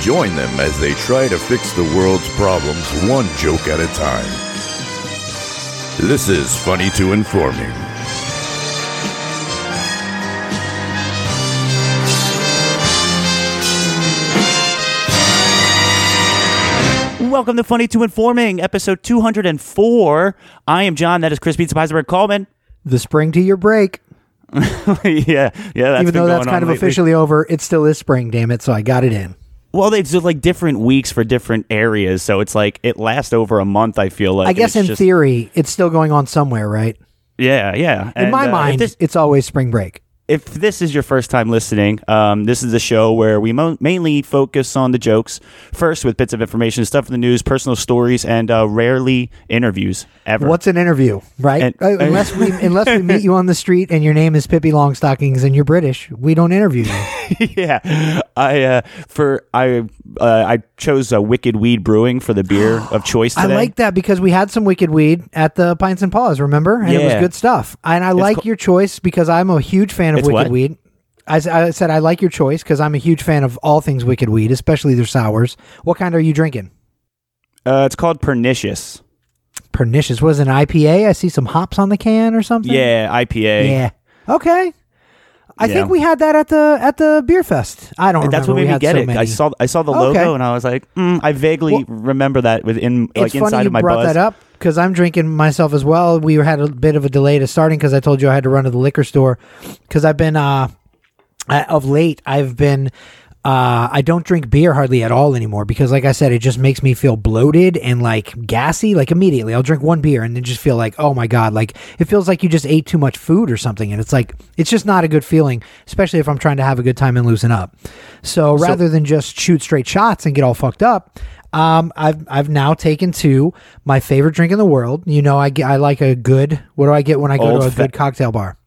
Join them as they try to fix the world's problems one joke at a time. This is Funny to Informing. Welcome to Funny to Informing, episode 204. I am John. That is Chris Pizza Heisenberg Coleman. the spring to your break. yeah, yeah. That's Even though that's kind of lately. officially over, it still is spring, damn it. So I got it in. Well, it's just like different weeks for different areas, so it's like it lasts over a month. I feel like. I guess in just- theory, it's still going on somewhere, right? Yeah, yeah. In And, my uh, mind, this, it's always spring break. If this is your first time listening, um, this is a show where we mo- mainly focus on the jokes first, with bits of information, stuff in the news, personal stories, and uh, rarely interviews ever. What's an interview, right? And- Uh, unless we unless we meet you on the street and your name is Pippi Longstockings and you're British, we don't interview you. yeah, I uh, for I uh, I chose uh, Wicked Weed Brewing for the beer of choice I like that because we had some wicked weed at the Pints and Paws, remember? And it was good stuff. And I like co- your choice because I'm a huge fan of It's wicked what? weed. I said I like your choice because I'm a huge fan of all things wicked weed, especially their sours. What kind are you drinking? Uh, it's called Pernicious. Pernicious. Was an IPA? I see some hops on the can or something. Yeah, IPA. Yeah. Okay. I Yeah. think we had that at the at the beer fest. I don't That's remember. what We me had get so it. many. I saw I saw the Okay. logo and I was like, mm, I vaguely Well, remember that within like it's inside funny you of my brought buzz. that up because I'm drinking myself as well. We had a bit of a delay to starting because I told you I had to run to the liquor store because I've been uh uh, of late I've been uh I don't drink beer hardly at all anymore because like I said it just makes me feel bloated and like gassy like immediately I'll drink one beer and then just feel like oh my god like it feels like you just ate too much food or something and it's like it's just not a good feeling especially if I'm trying to have a good time and loosen up so rather than just shoot straight shots and get all fucked up um, I've I've now taken to my favorite drink in the world. You know, I get I like a good. What do I get when I go to a fa- good cocktail bar?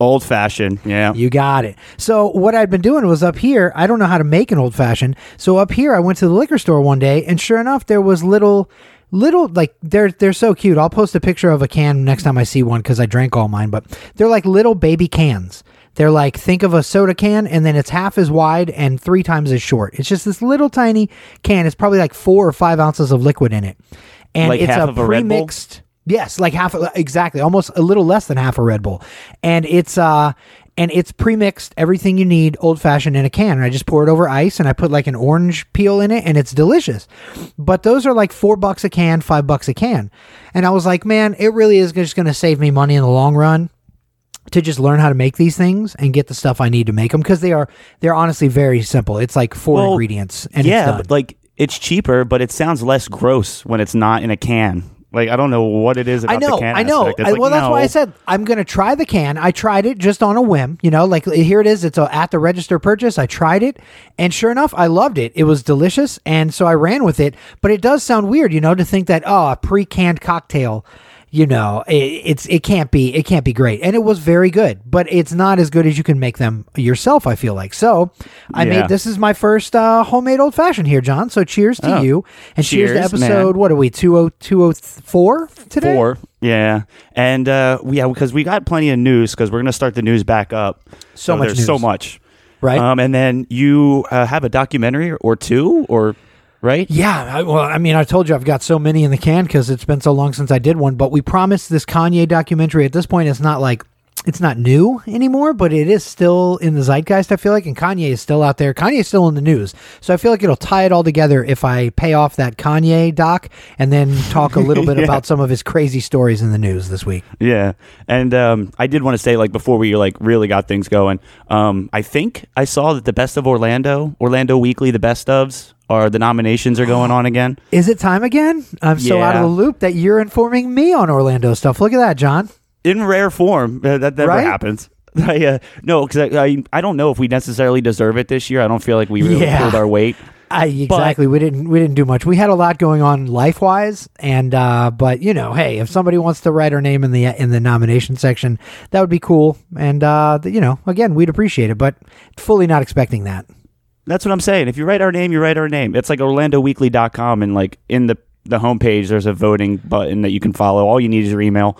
Old fashioned. Yeah. You got it. So what I'd been doing was up here. I don't know how to make an old fashioned. So up here, I went to the liquor store one day, and sure enough, there was little, little like they're they're so cute. I'll post a picture of a can next time I see one because I drank all mine. But they're like little baby cans. They're like think of a soda can, and then it's half as wide and three times as short. It's just this little tiny can. It's probably like four or five ounces of liquid in it, and Like it's half a of a premixed. Yes, like half exactly, almost a little less than half a Red Bull, and it's uh and it's pre-mixed everything you need old fashioned in a can. And I just pour it over ice and I put like an orange peel in it, and it's delicious. But those are like four bucks a can, five bucks a can, and I was like, man, it really is just going to save me money in the long run to just learn how to make these things and get the stuff I need to make them because they are they're honestly very simple. It's like four Well, ingredients and yeah, like it's cheaper, but it sounds less gross when it's not in a can. Like I don't know what it is about I know, the can. I know. I- like, well, that's why I said I'm going to try the can. I tried it just on a whim. You know, like here it is. It's a, at the register purchase. I tried it, and sure enough, I loved it. It was delicious, and so I ran with it. But it does sound weird, you know, to think that oh, a pre-canned cocktail. You know, it, it's it can't be it can't be great, and it was very good, but it's not as good as you can make them yourself. I feel like so. I Yeah. made this is my first uh, homemade old fashioned here, John. So cheers to Oh. you, and cheers, Cheers, to man. episode. What are we two oh two oh four today? Four. Yeah, and uh, yeah, because we got plenty of news because we're gonna start the news back up. So much there's so much, right? Um, and then you uh, have a documentary or two, or right? Yeah, I, well, I mean, I told you I've got so many in the can because it's been so long since I did one. But we promised this Kanye documentary. At this point, it's not like it's not new anymore, but it is still in the zeitgeist. I feel like, and Kanye is still out there. Kanye is still in the news, so I feel like it'll tie it all together if I pay off that Kanye doc and then talk a little bit Yeah. about some of his crazy stories in the news this week. Yeah, and um, I did want to say, like, before we like really got things going, um, I think I saw that the Best of Orlando, Orlando Weekly, the Best ofs, are the nominations are going on again. Is it time again? I'm so out of the loop that you're informing me on Orlando stuff. Look at that, John. in rare form. Uh, that never Right? happens. I, uh, no, because I, I I don't know if we necessarily deserve it this year. I don't feel like we really Yeah. pulled our weight. I, exactly. we didn't we didn't do much. We had a lot going on life wise, and uh, but you know, hey, if somebody wants to write our name in the in the nomination section, that would be cool. And uh, you know, again, we'd appreciate it, but fully not expecting that. That's what I'm saying. If you write our name, you write our name. It's like OrlandoWeekly.com, and like in the the homepage, there's a voting button that you can follow. All you need is your email.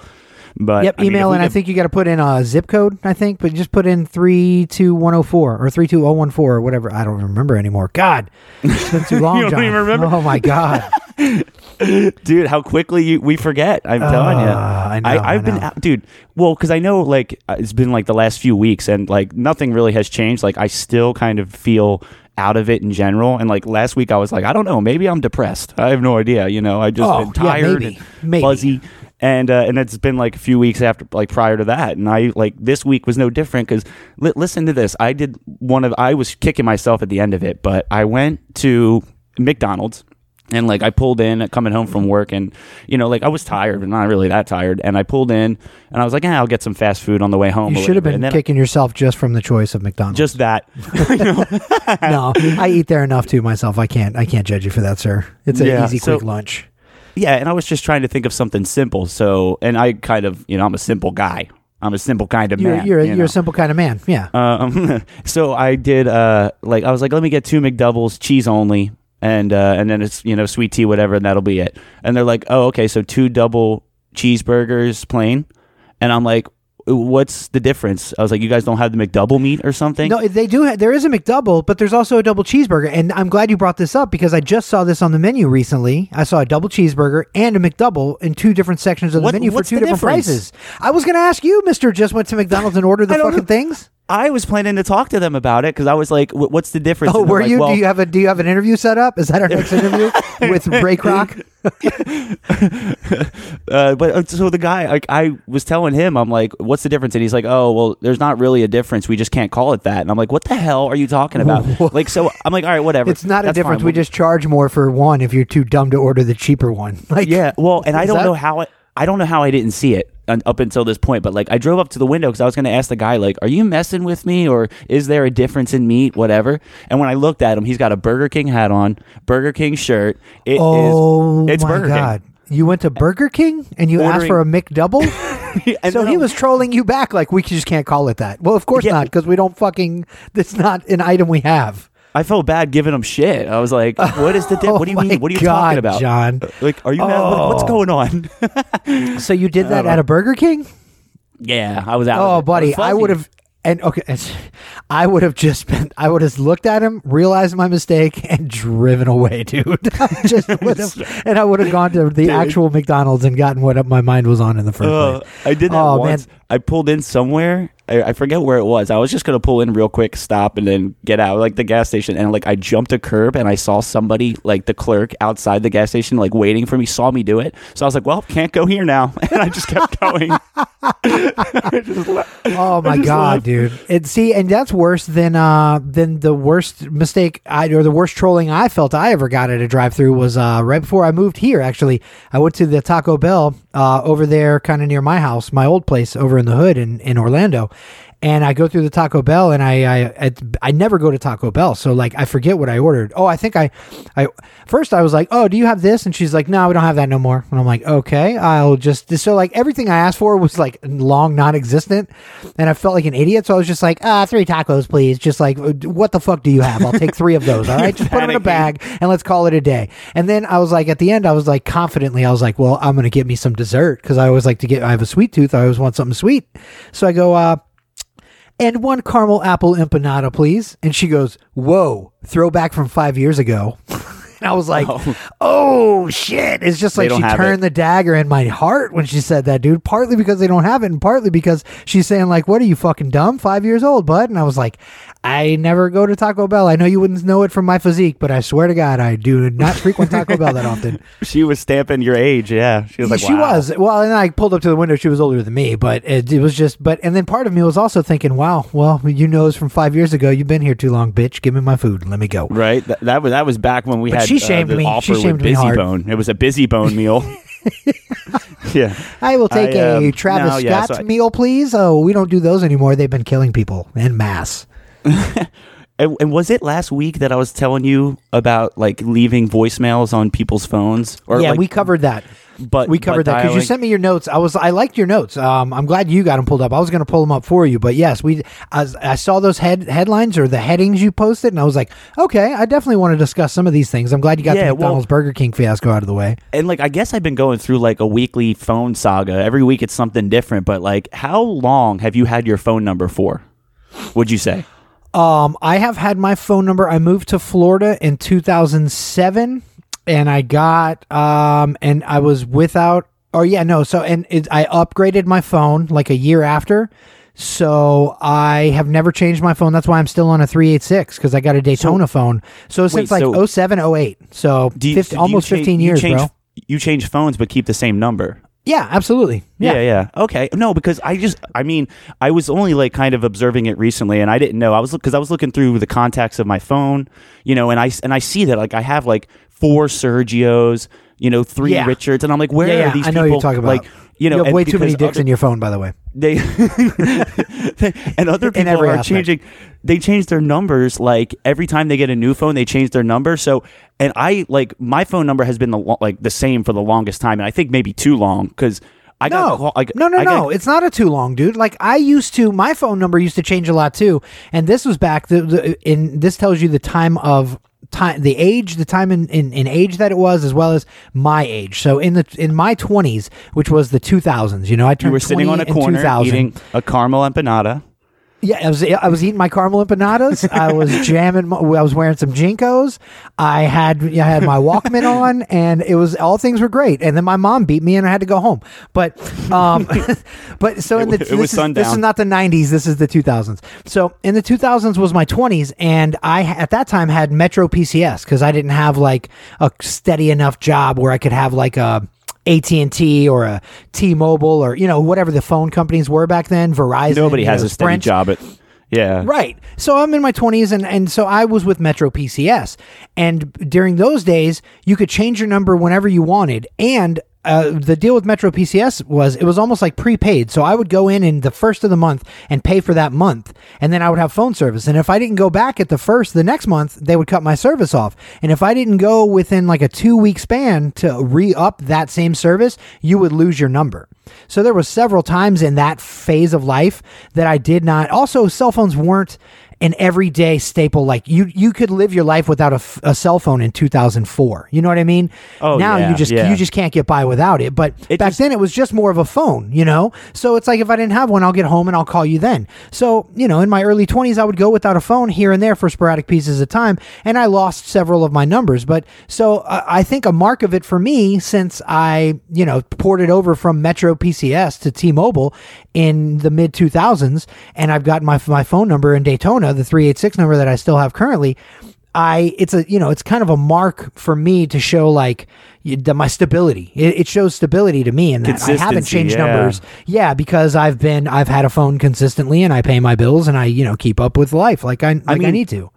But yep, I mean, email, and I think you got to put in a zip code. I think, but just put in three two one zero four or three two zero one four or whatever. I don't remember anymore. God, it's been too long. You don't John. even remember? Oh my God. dude, how quickly you, we forget. I'm telling you. Uh, I know, I, have been, out, dude. Well, because I know, like, uh, it's been like the last few weeks, and like nothing really has changed. Like, I still kind of feel out of it in general. And like last week, I was like, I don't know, maybe I'm depressed. I have no idea. You know, I just Oh, been yeah, tired, maybe. and Maybe. fuzzy. And uh, and it's been like a few weeks after, like prior to that, and I like this week was no different because li- listen to this. I did one of I was kicking myself at the end of it, but I went to McDonald's and like I pulled in coming home from work and you know like I was tired but not really that tired and I pulled in and I was like yeah I'll get some fast food on the way home You should have been kicking yourself just from the choice of McDonald's. just that no, I eat there enough too myself. I can't. I can't judge you for that, sir. It's an Yeah, easy, so- quick lunch. yeah and I was just trying to think of something simple so and I kind of you know I'm a simple guy I'm a simple kind of You're man you're, a, you you're a simple kind of man. Yeah. Um, so I did uh like I was like, let me get two McDoubles, cheese only, and uh and then it's you know sweet tea, whatever, and that'll be it. And they're like, oh okay, so two double cheeseburgers, plain, and I'm like, what's the difference? I was like, you guys don't have the McDouble meat or something? No, they do. Ha- there is a McDouble, but there's also a double cheeseburger, and I'm glad you brought this up because I just saw this on the menu recently. I saw a double cheeseburger and a McDouble in two different sections of the What- menu for two different difference? prices. I was going to ask you, Mister, just went to McDonald's and ordered the fucking things. I was planning to talk to them about it because I was like, what's the difference? Oh, were like, you? "Well, do you have a Do you have an interview set up? Is that our next interview with Ray Kroc? uh, but uh, so the guy, like, I was telling him, I'm like, what's the difference? And he's like, oh, well, there's not really a difference. We just can't call it that. And I'm like, what the hell are you talking about? like, so I'm like, all right, whatever. It's not a difference. fine. We just charge more for one if you're too dumb to order the cheaper one. Like, yeah. Well, and I don't that- know how it. I don't know how I didn't see it up until this point, but like I drove up to the window because I was going to ask the guy, like, "Are you messing with me, or is there a difference in meat, whatever?" And when I looked at him, he's got a Burger King hat on, Burger King shirt. It is. Oh it's my Burger King. You went to Burger King and you asked for a McDouble. And so he was trolling you back, like we just can't call it that. Well, of course Yeah. not, because we don't fucking. That's not an item we have. I felt bad giving him shit. I was like, "What is the? Di- Oh what do you mean? What are you God, talking about, John? Like, are you mad? What, what's Oh. going on?" So you did that at a Burger King? yeah, I was out. Oh, buddy, I would have. And okay, I would have just been. I would have looked at him, realized my mistake, and driven away, dude. I just would have, and I would have gone to the actual McDonald's and gotten what my mind was on in the first Uh, place. I did that Oh, once. man. I pulled in somewhere. I, I forget where it was. I was just gonna pull in real quick, stop, and then get out, like the gas station. And like I jumped a curb, and I saw somebody, like the clerk outside the gas station, like waiting for me. Saw me do it, so I was like, "Well, can't go here now," and I just kept going. Just Oh my god, laughed. dude! And see, and that's worse than uh than the worst mistake I or the worst trolling I felt I ever got at a drive-through was uh right before I moved here. Actually, I went to the Taco Bell uh over there, kind of near my house, my old place over in the hood in in Orlando. And I go through the Taco Bell, and I, I I I never go to Taco Bell, so like I forget what I ordered. Oh, I think I I first I was like, oh, do you have this? And she's like, no, we don't have that no more. And I'm like, okay, I'll just so like everything I asked for was like long non-existent, and I felt like an idiot. So I was just like, ah, three tacos, please. Just like, what the fuck do you have? I'll take three of those. All right, just put them in a bag and let's call it a day. And then I was like, at the end, I was like confidently, I was like, well, I'm gonna get me some dessert because I always like to get. I have a sweet tooth. I always want something sweet. So I go, uh and one caramel apple empanada, please. And she goes, Whoa, throwback from five years ago. and I was like, Oh, oh shit. It's just like she turned it. the dagger in my heart when she said that, dude. Partly because they don't have it, and partly because she's saying, like, what are you fucking dumb? Five years old, bud. And I was like, I never go to Taco Bell. I know you wouldn't know it from my physique, but I swear to God, I do not frequent Taco Bell that often. she was stamping your age. Yeah, she was like, she wow. was well, and I pulled up to the window. She was older than me, but it, it was just. But and then part of me was also thinking, "Wow, well, you know, it's from five years ago. You've been here too long, bitch. Give me my food. and Let me go." Right, that, that was that was back when we But had she uh, shamed the me. offer She shamed with me Busy hard. Bone. It was a Busy Bone meal. yeah, I will take I, a um, Travis no, yeah, Scott so I- meal, please. Oh, we don't do those anymore. They've been killing people in masse. And, and was it last week that I was telling you about like leaving voicemails on people's phones? Or yeah, like, we covered that. but We covered but that because you sent me your notes. I was I liked your notes. Um, I'm glad you got them pulled up. I was going to pull them up for you, but yes, we. I, I saw those head headlines or the headings you posted, and I was like, okay, I definitely want to discuss some of these things. I'm glad you got Yeah, the well- McDonald's Burger King fiasco out of the way. and like I guess I've been going through like a weekly phone saga. Every week it's something different. But like, how long have you had your phone number for? Would you say? Um, I have had my phone number. I moved to Florida in 2007, and I got um, and I was without. Oh yeah, no. So and it, I upgraded my phone like a year after. So I have never changed my phone. That's why I'm still on a 386 because I got a Daytona phone. So since like so- 07, 08. So you, 50 do almost cha- 15 you years, change, bro. You change phones, but keep the same number. Yeah, absolutely. Yeah. Yeah. yeah, Okay. No, because I just, I mean, I was only like kind of observing it recently, and I didn't know. I was because I was looking through the contacts of my phone, you know, and I and I see that like I have like four Sergios, you know, three Yeah. Richards, and I'm like, where Yeah, are these I know people? you're talking about. Like, you know, you have way too many dicks other- in your phone, by the way. They and other people are aspect. changing they change their numbers like every time they get a new phone they change their number so and i like my phone number has been the like the same for the longest time and i think maybe too long because i got no, call, like, no, no, I got- no. It's not a too long, dude. Like I used to, my phone number used to change a lot too, and this was back. The, the in this tells you the time of time, the age, the time in, in, in age that it was, as well as my age. So in the in my twenties, which was the two thousands, you know, I turned you were sitting on a corner eating a caramel empanada Yeah, I was I was eating my caramel empanadas. I was jamming. My, I was wearing some JNCOs. I had I had my Walkman on, and it was all things were great. And then my mom beat me, and I had to go home. But um, but so in the It was this, is, this is not the '90s. This is the 2000s. So in the 2000s was my 20s, and I at that time had Metro PCS because I didn't have like a steady enough job where I could have like a AT&T or a T-Mobile or you know whatever the phone companies were back then Verizon nobody has know, a steady Sprint. job at yeah Right. So I'm in my 20s and and so I was with Metro PCS and during those days you could change your number whenever you wanted and uh, the deal with Metro PCS was it was almost like prepaid. So I would go in in the first of the month and pay for that month, and then I would have phone service. And if I didn't go back at the first the next month, they would cut my service off. And if I didn't go within like a two week span to re up that same service, you would lose your number. So there was several times in that phase of life that I did not. Also, cell phones weren't an everyday staple. Like you, you could live your life without a, f- a cell phone in 2004. You know what I mean? Oh, now yeah, you just yeah. you just can't get by without it. But It back just- then it was just more of a phone. You know, so it's like if I didn't have one, I'll get home and I'll call you then. So you know, in my early 20s, I would go without a phone here and there for sporadic pieces of time, and I lost several of my numbers. But so uh, I think a mark of it for me, since I you know ported over from Metro PCS to T-Mobile in the mid 2000s, and I've got my my phone number in Daytona, the 386 number that I still have currently. I it's a you know it's kind of a mark for me to show like the, my stability. It, it shows stability to me, and that I haven't changed yeah. numbers. Yeah, because I've been I've had a phone consistently, and I pay my bills, and I you know keep up with life like I like I, mean, need to.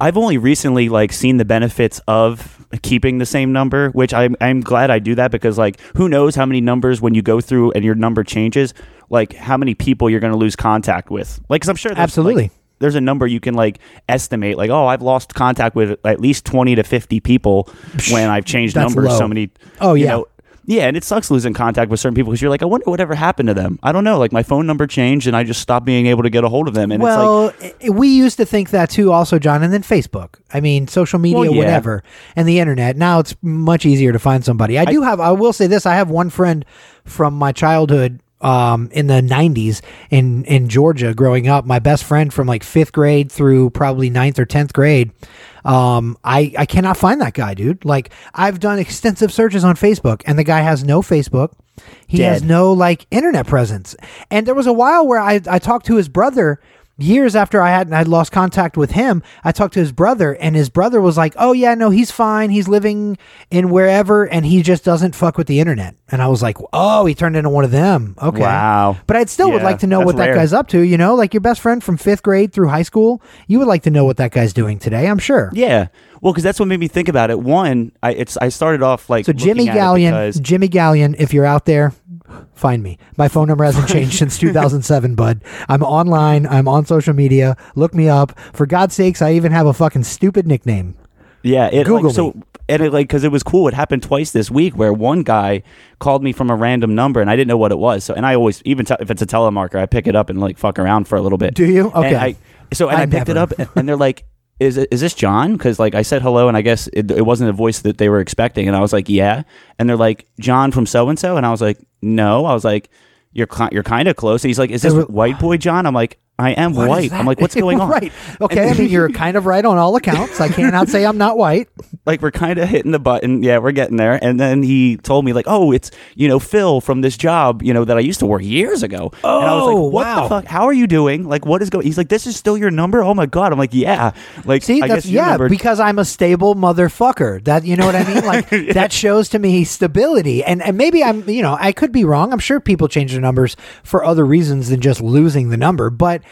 I've only recently like seen the benefits of keeping the same number, which I'm I'm glad I do that because like who knows how many numbers when you go through and your number changes, like how many people you're going to lose contact with. Like, cause I'm sure there's, Absolutely. like, there's a number you can like estimate, like oh, I've lost contact with at least twenty to fifty people when I've changed numbers low. so many. Oh, you yeah. know, yeah, and it sucks losing contact with certain people because you're like, I wonder whatever happened to them. I don't know. Like my phone number changed and I just stopped being able to get a hold of them. And it's like, well, we used to think that too, also, John, and then Facebook. I mean, social media, Well, yeah. whatever, and the internet. Now it's much easier to find somebody. I, do have. I will say this: I have one friend from my childhood. Um, in the '90s in in Georgia, growing up, my best friend from like fifth grade through probably ninth or tenth grade. Um, I I cannot find that guy, dude. Like I've done extensive searches on Facebook, and the guy has no Facebook. He Dead. has no like internet presence. And there was a while where I, I talked to his brother years after I had I'd lost contact with him. I talked to his brother and his brother was like, "Oh yeah, no, he's fine. He's living in wherever and he just doesn't fuck with the internet." And I was like, "Oh, he turned into one of them." Okay. Wow. But I'd still would like to know what that guy's up to, you know? Like your best friend from 5th grade through high school, you would like to know what that guy's doing today, I'm sure. Yeah. Well, because that's what made me think about it. One, I it's I started off like So Jimmy Gallion, Jimmy Gallion, if you're out there, find me. My phone number hasn't changed since 2007, bud. I'm online. I'm on social media. Look me up. For God's sakes, I even have a fucking stupid nickname. Yeah, it Google like, so and it like because it was cool. It happened twice this week where one guy called me from a random number and I didn't know what it was. So and I always even te- if it's a telemarker, I pick it up and like fuck around for a little bit. Do you? And Okay. I, so and I I, picked it never. up and they're like. Is, is this John? Because like I said hello and I guess it, it wasn't a voice that they were expecting and I was like yeah. And they're like John from so and so and I was like no. I was like you're ki- you're kind of close. And he's like is this were- white boy John? I'm like I am What white? I'm like what's going on right. Okay. I mean, you're kind of right on all accounts. I cannot say I'm not white. like we're kind of hitting the button. Yeah, we're getting there. And then he told me like, "Oh, it's you know Phil from this job, you know that I used to work years ago." and I was Oh, like, "What wow. the fuck? How are you doing? Like, what is going?" He's like, "This is still your number." Oh my god! I'm like, "Yeah." Like, See, I that's yeah, remembered- because I'm a stable motherfucker. That you know what I mean? Like that shows to me stability. And and maybe I'm you know I could be wrong. I'm sure people change their numbers for other reasons than just losing the number, but.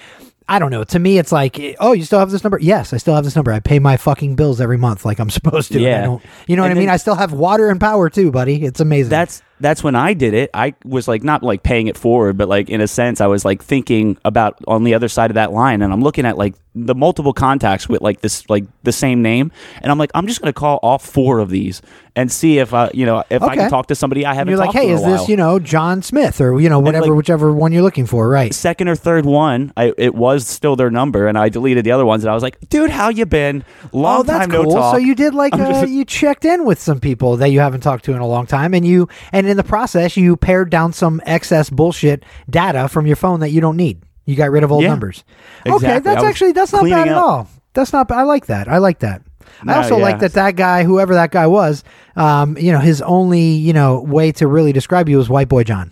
I don't know. To me, it's like, oh, you still have this number? Yes, I still have this number. I pay my fucking bills every month like I'm supposed to. Yeah. don't, you know what And I mean? I still have water and power too, buddy. It's amazing. that's that's when I did it. I was like not like paying it forward, but like in a sense, I was like thinking about on the other side of that line, and I'm looking at like the multiple contacts with like this like the same name, and I'm like, I'm just gonna call all four of these and see if I you know if I can talk to somebody I haven't. you're like, hey, is a this you know John Smith or you know whatever, like- whichever one you're looking for, right? second or third one, I, it was still their number, and I deleted the other ones. And I was like, "Dude, how you been? Long oh, that's time cool. no talk." So you did like I'm uh, just- you checked in with some people that you haven't talked to in a long time, and you and in the process you pared down some excess bullshit data from your phone that you don't need. You got rid of old Yeah. numbers. Okay, that's actually that's not bad at all. That's not. I like that. I like that. I also yeah. like that that guy, whoever that guy was, um, you know, his only you know way to really describe you was White Boy John.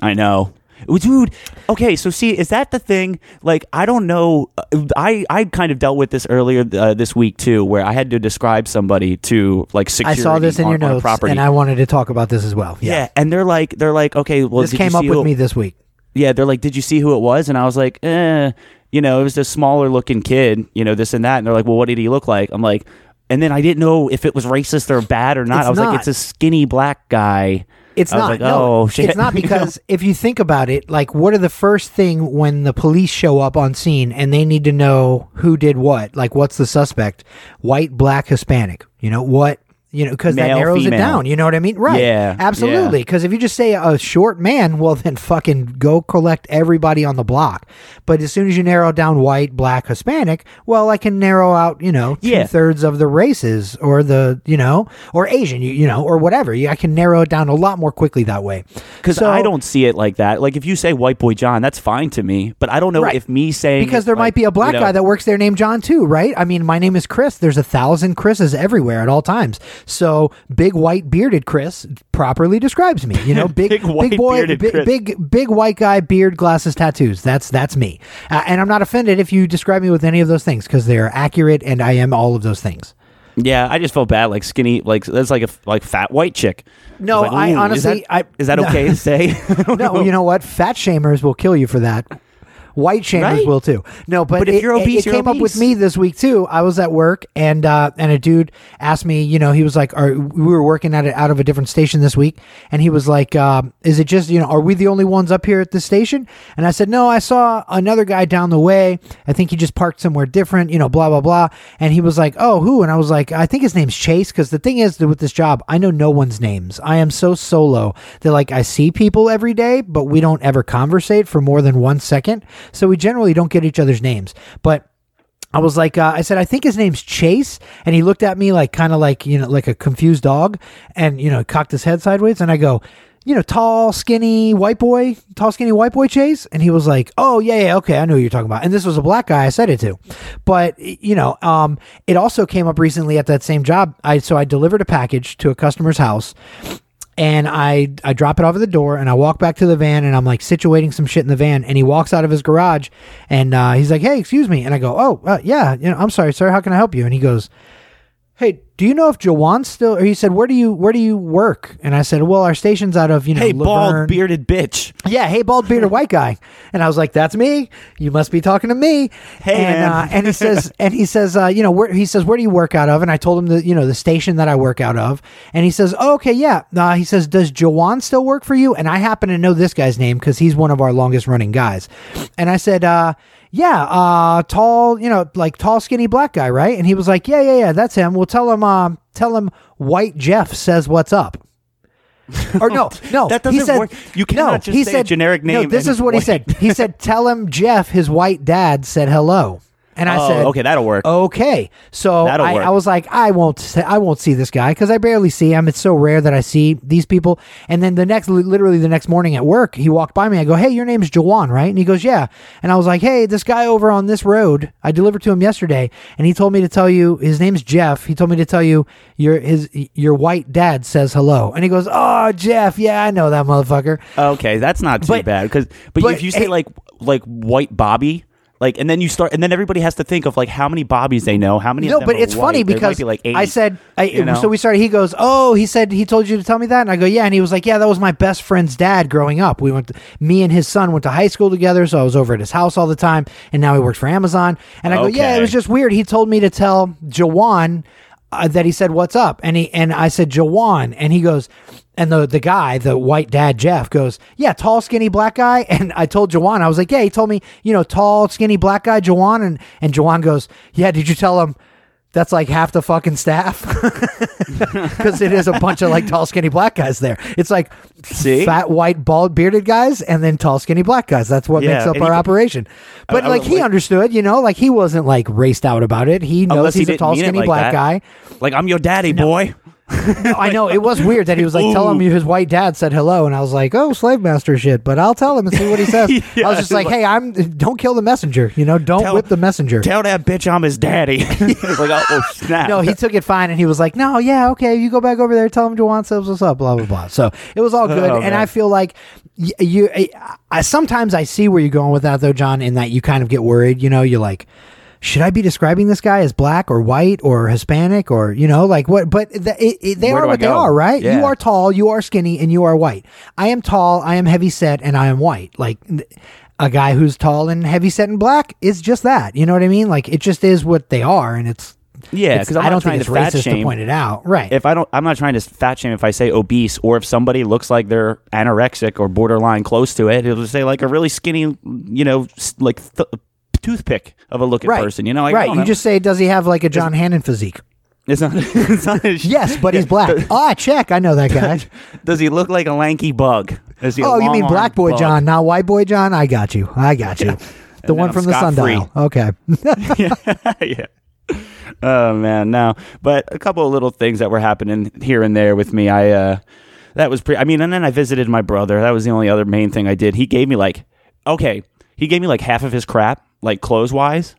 I know. Dude, okay, so see, is that the thing? Like, I don't know. uh, I I kind of dealt with this earlier uh, this week too, where I had to describe somebody to like I security. saw this in on- your notes, property. and I wanted to talk about this as well. yeah. Yeah, and they're like, they're like, okay, well, this came up with who- me this week. yeah, they're like, did you see who it was? And I was like, eh, you know, it was a smaller looking kid, you know, this and that. And they're like, well, what did he look like? I'm like, and then I didn't know if it was racist or bad or not. It's I was not. like, it's a skinny black guy. It's not. like, no, oh, shit. It's not because if you think about it, like, what are the first thing when the police show up on scene and they need to know who did what? Like, what's the suspect? White, black, Hispanic. You know what? You know, because that narrows female. it down. You know what I mean? Right. Yeah, Absolutely. yeah. Because if you just say a short man, well, then fucking go collect everybody on the block. But as soon as you narrow down white, black, Hispanic, well, I can narrow out, you know, two Yeah. thirds of the races or the, you know, or Asian, you, you know, or whatever. You, I can narrow it down a lot more quickly that way. Because So- I don't see it like that. Like if you say white boy John, that's fine to me. But I don't know Right. if me saying because there like, might be a black you know, guy that works there named John too, right? I mean, my name is Chris. There's a thousand Chris's everywhere at all times. So big white bearded Chris properly describes me. You know, big Big white big boy, bearded big, Chris. big big white guy, beard, glasses, tattoos. That's that's me. Uh, and I'm not offended if you describe me with any of those things because they are accurate, and I am all of those things. Yeah, I just felt bad. Like skinny, like that's like a like fat white chick. No, was like, I "Ooh, is honestly- that- I- is that no. okay to say? No, know. you know what? Fat shamers will kill you for that. White shamers Right? will too. No, but, But if it, you're it- obese, it, you're came up with obese. me this week too. I was at work and uh, and a dude asked me. You know, he was like, "Are we were working at it out of a different station this week?" And he was like, um, "Is it just you know? Are we the only ones up here at this station?" And I said, "No, I saw another guy down the way. I think he just parked somewhere different. You know, blah blah blah." And he was like, "Oh, who?" And I was like, "I think his name's Chase." Because the thing is that with this job, I know no one's names. I am so solo that like I see people every day, but we don't ever conversate for more than one second. So we generally don't get each other's names. But I was like, uh, I said, I think his name's Chase, and he looked at me like kind of like you know like a confused dog, and you know cocked his head sideways, and I go. You know, tall, skinny white boy, tall, skinny white boy Chase. And he was like, Oh, yeah, yeah, okay, I know who you're talking about. And this was a black guy I said it to. But, you know, um, it also came up recently at that same job. I so I delivered a package to a customer's house and I I drop it off at the door and I walk back to the van and I'm like situating some shit in the van and he walks out of his garage and uh, he's like hey excuse me. And I go oh uh, yeah you know I'm sorry sir how can I help you? And he goes hey, do you know if Jawan's still? Or he said, where do you where do you work? And I said, well, our station's out of you know, Hey, Laverne. bald bearded bitch. Yeah, hey, bald bearded white guy. And I was like, that's me. You must be talking to me. Hey, and, man. Uh, and he says, and he says, uh, you know, where he says, where do you work out of? And I told him the, you know, the station that I work out of. And he says, oh, okay, yeah. Uh, he says, does Jawan still work for you? And I happen to know this guy's name because he's one of our longest running guys. And I said, uh, yeah, uh, tall, you know, like tall, skinny black guy, right? And he was like, yeah, yeah, yeah, that's him. Well, tell him, um, tell him White Jeff says what's up. Or no, no, That he doesn't said, work. You no, cannot just he say a said, generic No, name this is what he said. He said, tell him Jeff, his white dad, said hello. And I Oh, said, okay, that'll work. Okay, so That'll I, work. I was like, I won't, say, I won't see this guy because I barely see him. It's so rare that I see these people. And then the next, literally the next morning at work, he walked by me. I go, Hey, your name's Jawan, right? And he goes, Yeah. And I was like, Hey, this guy over on this road, I delivered to him yesterday, and he told me to tell you his name's Jeff. He told me to tell you your his your white dad says hello. And he goes, Oh, Jeff, yeah, I know that motherfucker. Okay, that's not too But- bad because but, but, if you say like like white Bobby, like and then you start and then everybody has to think of like how many Bobbies they know, how many. No, but it's funny white. There because be like eight, I said, I, you know? so we started. He goes, "Oh, he said he told you to tell me that," and I go, "Yeah," and he was like, "Yeah, that was my best friend's dad growing up. We went, to, me and his son went to high school together, so I was over at his house all the time, and now he works for Amazon." And I go, "Yeah, it was just weird. He told me to tell Jawan." Uh, that he said, "What's up?" And he and I said, "Jawan," and he goes, and the the guy, the white dad Jeff, goes, "Yeah, tall, skinny, black guy." And I told Jawan, I was like, "Yeah," he told me, you know, tall, skinny, black guy, Jawan, and and Jawan goes, "Yeah, did you tell him?" That's like half the fucking staff because it is a bunch of like tall, skinny black guys there. It's like See? fat, white, bald, bearded guys, and then tall, skinny black guys. That's what Yeah, makes up our he- operation. But I- I like would he like- understood, you know, like he wasn't like raced out about it. He knows Unless he he's a tall, skinny like black that. guy. like I'm your daddy, boy. I know it was weird that he was like, "Tell him his white dad said hello," and I was like, "Oh, slave master shit." But I'll tell him and see what he says. Yeah, I was just like, like- "Hey, I'm don't kill the messenger. You know, don't Tell- whip the messenger." Tell that bitch I'm his daddy. Like oh, oh snap. no, he took it fine, and he was like, "No, yeah, okay, you go back over there, tell him Jawan says what's up, blah blah blah." So it was all oh, good, Oh, and man. I feel like y- you. I, I sometimes I see where you're going with that, though, John. In that you kind of get worried. You know, you're like, should I be describing this guy as black or white or Hispanic or you know, like what? But the, it, it, they Where are what they are, right? You are tall, you are skinny, and you are white. I am tall, I am heavy set, and I am white. Like. a guy who's tall and heavy set and black is just that. You know what I mean? Like it just is what they are, and it's yeah, because I don't think it's to fat racist to shame. point it out. Right. If I don't, I'm not trying to fat shame if I say obese or if somebody looks like they're anorexic or borderline close to it. It'll just say like a really skinny, you know, like th- toothpick of a looking right. person. You know, like, right. You know. just say, does he have like a John Hannon physique? It's not. It's not Yes, but he's black. Ah, check. I know that guy. Does he look like a lanky bug? Is he oh, you mean black boy bug? John, not white boy John? I got you. I got you. The then one I'm from the sundial. Okay. yeah. Oh man, no. But a couple of little things that were happening here and there with me. I uh that was pretty I mean, and then I visited my brother. That was the only other main thing I did. He gave me like okay, he gave me like half of his crap, like clothes wise.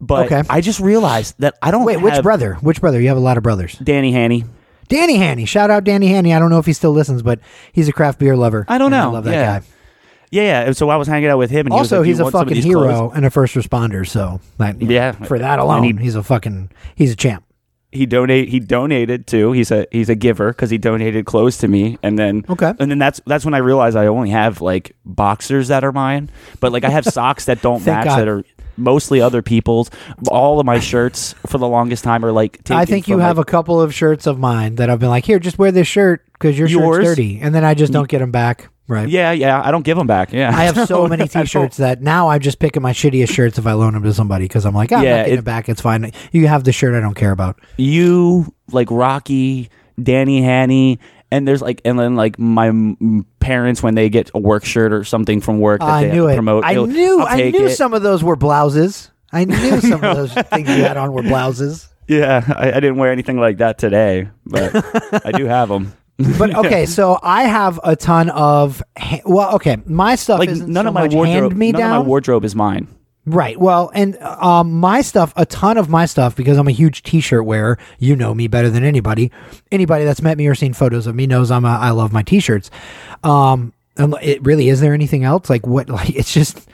But Okay. I just realized that I don't Wait, which have brother? Which brother? You have a lot of brothers. Danny Hanny. Danny Hanny. Shout out Danny Hanny. I don't know if he still listens, but he's a craft beer lover. I don't and know. I love that Yeah. guy. Yeah, yeah. And so I was hanging out with him and Also, he was he's like, "Do you a want some of fucking these hero clothes?" and a first responder. So, like, Yeah. for that And alone, he- he's a fucking he's a champ. He donate he donated too. He's a he's a giver because he donated clothes to me, and then Okay. and then that's that's when I realized I only have like boxers that are mine, but like I have socks that don't match God. that are mostly other people's. All of my shirts for the longest time are like. I think you have like, a couple of shirts of mine that I've been like, here, just wear this shirt because your Yours? shirt's dirty, and then I just don't get them back. Right. Yeah, yeah. I don't give them back. Yeah, I have so many T-shirts that now I'm just picking my shittiest shirts if I loan them to somebody because I'm like, oh, I'm Yeah, getting it- it back. It's fine. You have the shirt I don't care about. You like Rocky, Danny Hanny. And there's like, and then like my m- parents when they get a work shirt or something from work that I they have knew it. promote. I knew. I knew it. some of those were blouses. I knew some of those things you had on were blouses. Yeah, I, I didn't wear anything like that today, but I do have them. But okay, so I have a ton of ha- well, okay, my stuff Like isn't none so of my wardrobe, hand me none down. of my wardrobe is mine. Right. Well, and um, my stuff, a ton of my stuff, because I'm a huge T-shirt wearer. You know me better than anybody. Anybody that's met me or seen photos of me knows I'm a, I love my T-shirts. Um, and it really is there anything else? Like what? Like it's just.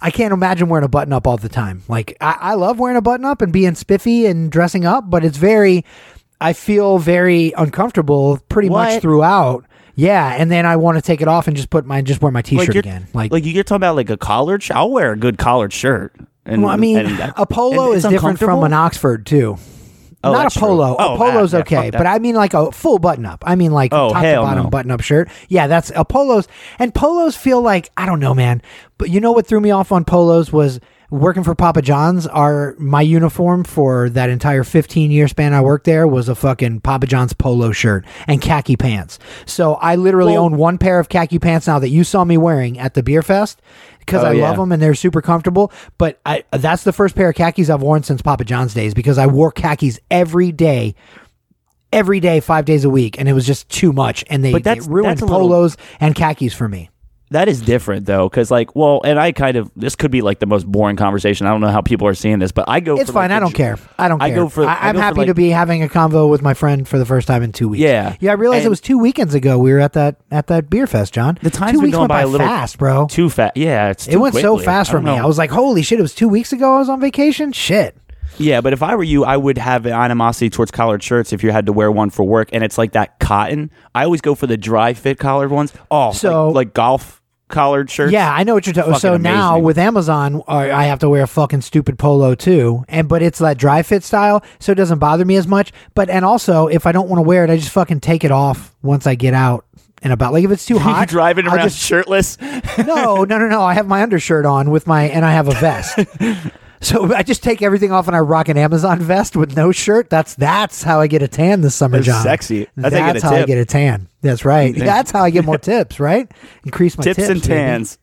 I can't imagine wearing a button up all the time. Like I, I love wearing a button up and being spiffy and dressing up, but it's very. I feel very uncomfortable pretty much throughout. Yeah, and then I want to take it off and just put my just wear my t-shirt you're- again. Like, like you're talking about like a collared shirt. I'll wear a good collared shirt. And, well, I mean, and a polo is different from an Oxford too. Oh, Not a polo. Oh, a polo's ah, yeah, okay, but I mean like a full button up. I mean like Oh, top to bottom no. button up shirt. Yeah, that's a polos. And polos feel like I don't know, man. But you know what threw me off on polos was working for Papa John's. Our my uniform for that entire 15 year span I worked there was a fucking Papa John's polo shirt and khaki pants. So I literally Well- own one pair of khaki pants now that you saw me wearing at the beer fest because Oh, I yeah. love them and they're super comfortable. But I that's the first pair of khakis I've worn since Papa John's days because I wore khakis every day, every day, five days a week, and it was just too much. And they, But that's- they ruined that's a little- polos and khakis for me. That is different though, because like, well, and I kind of this could be like the most boring conversation. I don't know how people are seeing this, but I go. It's for, fine. like, I don't care. I don't I care. go for- I am go for, happy like- to be having a convo with my friend for the first time in two weeks. Yeah. yeah. I realized it was two weekends ago. We were at that at that beer fest, John. The time two weeks going went by by a little fast, bro. Too fast. Yeah, it's it went so fast for me. know. I was like, "Holy shit!" It was two weeks ago. I was on vacation. Shit. Yeah, but if I were you, I would have an animosity towards collared shirts if you had to wear one for work, and it's like that cotton. I always go for the dry fit collared ones. Oh, So- like, like golf collared shirts. Yeah, I know what you're talking. So now with Amazon, uh, I have to wear a fucking stupid polo too, and but it's that dry fit style, so it doesn't bother me as much. But and also, if I don't want to wear it, I just fucking take it off once I get out and about. Like if it's too you hot, driving around just shirtless. no, no, no, no. I have my undershirt on with my, and I have a vest. so I just take everything off and I rock an Amazon vest with no shirt. That's that's how I get a tan this summer, That's John. sexy. That's how get a how I get a tan. That's right. That's how I get more tips. Right? Increase my Tips tips, and baby. tans.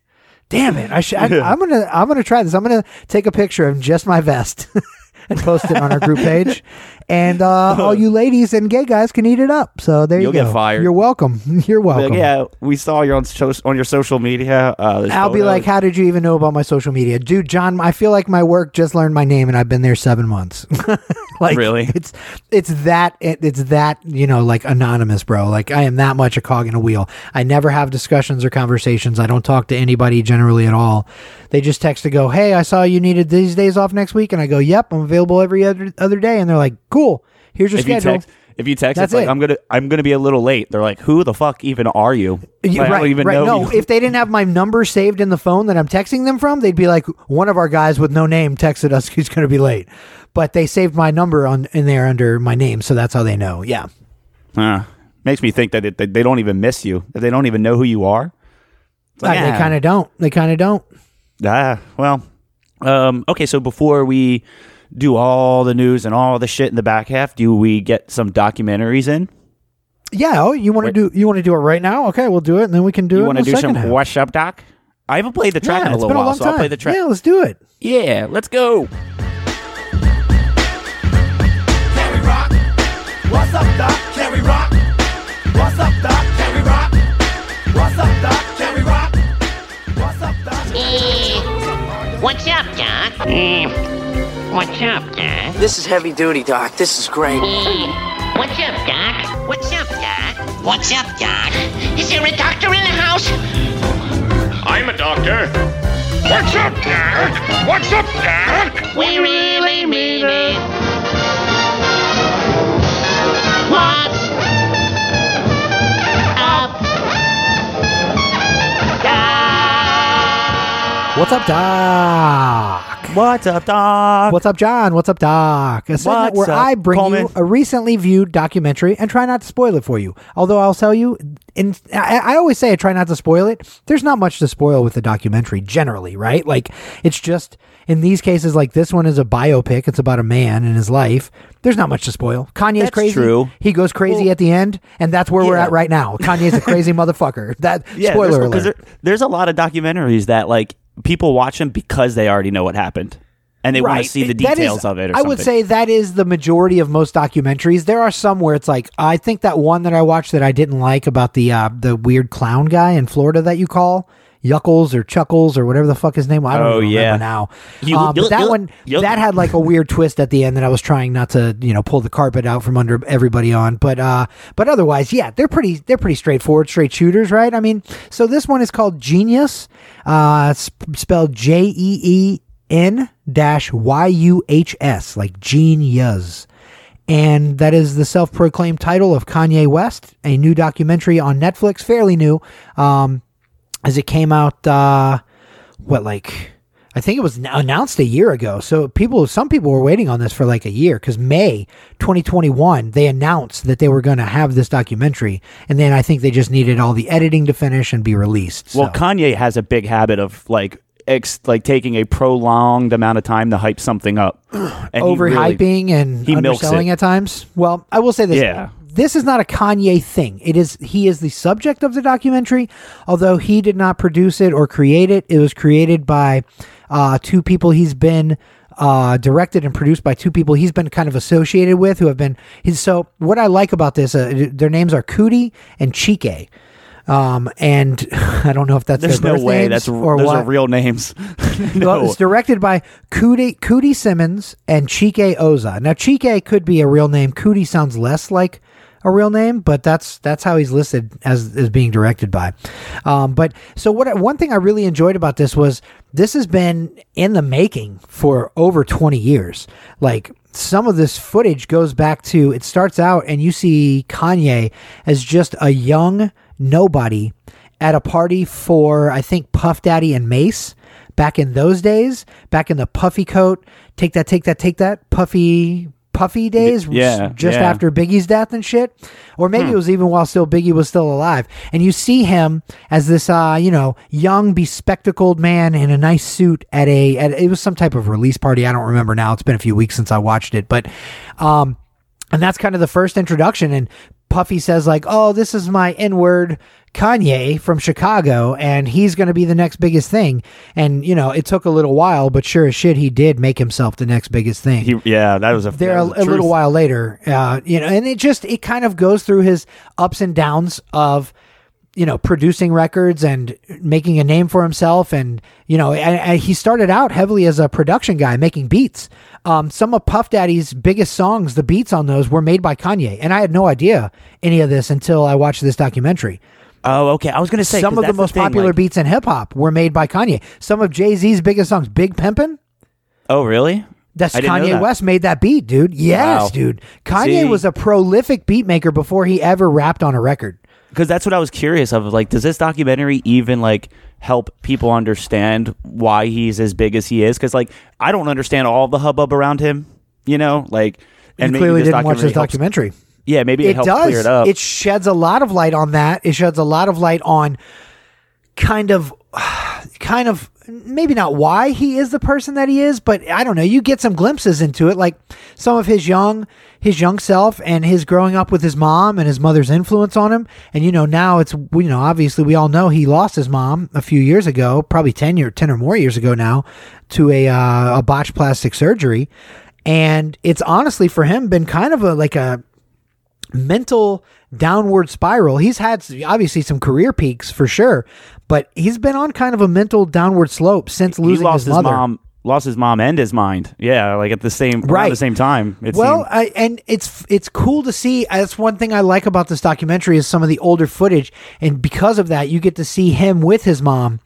Damn it! I should. I, I'm gonna. I'm gonna try this. I'm gonna take a picture of just my vest and post it on our group page, and uh, all you ladies and gay guys can eat it up. So there You'll you go. get fired. You're welcome. You're Like, welcome. yeah, we saw you on so- on your social media. Uh, I'll be like, "How did you even know about my social media, dude?" John, I feel like my work just learned my name, and I've been there seven months. like, Really? It's it's that it, it's that you know, like anonymous, bro. Like I am that much a cog in a wheel. I never have discussions or conversations. I don't talk to anybody generally at all. They just text to go, "Hey, I saw you needed these days off next week," and I go, "Yep, I'm available every other other day." And they're like, "Cool, here's your if you schedule." text, if you text, That's it's like it. I'm gonna I'm gonna be a little late. They're like, who the fuck even are you? Yeah, Like, I right, don't even right. know. No, you. if they didn't have my number saved in the phone that I'm texting them from, they'd be like, one of our guys with no name texted us he's going to be late. But they saved my number on in there under my name, so that's how they know. Yeah. Uh, makes me think that, it, that they don't even miss you. That they don't even know who you are. Like, Uh, They kind of don't. They kind of don't. Ah, well, um, okay. So before we do all the news and all the shit in the back half, do we get some documentaries in? Yeah. Oh, you want to do? You want to do it right now? Okay, we'll do it, and then we can do you it. want to do some second half. What's Up Doc? I haven't played the track Yeah, in a little been a while, long so I'll play the track. Yeah, let's do it. Yeah, let's go. Can we rock? What's up, Doc? Can we rock? What's up, Doc? Can we rock? What's up, Doc? Can we rock? What's up, Doc? Eh, What's up, Doc? What's up, Doc? This is heavy duty, Doc. This is great. What's up, Doc? What's up, Doc? What's up, Doc? Is there a doctor in the house? I'm a doctor. What's up, Dad? What's up, Dad? We really mean it. What's up, Doc? What's up, Doc? What's up, Doc? What's up, John? What's up, Doc? A segment What's where up, I bring Coleman? you a recently viewed documentary and try not to spoil it for you. Although I'll tell you, in, I, I always say I try not to spoil it. There's not much to spoil with the documentary generally, right? Like it's just in these cases, like this one is a biopic. It's about a man and his life. There's not much to spoil. Kanye's That's crazy. true. He goes crazy Well- at the end, and that's where we're at right now. Kanye's a crazy motherfucker. That yeah, spoiler there's, alert. there- there's a lot of documentaries that like people watch them because they already know what happened and they want to see the That is- details of it. Or I would say that is the majority of most documentaries. There are some where it's like I think that one that I watched that I didn't like about the uh, the weird clown guy in Florida that you call Yuckles or Chuckles or whatever the fuck his name. was. I don't Oh, remember yeah. now. You- Um, but that one that had like a weird twist at the end that I was trying not to you know pull the carpet out from under everybody on. But uh, but otherwise, yeah, they're pretty they're pretty straightforward, straight shooters, right? I mean, so this one is called Genius, uh, sp- spelled J E E N dash Y U H S, like genius. And that is the self proclaimed title of Kanye West, a new documentary on Netflix, fairly new, um, as it came out, uh, what, like, I think it was announced a year ago. So people, some people were waiting on this for like a year because May 2021, they announced that they were going to have this documentary. And then I think they just needed all the editing to finish and be released. Well, So- Kanye has a big habit of like ex- like taking a prolonged amount of time to hype something up, and he really- overhyping and he underselling it. at times. Well, I will say this. Yeah. This is not a Kanye thing. It is he is the subject of the documentary, although he did not produce it or create it. It was created by uh, two people he's been uh, directed and produced by two people he's been kind of associated with who have been his. So what I like about this, uh, their names are Coodie and Chike. Um, and I don't know if that's There's their no way that's or those what. are real names. Well, no. it's directed by Coodie, Coodie Simmons and Chike Ozah. Now, Chike could be a real name. Coodie sounds less like a real name, but that's that's how he's listed as as being directed by. Um, but so what? One thing I really enjoyed about this was this has been in the making for over twenty years. Like some of this footage goes back to it starts out and you see Kanye as just a young nobody at a party for I think Puff Daddy and Mase back in those days, back in the puffy coat, take that, take that, take that, puffy, puffy days, yeah, just yeah. after Biggie's death and shit, or maybe it was even while still Biggie was still alive. And you see him as this, uh, you know, young, bespectacled man in a nice suit at a, at, it was some type of release party. I don't remember now. It's been a few weeks since I watched it, but, um, and that's kind of the first introduction. And Puffy says like, "Oh, this is my N-word Kanye from Chicago, and he's going to be the next biggest thing." And you know, it took a little while, but sure as shit, he did make himself the next biggest thing. He, yeah, that was a there that a, a little while later, uh, you know, and it just it kind of goes through his ups and downs of you know producing records and making a name for himself and you know and, and he started out heavily as a production guy making beats um, some of puff daddy's biggest songs the beats on those were made by kanye and i had no idea any of this until i watched this documentary Oh, okay. I was gonna say some of the most thing, popular like- beats in hip-hop were made by kanye some of jay-z's biggest songs big pimpin' Oh, really? That's Kanye that. West made that beat, dude. Yes, Wow. dude. Kanye See? was a prolific beat maker before he ever rapped on a record. because that's what I was curious of. Like, does this documentary even like help people understand why he's as big as he is? Because like, I don't understand all the hubbub around him. You know, like, and you maybe clearly this didn't watch this helps- documentary. Yeah, maybe it, It, helps does. clear it up. It sheds a lot of light on that. It sheds a lot of light on kind of kind of maybe not why he is the person that he is, but I don't know. You get some glimpses into it, like some of his young his young self and his growing up with his mom and his mother's influence on him. And you know, now it's you know, obviously we all know he lost his mom a few years ago, probably ten year ten or more years ago now, to a uh, a botched plastic surgery. And it's honestly for him been kind of a like a mental downward spiral. He's had obviously some career peaks for sure, but he's been on kind of a mental downward slope since losing lost his his, mother. mom, lost his mom and his mind. Yeah, like at the same around Right. the same time. Well. I, and it's it's cool to see. That's one thing I like about this documentary is some of the older footage, and because of that, you get to see him with his mom,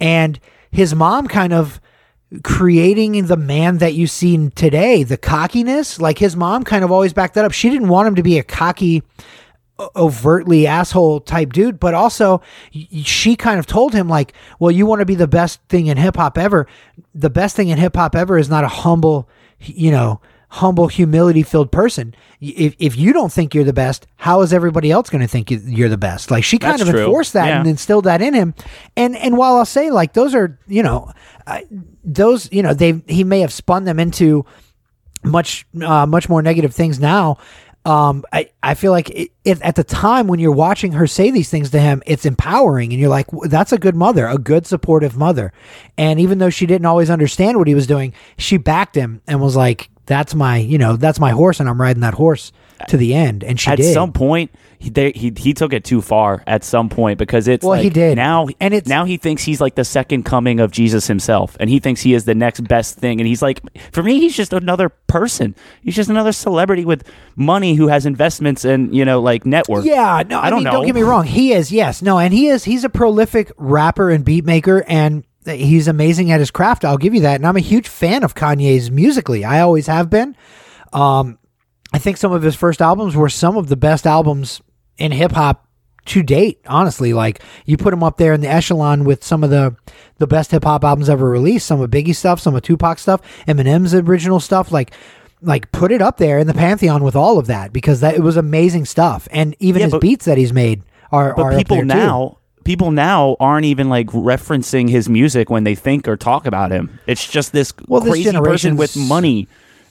and his mom kind of creating the man that you see today. The cockiness, like his mom, kind of always backed that up. She didn't want him to be a cocky overtly asshole type dude, but also she kind of told him like, "Well, you want to be the best thing in hip hop ever. The best thing in hip hop ever is not a humble, you know, humble, humility filled person. If if you don't think you're the best, how is everybody else going to think you- you're the best? Like she kind That's of true. enforced that Yeah. and instilled that in him. And and while I'll say like those are you know, uh, those you know they he may have spun them into much uh, much more negative things now. Um, I, I feel like it, it, at the time when you're watching her say these things to him, it's empowering, and you're like, "That's a good mother, a good supportive mother." And even though she didn't always understand what he was doing, she backed him and was like, that's my you know that's my horse, and I'm riding that horse to the end. And she at did. some point he, they, he he took it too far at some point because it's Well, like he did. now And it's- now he thinks he's like the second coming of Jesus himself and he thinks he is the next best thing and he's like for me he's just another person he's just another celebrity with money who has investments and you know like network Yeah, no, I, I don't mean, know don't get me wrong. He is, yes, no, and he is. He's a prolific rapper and beat maker, and he's amazing at his craft. I'll give you that. And I'm a huge fan of Kanye's musically. I always have been. Um, I think some of his first albums were some of the best albums in hip hop to date. Honestly, like you put him up there in the echelon with some of the the best hip hop albums ever released. Some of Biggie stuff, some of Tupac stuff, Eminem's original stuff. Like, like put it up there in the pantheon with all of that because that it was amazing stuff. And even Yeah, his but- beats that he's made are but are people now people now aren't even like referencing his music when they think or talk about him it's just this Well, this crazy person with money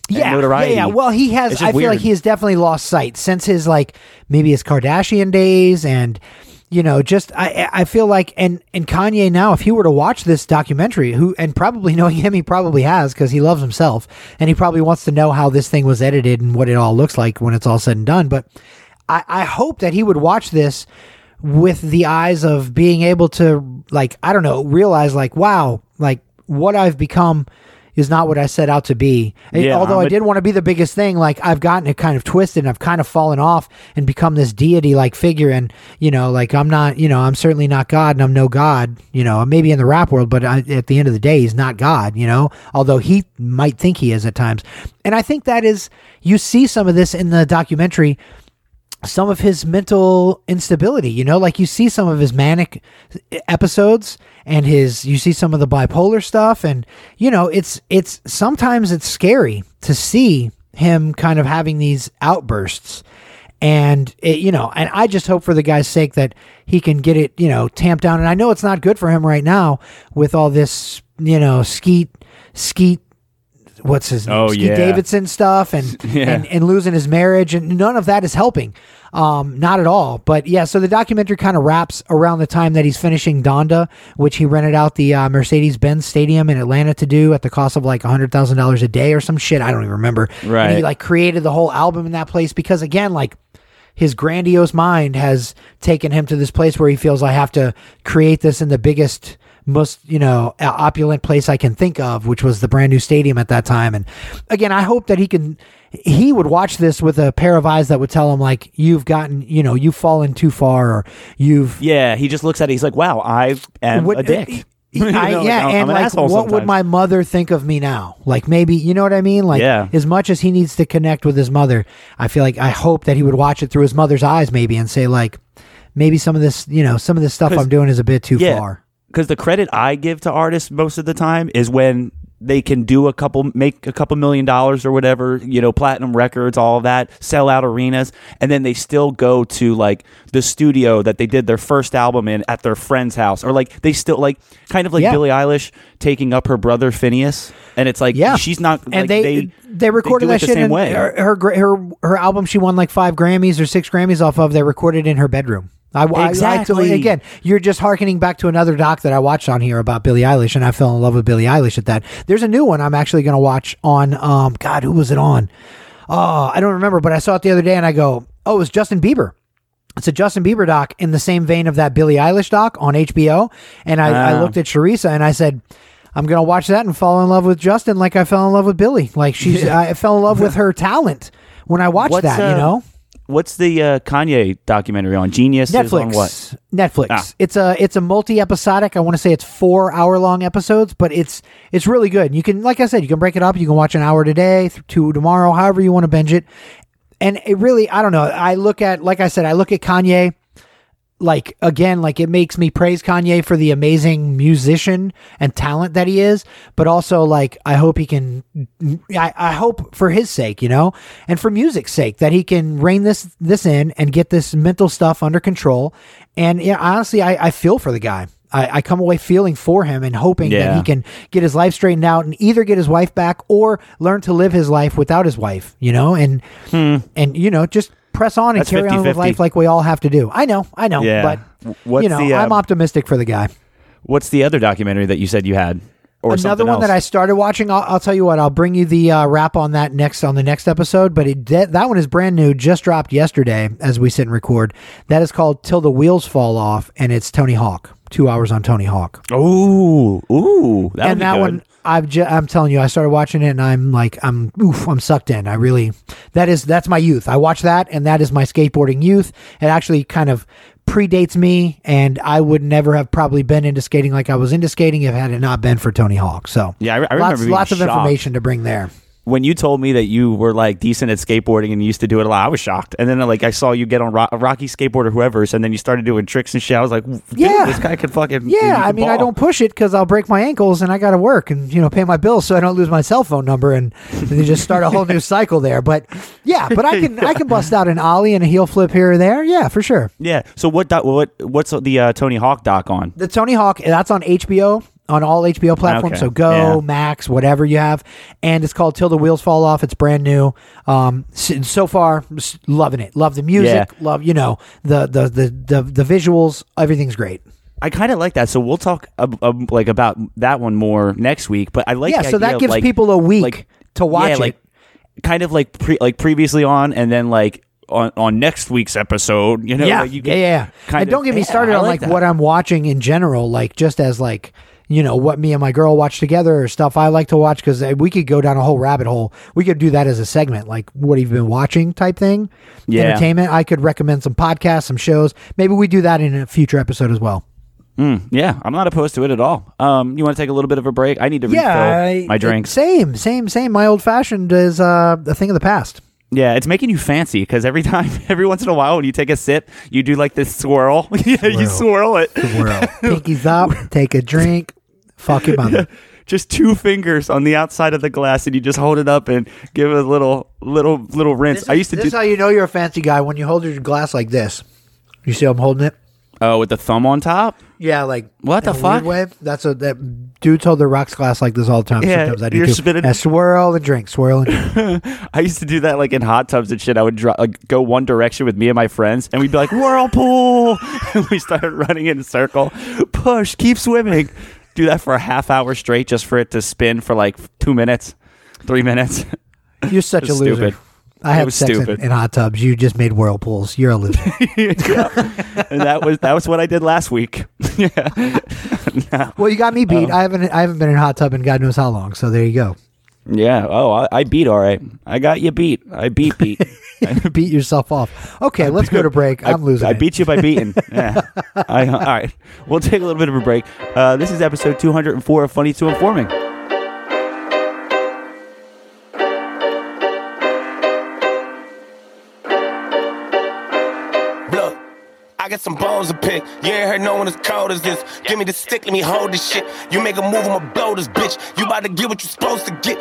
and yeah, notoriety Yeah, yeah. Well, he has. I feel like he has definitely lost sight since his like maybe his Kardashian days, and you know, just I I feel like and and Kanye now, if he were to watch this documentary, who and probably knowing him, he probably has because he loves himself, and he probably wants to know how this thing was edited and what it all looks like when it's all said and done. But I I hope that he would watch this with the eyes of being able to like I don't know realize like wow like what I've become is not what I set out to be. Yeah, although I did want to be the biggest thing, like I've gotten it kind of twisted and I've kind of fallen off and become this deity like figure. And, you know, like I'm not, you know, I'm certainly not God and I'm no God, you know, maybe in the rap world, but I, at the end of the day, he's not God, you know, although he might think he is at times. And I think that is, you see some of this in the documentary some of his mental instability you know like you see some of his manic episodes and his you see some of the bipolar stuff and you know it's it's sometimes it's scary to see him kind of having these outbursts. And it, you know and i just hope for the guy's sake that he can get it you know tamped down. And i know it's not good for him right now with all this you know skeet skeet what's his name? Oh, yeah. Davidson stuff and, Yeah. and and losing his marriage and none of that is helping. Um, not at all. But yeah, so the documentary kind of wraps around the time that he's finishing Donda, which he rented out the uh, Mercedes Benz Stadium in Atlanta to do at the cost of like hundred thousand dollars a day or some shit. I don't even remember. And he like created the whole album in that place because again, like his grandiose mind has taken him to this place where he feels I have to create this in the biggest most you know opulent place I can think of which was the brand new stadium at that time and again I hope that he can he would watch this with a pair of eyes that would tell him like you've gotten you know you've fallen too far or you've yeah he just looks at it he's like wow i am what- a dick You know, like, yeah, I'm- and an like, what would my mother think of me now? Like, maybe you know what I mean. Like, Yeah. as much as he needs to connect with his mother, I feel like I hope that he would watch it through his mother's eyes, maybe, and say like, maybe some of this, you know, some of this stuff I'm doing is a bit too yeah, far. Because the credit I give to artists most of the time is when they can do a couple, make a couple million dollars or whatever, you know, platinum records, all of that, sell out arenas, and then they still go to like the studio that they did their first album in at their friend's house, or like they still like kind of like Yeah. Billie Eilish taking up her brother Finneas, and it's like Yeah, she's not, and like, they, they recorded do it that the shit same in way. Her, her her her album. She won like five Grammys or six Grammys off of. They recorded in her bedroom. I, I- I- Exactly. again, you're just harkening back to another doc that I watched on here about Billie Eilish, and I fell in love with Billie Eilish at that. There's a new one I'm actually going to watch on. Um, God, who was it on? Oh, I don't remember, but I saw it the other day, and I go, oh, it was Justin Bieber. It's a Justin Bieber doc in the same vein of that Billie Eilish doc on HBO. And I, I Ah. looked at Teresa and I said, I'm gonna watch that and fall in love with Justin like I fell in love with Billie. Like she's, I fell in love with her talent when I watched What's, that. uh, you know, What's the uh, Kanye documentary on Genius? is Netflix. on what? Netflix. Ah. It's a it's a multi episodic. I want to say it's four hour long episodes, but it's it's really good. You can, like I said, you can break it up. You can watch an hour today, two tomorrow, however you want to binge it. And it really, I don't know. I look at, like I said, I look at Kanye like again like it makes me praise Kanye for the amazing musician and talent that he is but also like I hope he can I, I hope for his sake you know and for music's sake that he can rein this this in and get this mental stuff under control. And yeah honestly I, I feel for the guy. I, I come away feeling for him and hoping that he can get his life straightened out and either get his wife back or learn to live his life without his wife you know and hmm. and you know just press on and That's carry on with 50-50. life like we all have to do I know I know Yeah. but What's you know, the, I'm um, optimistic for the guy. What's the other documentary that you said you had? or Another something one else. that I started watching. I'll, I'll tell you what. I'll bring you the uh, wrap on that next on the next episode. But it, that, that one is brand new, just dropped yesterday as we sit and record. That is called "Till the Wheels Fall Off," and it's Tony Hawk. Two hours on Tony Hawk. Ooh, ooh, that and that good. one, I've ju- I'm telling you, I started watching it, and I'm like, I'm oof, I'm sucked in. I really, that is that's my youth. I watch that, and that is my skateboarding youth. It actually kind of predates me, and I would never have probably been into skating like I was into skating if had it not been for Tony Hawk. So Yeah, I- I remember lots, lots of shocked. information to bring there. When you told me that you were like decent at skateboarding and you used to do it a lot, I was shocked. And then like I saw you get on Ro- Rocky skateboard or whoever's, and then you started doing tricks and shit. I was like, Yeah. this guy could fucking Yeah, I mean, I don't push it because I'll break my ankles and I got to work and you know pay my bills so I don't lose my cell phone number and then you just start a whole new cycle there. But yeah, but I can I can bust out an ollie and a heel flip here or there. Yeah, for sure. Yeah. So what? Doc, what? What's the uh, Tony Hawk doc on? The Tony Hawk that's on HBO on all HBO platforms. Okay, So Go, yeah. Max, whatever you have, and it's called Till the Wheels Fall Off. It's brand new. Um, so, so far, loving it. Love the music. Yeah. Love you know the the the the, the visuals. Everything's great. I kind of like that. So we'll talk ab- like about that one more next week. But I like Yeah, so that idea of, gives like- people a week like, to watch yeah, it. like kind of like pre- like previously on, and then like on on next week's episode. You know, yeah, like you yeah, get yeah, yeah. And don't get me started I on like, that. what I'm watching in general, like just as like you know what me and my girl watch together or stuff I like to watch because we could go down a whole rabbit hole. We could do that as a segment, like what you've you been watching type thing. Yeah. Entertainment. I could recommend some podcasts, some shows. Maybe we do that in a future episode as well. Yeah, I'm not opposed to it at all. Um, you want to take a little bit of a break? I need to refill I- my drinks. Same, same, same. My old fashioned is uh, a thing of the past. Yeah, it's making you fancy because every time, every once in a while, when you take a sip, you do like this swirl. yeah, you swirl it. Pinkies up, take a drink. Fuck your mother. Just two fingers on the outside of the glass, and you just hold it up and give it a little, little, little rinse. I used to this do is how you know you're a fancy guy when you hold your glass like this. You see how I'm holding it? oh with the thumb on top. Yeah, like What the in a weird fuck? Way. That's a that dudes hold their rocks glass like this all the time. Yeah, Sometimes I do you're too. spinning- And swirl and drink, swirl and drink. I used to do that like in hot tubs and shit. I would dro- like, go one direction with me and my friends, and we'd be like whirlpool. and we started running in a circle. Push, keep swimming. Do that for a half hour straight, just for it to spin for like two minutes, three minutes. You're such a loser. stupid. I have sex in, stupid. in hot tubs. You just made whirlpools. You're a loser. and that was that was what I did last week. yeah, well, you got me beat. Um, I haven't I haven't been in a hot tub in God knows how long. So there you go. Yeah. Oh, I, I beat all right. I got you beat. I beat beat. beat yourself off. Okay, let's go to break. I'm I, losing. I it. beat you by beating. yeah. I, all right. We'll take a little bit of a break. Uh, this is episode 204 of Funny to Informing. I got some bones to pick. You ain't heard no one as cold as this. Give me the stick, let me hold this shit. You make a move, I'ma blow this bitch. You about to get what you supposed to get.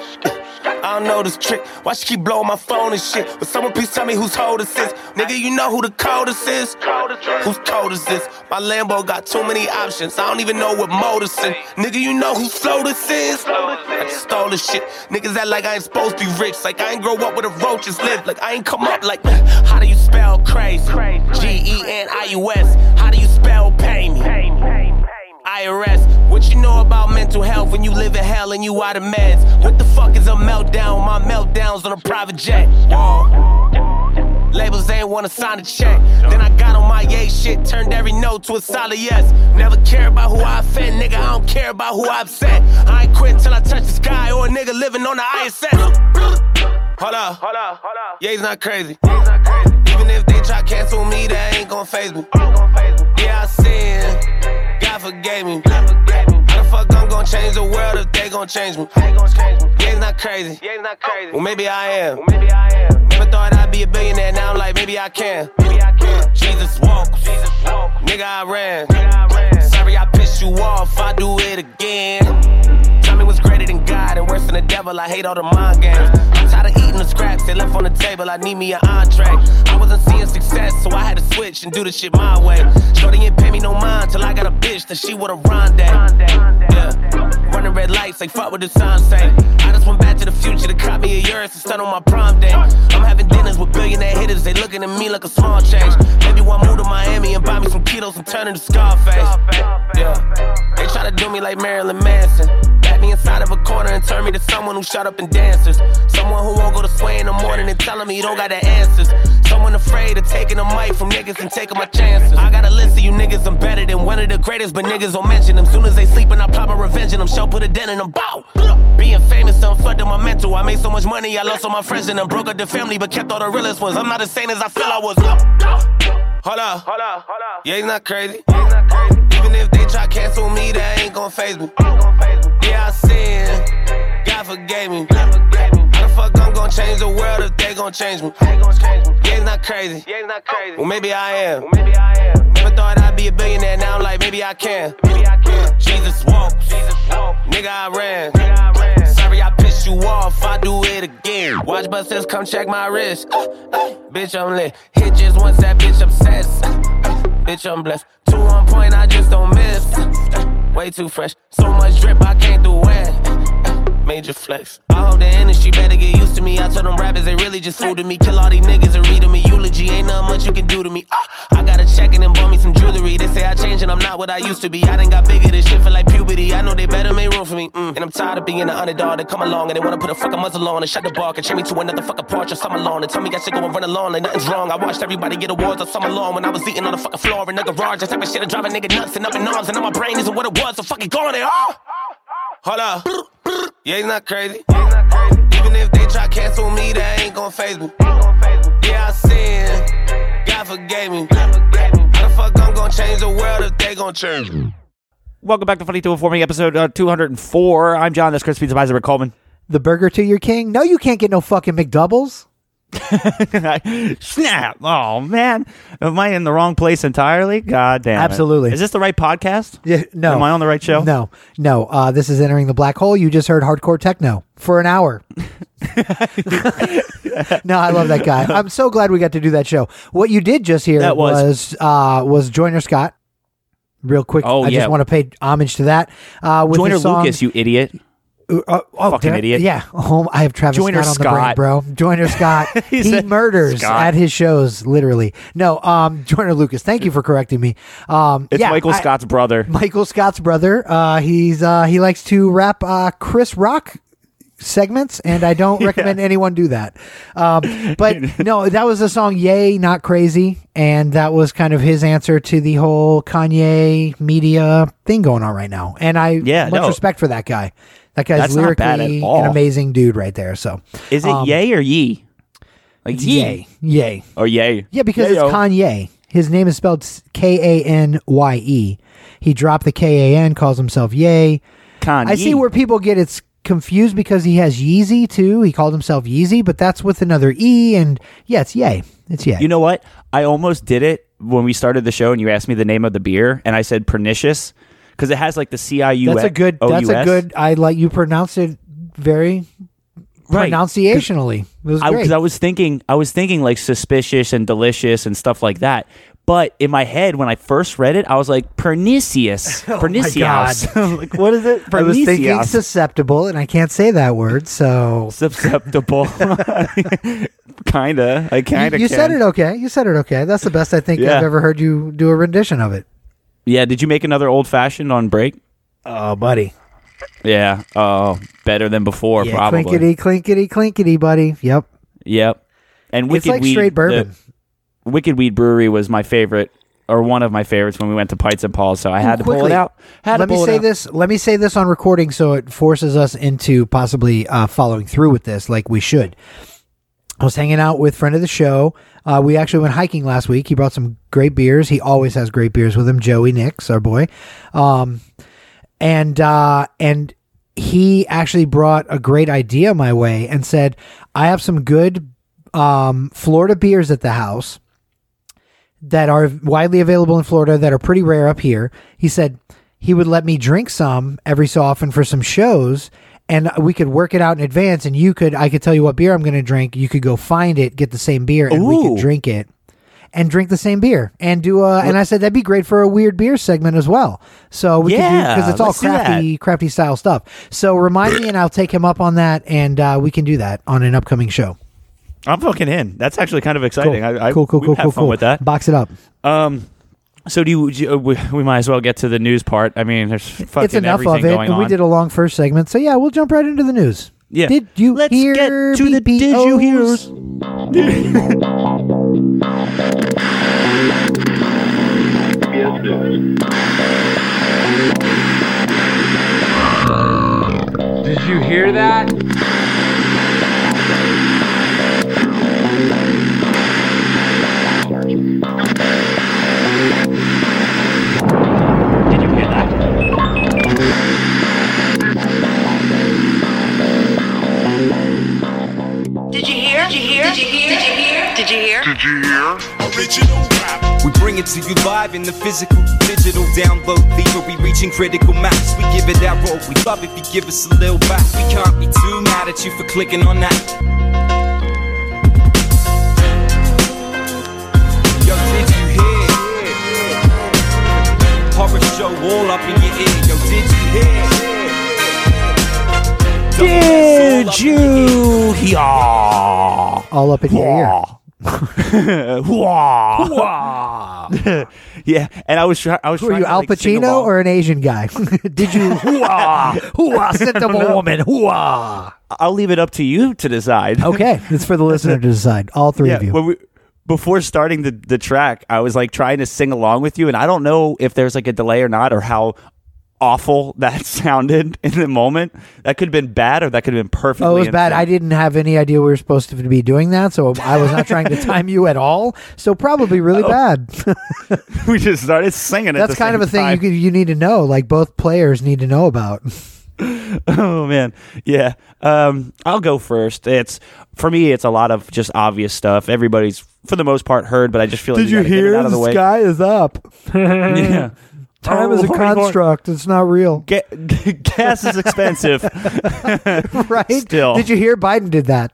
I don't know this trick. Why she keep blowing my phone and shit? But someone please tell me whose coldest is. Nigga, you know who the coldest is? Whose coldest is? This? My Lambo got too many options. I don't even know what motors in. Nigga, you know whose flow this is? I just stole this shit. Niggas act like I ain't supposed to be rich. Like I ain't grow up where the roaches live. Like I ain't come up like, how do you spell crazy? G E N I U S. How do you spell pay me? IRS, what you know about mental health when you live in hell and you out of meds? What the fuck is a meltdown? My meltdowns on a private jet. Whoa. Labels ain't wanna sign a check. Then I got on my yay shit, turned every no to a solid yes. Never care about who I offend, nigga. I don't care about who I upset. I ain't quit till I touch the sky or a nigga living on the ISS. Hold up, hold up, hold up. Yeah, he's not crazy. Even if they try cancel me, that ain't gon' phase me. Yeah, I sin. God forgave me. How the fuck I'm gon' change the world if they gon' change me? Yeah, he's not crazy. Yeah, he's not crazy. Well, maybe I am. maybe I am. Never thought I'd be a billionaire. Now I'm like, maybe I can. Maybe I can. Jesus walk. Nigga, I ran. Sorry, I pissed you off. I do it again. Tell me what's greater than God and worse than the devil. I hate all the mind games. I'm tired of scraps they left on the table. I need me an entree. I wasn't seeing success, so I had to switch and do the shit my way. Shorty ain't pay me no mind till I got a bitch that she with a rondé. Yeah. Running red lights, like fuck what the sign say. I just went back to the future to cop me a Urus and stun on my prom day. I'm having dinners with billionaire hitters. They looking at me like a small change. Maybe one move to Miami and buy me some kilos and turn into Scarface. Yeah. They try to do me like Marilyn Manson. Trap me inside of a corner and turn me to someone who shut up and dances. Someone who won't go to sway in the morning and telling me you don't got the answers. Someone afraid of taking a mic from niggas and taking my chances. I got a list of you niggas, I'm better than one of the greatest, but niggas don't mention them. Soon as they sleeping, I pop a revenge in them. Show put a dent in them. Bow. Being famous done fucked up my mental. I made so much money, I lost all my friends and I broke up the family, but kept all the realest ones. I'm not as sane as I feel I was. Hold up, hold up, hold up. Yeah, he's not crazy. Even if they try cancel me, that ain't gon' phase me. Yeah, I. God forgave me. How the fuck I'm gon' change the world if they gon' change me? Yeah, he's not crazy. Well, maybe I am. Never thought I'd be a billionaire. Now I'm like, maybe I can. Jesus walks. Nigga, I ran. Sorry, I pissed you off. I do it again. Watch busters come check my wrist. Uh, uh, bitch, I'm lit. Hit just once, that bitch obsessed. Uh, bitch, I'm blessed. Two on point, I just don't miss. Way too fresh. So much drip, I can't do it. Major flex. I hope the industry better get used to me. I told them rappers they really just fooled me. Kill all these niggas and read them a eulogy. Ain't nothing much you can do to me. Ah, I got a check and then bought me some jewelry. They say I changed and I'm not what I used to be. I done got bigger. This shit feel like puberty. I know they better make room for me. Mm. And I'm tired of being an underdog. They come along and they wanna put a fucking muzzle on and shut the bar and chain me to another fucking porch or summer lawn and tell me I should go and run along like nothing's wrong. I watched everybody get awards all summer long when I was eating on the fucking floor in the garage. That type of shit that drive a nigga nuts and up in arms. And now my brain isn't what it was. So fucking go on there. Hold up. Yeah, he's not crazy. Even if they try cancel me, that ain't gon' phase me. Yeah, I sin. God forgave me. How the fuck I'm gon' change the world if they gon' change me? Welcome back to Funny 204 Me, episode uh, 204. I'm John. This is Chris Pizza Pizza Rick Coleman. The burger to your king? No, you can't get no fucking McDoubles. Snap! Oh man, am I in the wrong place entirely? God damn! it. Absolutely. Is this the right podcast? Yeah, no. Am I on the right show? No, no. Uh, this is entering the black hole. You just heard hardcore techno for an hour. no, I love that guy. I'm so glad we got to do that show. What you did just hear That was- was uh, was Joyner Scott. Real quick, Oh, I yeah. just want to pay homage to that. Uh, with Joyner song, Lucas, you idiot. Uh, oh, Fucking I- idiot. Yeah. Oh, I have Travis Joyner Scott on the brain, bro. Joyner Scott. He murders Scott. at his shows, literally. No, um, Joyner Lucas. Thank you for correcting me. Um, It's yeah, Michael I- Scott's brother. Michael Scott's brother. Uh, he's uh, he likes to rap uh, Chris Rock segments, and I don't recommend anyone do that. Um, but no, that was the song "Yay, Not Crazy," and that was kind of his answer to the whole Kanye media thing going on right now. And I Yeah, much no. respect for that guy. That guy's That's not bad at all. an amazing dude right there. So Is it um, yay or ye? Like ye yay, yay. or yay? Yeah, because Yayo. it's Kanye. His name is spelled K A N Y E. He dropped the K A N, calls himself Yay. Kanye. I see where people get it's confused because he has Yeezy too. He called himself Yeezy, but that's with another E, and yeah, it's Yay. It's Yay. You know what? I almost did it when we started the show, and you asked me the name of the beer, and I said pernicious because it has like the C I U. that's a good. That's a good. I like you pronounced it very Right. pronunciationally. It was I, I was thinking, I was thinking like suspicious and delicious and stuff like that. But in my head, when I first read it, I was like pernicious, oh pernicious. like what is it? I was thinking Pernicious. susceptible, and I can't say that word. So susceptible. kinda. I kinda. you can. said it okay. You said it okay. That's the best I think Yeah. I've ever heard you do a rendition of it. Yeah. Did you make another old fashioned on break? Oh, buddy. Yeah. Oh, better than before, Yeah, probably. clinkety, clinkety, clinkety, buddy. Yep. Yep. And It's Wicked like Weed, straight bourbon. Wicked Weed Brewery was my favorite, or one of my favorites when we went to Pites and Paul's. So I had to pull it out. Had let to me pull it say out. this. Let me say this on recording, so it forces us into possibly uh, following through with this, like we should. I was hanging out with friend of the show. Uh, we actually went hiking last week. He brought some great beers. He always has great beers with him. Joey Nix, our boy, um, and uh, and he actually brought a great idea my way and said, "I have some good um, Florida beers at the house." that are widely available in Florida that are pretty rare up here. He said he would let me drink some every so often for some shows and we could work it out in advance and you could I could tell you what beer I'm going to drink. You could go find it, get the same beer and we could drink it and drink the same beer and do a and I said that'd be great for a weird beer segment as well. So we Yeah, cuz it's all crafty crafty style stuff. So remind me and I'll take him up on that and uh, we can do that on an upcoming show. I'm fucking in. That's actually kind of Cool. exciting. I, I, cool, cool, cool, cool, fun cool. with that. Box it up. Um, So do you? do you- uh, we, we might as well get to the news part. I mean, there's fucking it's enough everything of it, going and we on. did a long first segment. So yeah, we'll jump right into the news. Yeah. Did you Let's hear get to the did you hears. Did you hear that? Did you hear? Did you hear? We bring it to you live in the physical, digital download. Theory reaching critical mass. We give it that roll. We love if you give us a little back. We can't be too mad at you for clicking on that. Yo, did you hear? Horror show all up in your ear. Yo, did you hear? Did you hear? All up in your ear. Wah. yeah, and I was try- I was Were trying you to, Al like, sing Pacino or an Asian guy? Did you hooah hooah Scent of a woman hooah? I'll leave it up to you to decide. Okay, it's for the listener to decide. All three yeah, of you. when we before starting the the track, I was like trying to sing along with you, and I don't know if there's like a delay or not, or how awful that sounded in the moment. That could have been bad, or that could have been perfectly. Oh, it was bad. I didn't have any idea we were supposed to be doing that, so I was not trying to time you at all. So probably really bad. we just started singing. at That's kind of a same thing you time. you need to know. Like both players need to know about. oh man, yeah. Um, I'll go first. It's for me. It's a lot of just obvious stuff. Everybody's for the most part heard, but I just feel like get it out of the, way. sky is up? yeah. Time is a Oh, my God. construct. It's not real, Ga- gas is expensive. right? Still. Did you hear Biden did that?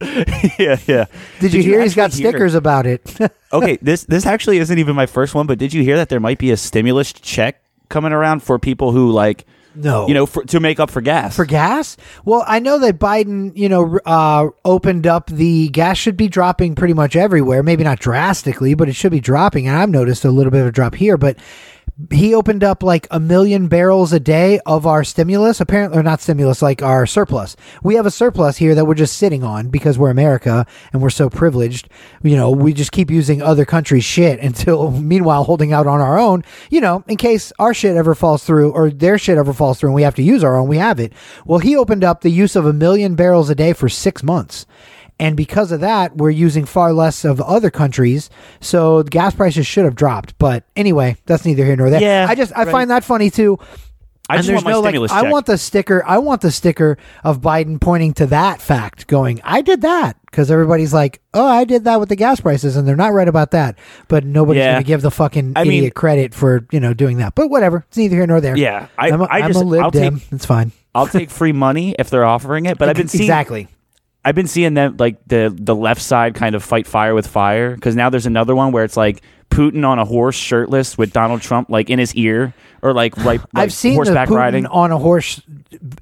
yeah, yeah. Did, you, hear he's got hear- stickers about it? okay, this this actually isn't even my first one, but did you hear that there might be a stimulus check coming around for people who like, no, you know, for, to make up for gas? for gas? Well, I know that Biden, you know, uh, opened up the gas should be dropping pretty much everywhere. Maybe not drastically, but it should be dropping. And I've noticed a little bit of a drop here, but he opened up like a million barrels a day of our stimulus, apparently, or not stimulus, like our surplus. We have a surplus here that we're just sitting on because we're America and we're so privileged. You know, we just keep using other countries' shit until, meanwhile, holding out on our own, you know, in case our shit ever falls through or their shit ever falls through and we have to use our own, we have it. Well, he opened up the use of a million barrels a day for six months. And because of that, we're using far less of other countries. So the gas prices should have dropped. But anyway, that's neither here nor there. Yeah, I just I right. find that funny too. I just and there's my no like stimulus I want the sticker. I want the sticker of Biden pointing to that fact, going, "I did that," because everybody's like, "Oh, I did that with the gas prices," and they're not right about that. But nobody's Yeah. going to give the fucking I idiot mean- credit for you know doing that. But whatever, it's neither here nor there. Yeah, I- I'm a, I I'm just- a lib I'll dem. take- it's fine. I'll take free money if they're offering it, but I've been seeing exactly. I've been seeing them like the the left side kind of fight fire with fire because now there's another one where it's like Putin on a horse, shirtless, with Donald Trump like in his ear or like right. Like, I've seen the horseback Putin riding. on a horse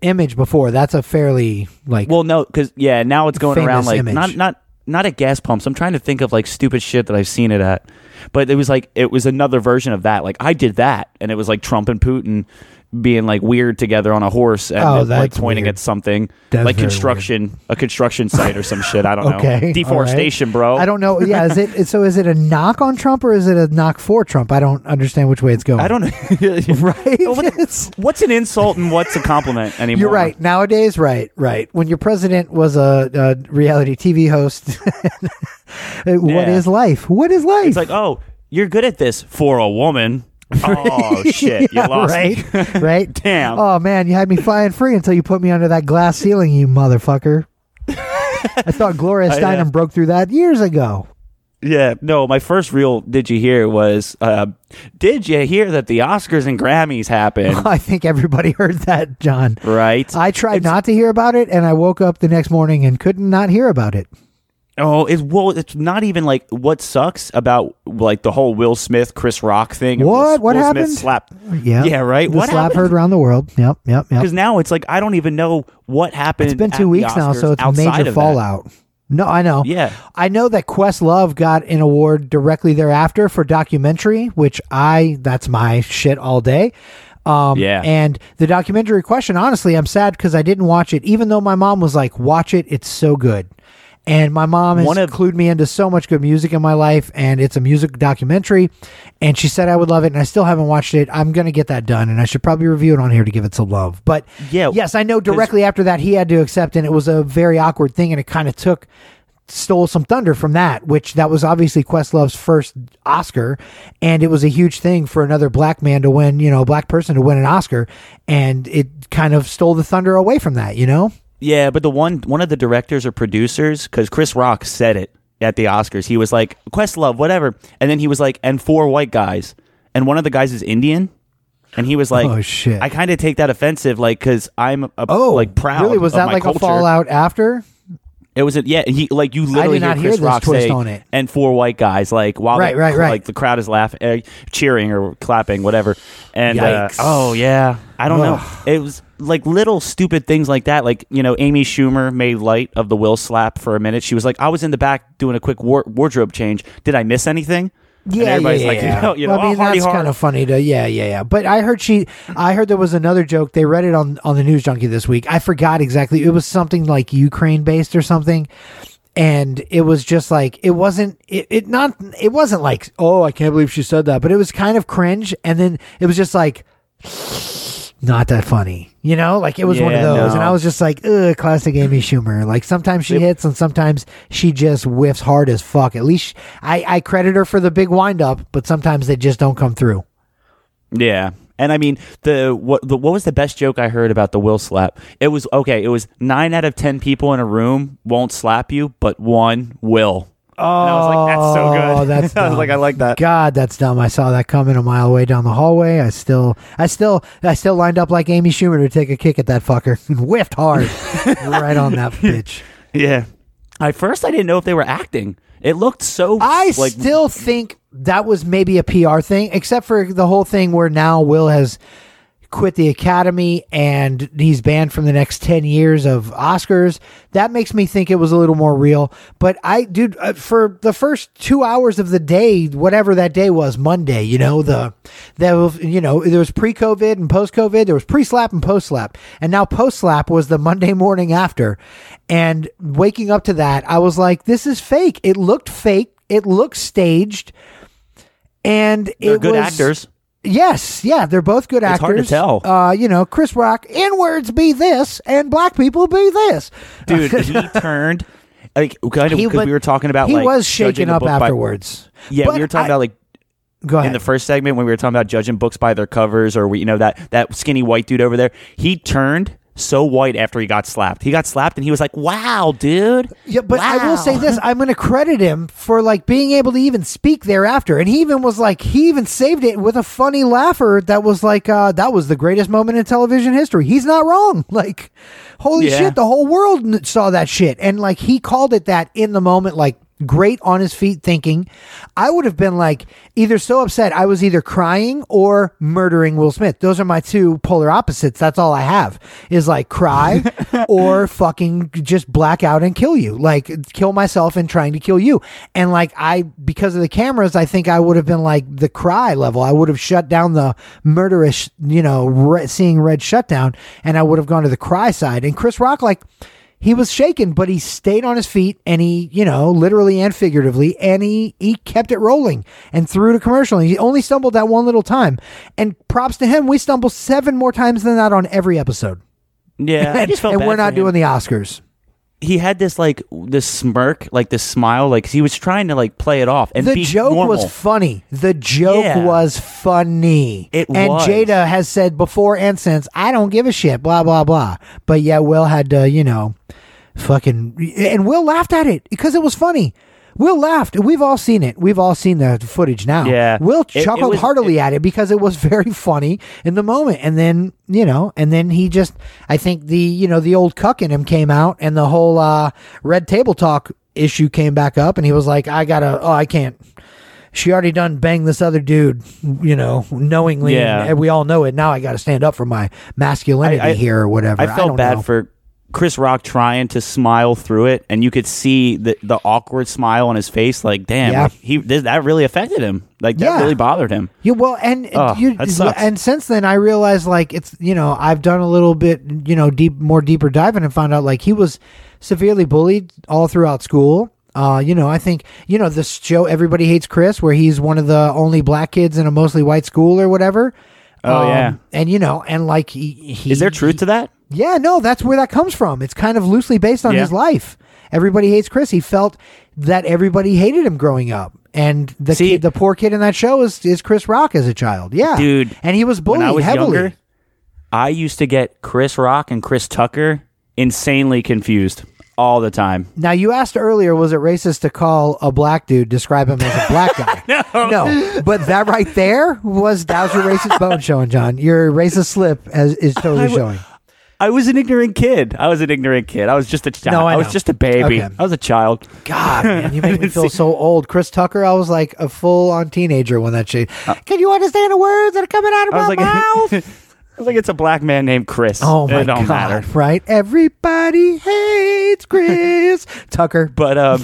image before. That's a fairly like Well, no, because yeah, now it's going around like image. not not not at gas pumps. I'm trying to think of like stupid shit that I've seen it at, but it was like it was another version of that. Like I did that, and it was like Trump and Putin being like weird together on a horse and Oh, like pointing weird. at something That's like construction, a construction site or some shit. I don't okay know. Deforestation, right. bro. I don't know. Yeah, is it so? Is it a knock on Trump or is it a knock for Trump? I don't understand which way it's going. I don't know. Right? What- what's an insult and what's a compliment anymore? You're right. Nowadays, right, right. When your president was a, a reality TV host, what Yeah. is life? What is life? It's like, oh, you're good at this for a woman. Oh shit, you Yeah, lost right, right. Damn. Oh man, you had me flying free until you put me under that glass ceiling, you motherfucker. I thought Gloria uh, Steinem broke through that years ago. Yeah, no, my first real did you hear was uh, did you hear that the Oscars and Grammys happened? I think everybody heard that, John. right? I tried not to hear about it, and I woke up the next morning and couldn't not hear about it. Oh, it's well, it's not even like what sucks about like the whole Will Smith Chris Rock thing. What? Will, What Will happened? Smith slap. Yeah, Yeah, right. The What slap happened? heard around the world. Yep, yep, yep. Because now it's like I don't even know what happened. It's been two weeks now, so it's major of that. fallout. No, I know. Yeah. I know that Questlove got an award directly thereafter for documentary, which I that's my shit all day. Um, Yeah. And the documentary question, honestly, I'm sad because I didn't watch it, even though my mom was like, "Watch it, it's so good." And my mom has One of- clued me into so much good music in my life, and it's a music documentary. And she said I would love it, and I still haven't watched it. I'm gonna get that done, and I should probably review it on here to give it some love. But Yeah, yes, I know directly after that he had to accept, and it was a very awkward thing, and it kind of took stole some thunder from that, which that was obviously Questlove's first Oscar, and it was a huge thing for another black man to win, you know, a black person to win an Oscar, and it kind of stole the thunder away from that, you know. Yeah, but the one one of the directors or producers, because Chris Rock said it at the Oscars, he was like Questlove, whatever, and then he was like, and four white guys, and one of the guys is Indian, and he was oh, like, Oh, shit. I kind of take that offensive, like, because I'm a, Oh, like proud. Really, was that like culture. a fallout after? It was a yeah. He like you literally not hear hear Chris this Rock twist say on it. and four white guys like while Right, the, right, right. like the crowd is laughing, uh, cheering or clapping, whatever. And uh, oh yeah, I don't know. It was like little stupid things like that. Like you know, Amy Schumer made light of the Will slap for a minute. She was like, I was in the back doing a quick war- wardrobe change. Did I miss anything? And Yeah, yeah, everybody's yeah. like, yeah. you know, you know, Well, I mean, oh, that's kind of funny to, yeah, yeah, yeah. But I heard she, I heard there was another joke. They read it on on the News Junkie this week. I forgot exactly. It was something like Ukraine based or something, and it was just like it wasn't. It, it not. It wasn't like, oh, I can't believe she said that. But it was kind of cringe, and then it was just like. Not that funny, you know. Like it was one of Yeah, those, and. I was just like, "Ugh, classic Amy Schumer." Like sometimes she hits, and sometimes she just whiffs hard as fuck. At least I, I credit her for the big windup, but sometimes they just don't come through. Yeah. And I mean the what the what was the best joke I heard about the Will slap? It was okay, it was 9 out of 10 people in a room won't slap you, but one will. Oh, and I was like that's so oh, good. Oh, that's I was dumb. like I like that. God, that's dumb. I saw that coming a mile away down the hallway. I still, I still, I still lined up like Amy Schumer to take a kick at that fucker and whiffed hard, right on that bitch. Yeah. At first I didn't know if they were acting. It looked so I like still think that was maybe a PR thing, except for the whole thing where now Will has quit the academy and he's banned from the next 10 years of Oscars. That makes me think it was a little more real. But I, dude, uh, for the first two hours of the day, whatever that day was, Monday, you know, the, that was, you know, there was pre COVID and post COVID, there was pre slap and post slap. And now post slap was the Monday morning after. And waking up to that, I was like, this is fake. It looked fake. It looked staged. And they're it good was, actors. Yes, yeah, they're both good It's actors. hard to tell. Uh, you know, Chris Rock, N words be this, and black people be this. Dude, he turned like kind of because we were talking about he like was shaken up book by- afterwards. yeah, But we were talking I- about like Go ahead. in the first segment when we were talking about judging books by their covers or we, you know that that skinny white dude over there he turned so white after he got slapped he got slapped and he was like wow dude Yeah, but I will say this: I'm going to credit him for like being able to even speak thereafter, and he even was like he even saved it with a funny laugher that was like uh, that was the greatest moment in television history. He's not wrong. Like, holy Yeah. shit, the whole world saw that shit, and like he called it that in the moment, like great on his feet thinking. I would have been like either so upset I was either crying or murdering Will Smith. Those are my two polar opposites. That's all I have is like cry or fucking just black out and kill you. Like kill myself and trying to kill you. And like I because of the cameras, I think I would have been like the cry level. I would have shut down the murderous, you know, re- seeing red shutdown and I would have gone to the cry side. And Chris Rock like he was shaken, but he stayed on his feet and he, you know, literally and figuratively, and he he kept it rolling and through the commercial. And he only stumbled that one little time. And props to him, we stumble seven more times than that on every episode. yeah and and we're not doing the Oscars. He had this like this smirk like this smile like he was trying to like play it off and the joke normal. was funny. The joke Yeah. was funny. It and was. Jada has said before and since, I don't give a shit, blah, blah, blah. But yeah, Will had to, you know, fucking. And Will laughed at it because it was funny. Will laughed. We've all seen it. We've all seen the footage now. Yeah. Will It- it chuckled was- heartily at it because it was very funny in the moment. And then, you know, and then he just, I think the, you know, the old cuck in him came out and the whole uh, red table talk issue came back up and he was like, I gotta, oh, I can't. She already done banged this other dude, you know, knowingly. Yeah. And we all know it. Now I got to stand up for my masculinity I- I- here or whatever. I don't felt bad know. for Chris Rock trying to smile through it, and you could see the the awkward smile on his face. Like, damn, Yeah. like, he this, that really affected him. Like that Yeah. really bothered him. Yeah, well, and Oh, you, that sucks. and since then, I realized like it's you know I've done a little bit you know deep more deeper diving and found out like he was severely bullied all throughout school. Uh, you know, I think you know this show "Everybody Hates Chris," where he's one of the only black kids in a mostly white school or whatever. Um, Oh, yeah. and you know, and like he, he Is there truth to that? yeah, no, that's where that comes from. It's kind of loosely based on Yeah. his life. Everybody hates Chris. He felt that everybody hated him growing up, and the See- kid, the poor kid in that show is is Chris Rock as a child. Yeah, Dude, and he was bullied was heavily. younger, I used to get Chris Rock and Chris Tucker insanely confused all the time. Now you asked earlier, was it racist to call a black dude describe him as a black guy? no, no, but that right there was that was your racist bone showing, John. Your racist slip as, is totally I w- showing. I was an ignorant kid. I was an ignorant kid. I was just a child. No, I was just a baby. Okay. I was a child. God, man, you make me feel see- so old. Chris Tucker, I was like a full on teenager when that shit. Can you understand the words that are coming out of Uh, I my was like, mouth? I was like, it's a black man named Chris. Oh my it don't god! matter. Right? Everybody hates Chris Tucker. But um,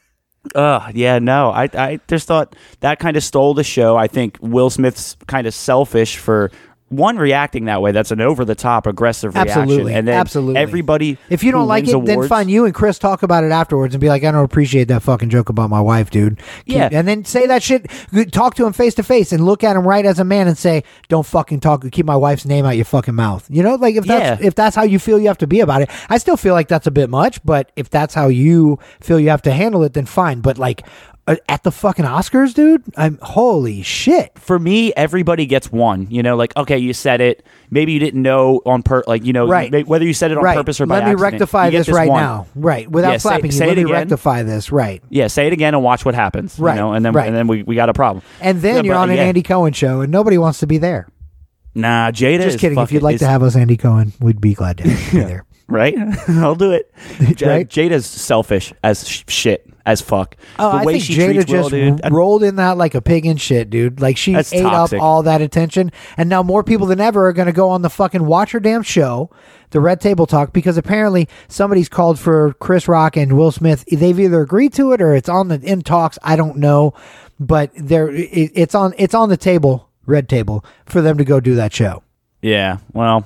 uh, yeah, no, I I just thought that kind of stole the show. I think Will Smith's kind of selfish for one reacting that way. That's an over the top aggressive reaction, Absolutely, and then absolutely. everybody. If you don't like it, wins then awards- fine. You and Chris talk about it afterwards and be like, "I don't appreciate that fucking joke about my wife, dude." Keep- Yeah. and then say that shit. Talk to him face to face and look at him right as a man and say, "Don't fucking talk. Keep my wife's name out your fucking mouth." You know, like if that's Yeah. if that's how you feel you have to be about it. I still feel like that's a bit much, but if that's how you feel you have to handle it, then fine. But like. Uh, At the fucking Oscars, dude! I'm holy shit. for me, everybody gets one. You know, like okay, you said it. Maybe you didn't know on per, like you know, Right. whether you said it on right. purpose or by Let me accident. rectify get this, right one. now. Right. Without Yeah, say- slapping say you. it Let me again. rectify this. Right. Yeah, say it again and watch what happens. Right, You know, and then right. and then we, we got a problem. And then Yeah, you're but, on an yeah. Andy Cohen show, and nobody wants to be there. Nah, Jada. Just kidding. If you'd like to have us, Andy Cohen, we'd be glad to be there. Right, I'll do it. J- Right? Jada's selfish as sh- shit as fuck. Oh, the I way think she Jada treats Will, just dude. I- rolled in that like a pig in shit, dude. Like she That's ate toxic. up all that attention, and now more people than ever are going to go on the fucking Watch Her Damn show, the Red Table Talk, because apparently somebody's called for Chris Rock and Will Smith. They've either agreed to it or it's on the in talks. I don't know, but they're it, it's on it's on the table, Red Table, for them to go do that show. Yeah. Well,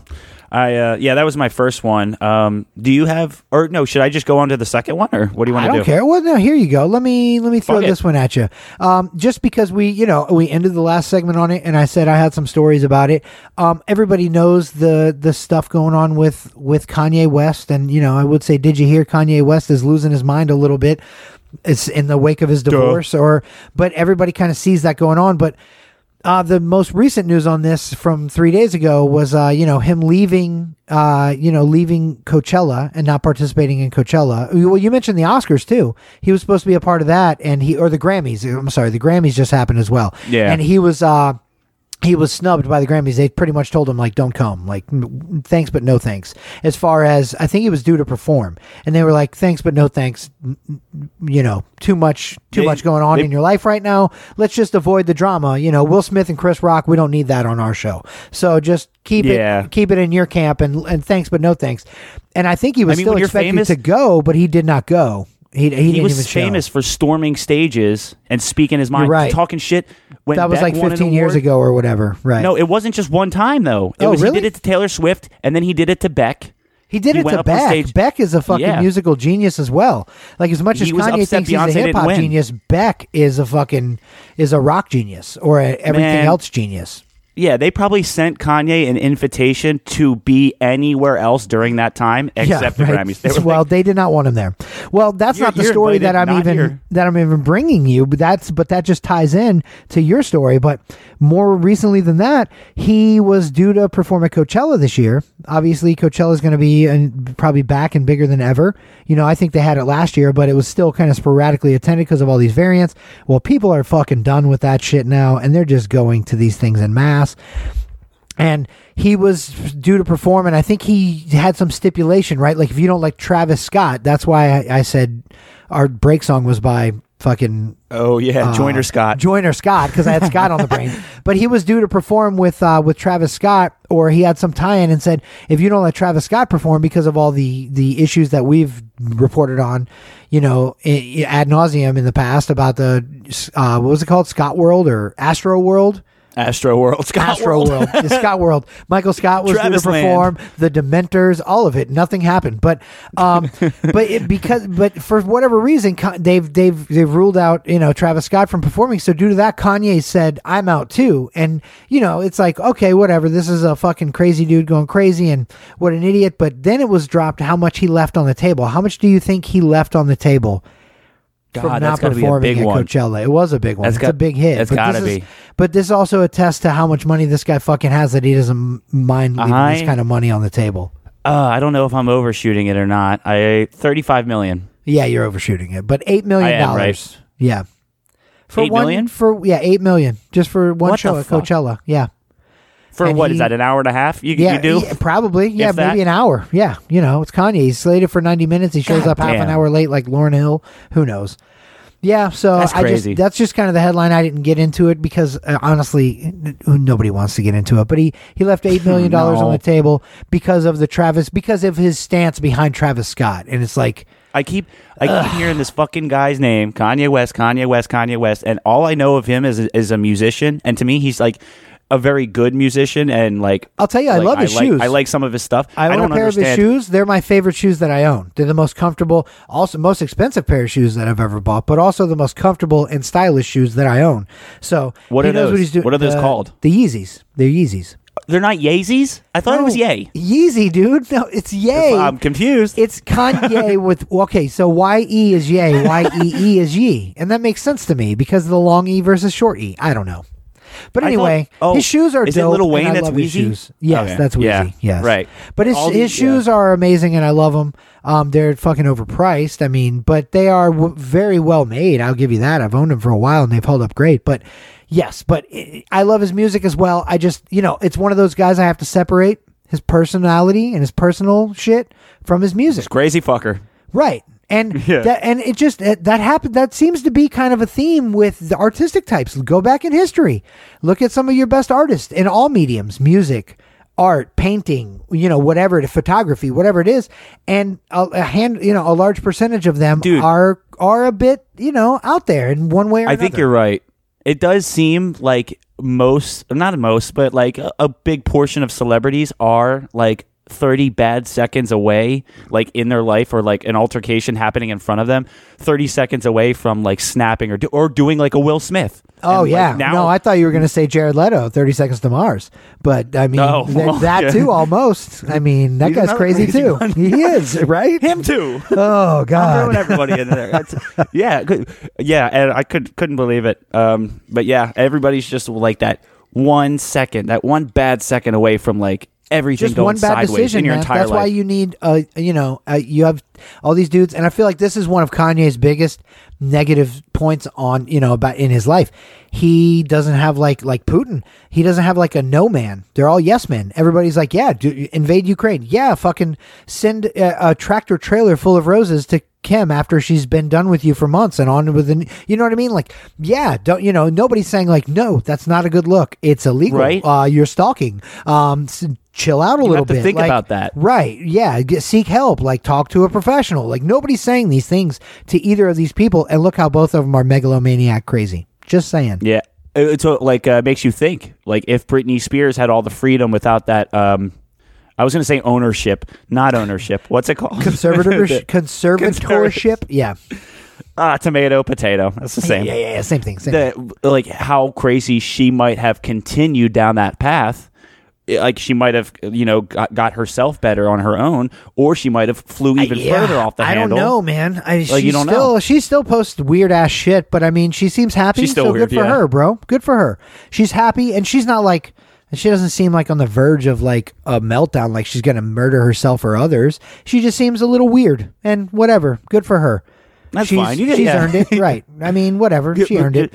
I uh, yeah, that was my first one. Um, do you have or no? Should I just go on to the second one, or what do you want to don't do? care. Well, no, here you go. Let me let me throw Fuck it. this one at you. Um, just because we, you know, we ended the last segment on it, and I said I had some stories about it. Um, everybody knows the the stuff going on with with Kanye West, and you know, I would say, did you hear Kanye West is losing his mind a little bit? It's in the wake of his divorce, or but everybody kind of sees that going on, but. Uh, the most recent news on this from three days ago was, uh, you know, him leaving, uh, you know, leaving Coachella and not participating in Coachella. Well, you mentioned the Oscars too. He was supposed to be a part of that, and he or the Grammys. I'm sorry, the Grammys just happened as well. Yeah. and he was, uh, he was snubbed by the Grammys. They pretty much told him like, "Don't come." Like, thanks but no thanks. As far as I think he was due to perform, and they were like, "Thanks but no thanks." You know, too much, too They- much going on they- in your life right now. Let's just avoid the drama. You know, Will Smith and Chris Rock. We don't need that on our show. So just keep Yeah. it, keep it in your camp, and and thanks but no thanks. And I think he was I mean, still when you're expected famous- to go, but he did not go. He he, He was even show. famous for storming stages and speaking his mind, You're right. talking shit. When That was Beck like 15 years ago or whatever. Right. No, it wasn't just one time though. It Oh, was really? he did it to Taylor Swift, and then he did it to Beck. He did He it to Beck. Beck is a fucking Yeah. musical genius as well. Like as much as He was Kanye thinks he's Beyonce a hip hop genius, Beck is a fucking is a rock genius or a everything Man. else genius. Yeah, they probably sent Kanye an invitation to be anywhere else during that time except the right. Grammys. They well, like, they did not want him there. Well, that's not the story that I'm even here. that I'm even bringing you. But that's but that just ties in to your story. But more recently than that, he was due to perform at Coachella this year. Obviously, Coachella is going to be and probably back and bigger than ever. You know, I think they had it last year, but it was still kind of sporadically attended because of all these variants. Well, people are fucking done with that shit now, and they're just going to these things in mass and he was due to perform and i think he had some stipulation right like if you don't like travis scott that's why i, I said our break song was by fucking Oh yeah, Joiner Scott. Joyner Scott because I had Scott on the brain. But he was due to perform with uh, with Travis Scott, or he had some tie-in and said, if you don't let Travis Scott perform because of all the the issues that we've reported on, you know, ad nauseum in the past about the uh, what was it called, Scott World or Astro World. Astro World. Scott Astro World. World, the Scott World. Michael Scott was Travis due to Land. perform. The Dementors, all of it. Nothing happened, but um, but it, because but for whatever reason, they've they've they've ruled out you know Travis Scott from performing. So due to that, Kanye said, "I'm out too." And you know, it's like okay, whatever. This is a fucking crazy dude going crazy, and what an idiot. But then it was dropped how much he left on the table. How much do you think he left on the table? God, from not gotta be a performing big at one. Coachella. It was a big one. That's it's got- a big hit. that's but gotta this be. But this also attests to how much money this guy fucking has that he doesn't mind leaving this kind of money on the table. Uh, I don't know if I'm overshooting it or not. I 35 million. Yeah, you're overshooting it, but eight million dollars. right? Yeah, for Eight one million? for yeah eight million just for one What show at fuck? Coachella. Yeah, For And what is he- that? An hour and a half? You, yeah, you do? yeah, probably. Yeah, If that? maybe an hour. Yeah, you know, it's Kanye. He's slated for ninety minutes. He shows God up half an hour late, like Lauryn Hill. Who knows? Yeah, so That's I just that's just kind of the headline. I didn't get into it because uh, honestly, n- nobody wants to get into it. But he he left eight million dollars on the table because of the Travis because of his stance behind Travis Scott, and it's like I keep I keep hearing this fucking guy's name, Kanye West, Kanye West, Kanye West, and all I know of him is is a musician, and to me, he's like a very good musician, and like I'll tell you, I like, love his like, shoes. I like some of his stuff. I own don't a pair of his shoes. They're my favorite shoes that I own. They're the most comfortable, also most expensive pair of shoes that I've ever bought, but also the most comfortable and stylish shoes that I own. So What he are knows those? what he's doing. What are those The- called? The Yeezys. They're Yeezys. They're not Yeezys. I thought it was Yay. Yeezy, dude. No, it's Yay. I'm confused. It's Kanye with okay, so Y E is Yay, Y E E is Ye, and that makes sense to me because of the long E versus short E. I don't know, but I thought- anyway, oh, his shoes are is it dope. Lil and Wayne I that's love his Weezy? shoes. Yes, Okay. that's Weezy. Yeah, Yes, right. But his All his shoes are amazing, and I love them. Um, they're fucking overpriced. I mean, but they are w- very well made. I'll give you that. I've owned them for a while, and they've held up great. But yes, but i I love his music as well. I just you know, it's one of those guys I have to separate his personality and his personal shit from his music. Crazy fucker. Right. And Yeah. that and it just it, that happened that seems to be kind of a theme with the artistic types. Go back in history. Look at some of your best artists in all mediums, music, art, painting, you know, whatever, photography, whatever it is, and a, a hand, you know, a large percentage of them Dude. are are a bit, you know, out there in one way or I another. think you're right. It does seem like most, not most, but like a, a big portion of celebrities are like 30 bad seconds away, like in their life or like an altercation happening in front of them, 30 seconds away from like snapping or, do, or doing like a Will Smith. Oh And, like, yeah, now no, I thought you were going to say Jared Leto, Thirty Seconds to Mars, but I mean No. th- Well, that yeah. too almost. I mean that He's guy's crazy, crazy too. He is right. him too. Oh God, throwing everybody in there. That's, yeah, yeah, and I could couldn't believe it. Um, but yeah, everybody's just like that one second, that one bad second away from like everything just going one bad sideways decision, in your man. That's life. why you need, uh, you know, uh, you have all these dudes, and I feel like this is one of Kanye's biggest negative points on, you know, about in his life. He doesn't have like like Putin. He doesn't have like a no man. They're all yes men. Everybody's like, yeah, do, invade Ukraine. Yeah, fucking send a, a tractor trailer full of roses to Kim after she's been done with you for months and on with the, you know what I mean? Like, yeah, don't you know? Nobody's saying like, no, that's not a good look. It's illegal. Right. Uh, you're stalking. Um, chill out a little have to bit. think Like, about that. Right. Yeah. Get, seek help. Like talk to a professional. Like nobody's saying these things to either of these people. And look how both of them are megalomaniac crazy. Just saying. Yeah, It- it's what, like uh, makes you think. Like if Britney Spears had all the freedom without that, um, I was going to say ownership, not ownership. What's it called? Conservatorship. conservatorship. Yeah. ah, tomato, potato. That's the same. Yeah, yeah, yeah. Same thing. Same thing. like how crazy she might have continued down that path like she might have you know got, got herself better on her own or she might have flew even Yeah, further off the I handle I don't know, man. I, Like, you don't still, know. She still posts weird ass shit, but I mean, she seems happy. She's still so weird, good for yeah. her, bro. Good for her. She's happy, and she's not like. She doesn't seem like on the verge of like a meltdown, like she's gonna murder herself or others. She just seems a little weird, and whatever. Good for her. That's she's, fine. You get- she's yeah. earned it, right? I mean, whatever. She earned it.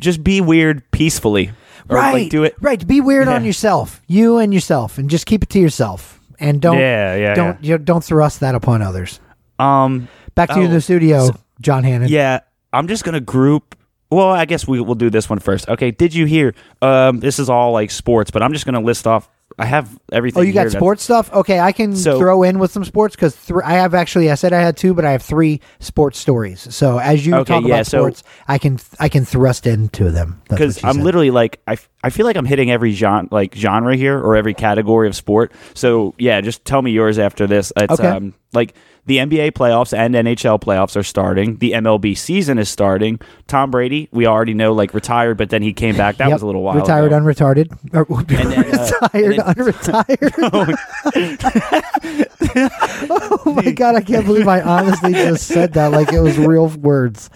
just be weird peacefully or Right. like do it Right. Be weird on yourself, you and yourself, and just keep it to yourself, and don't. Yeah, yeah, Don't you don't thrust that upon others. um Back to you in Oh, the studio, John Hannon. yeah I'm just gonna group. Well, I guess we will do this one first. Okay. Did you hear? Um, this is all like sports, but I'm just gonna list off. I have everything. Oh, you got sports stuff? Okay, I can So- throw in with some sports because th- I have actually. I said I had two, but I have three sports stories. So as you Okay, talk yeah, about so- sports, I can I can thrust into them. Because I'm said. literally like I, f- I feel like I'm hitting every genre like genre here or every category of sport. So yeah, just tell me yours after this. It's Okay. um like the NBA playoffs and NHL playoffs are starting. The MLB season is starting. Tom Brady, we already know like retired, but then he came back. That Yep. was a little while Retired, ago. unretarded, or, then, uh, retired, and unretired. oh my god, I can't believe I honestly just said that like it was real words.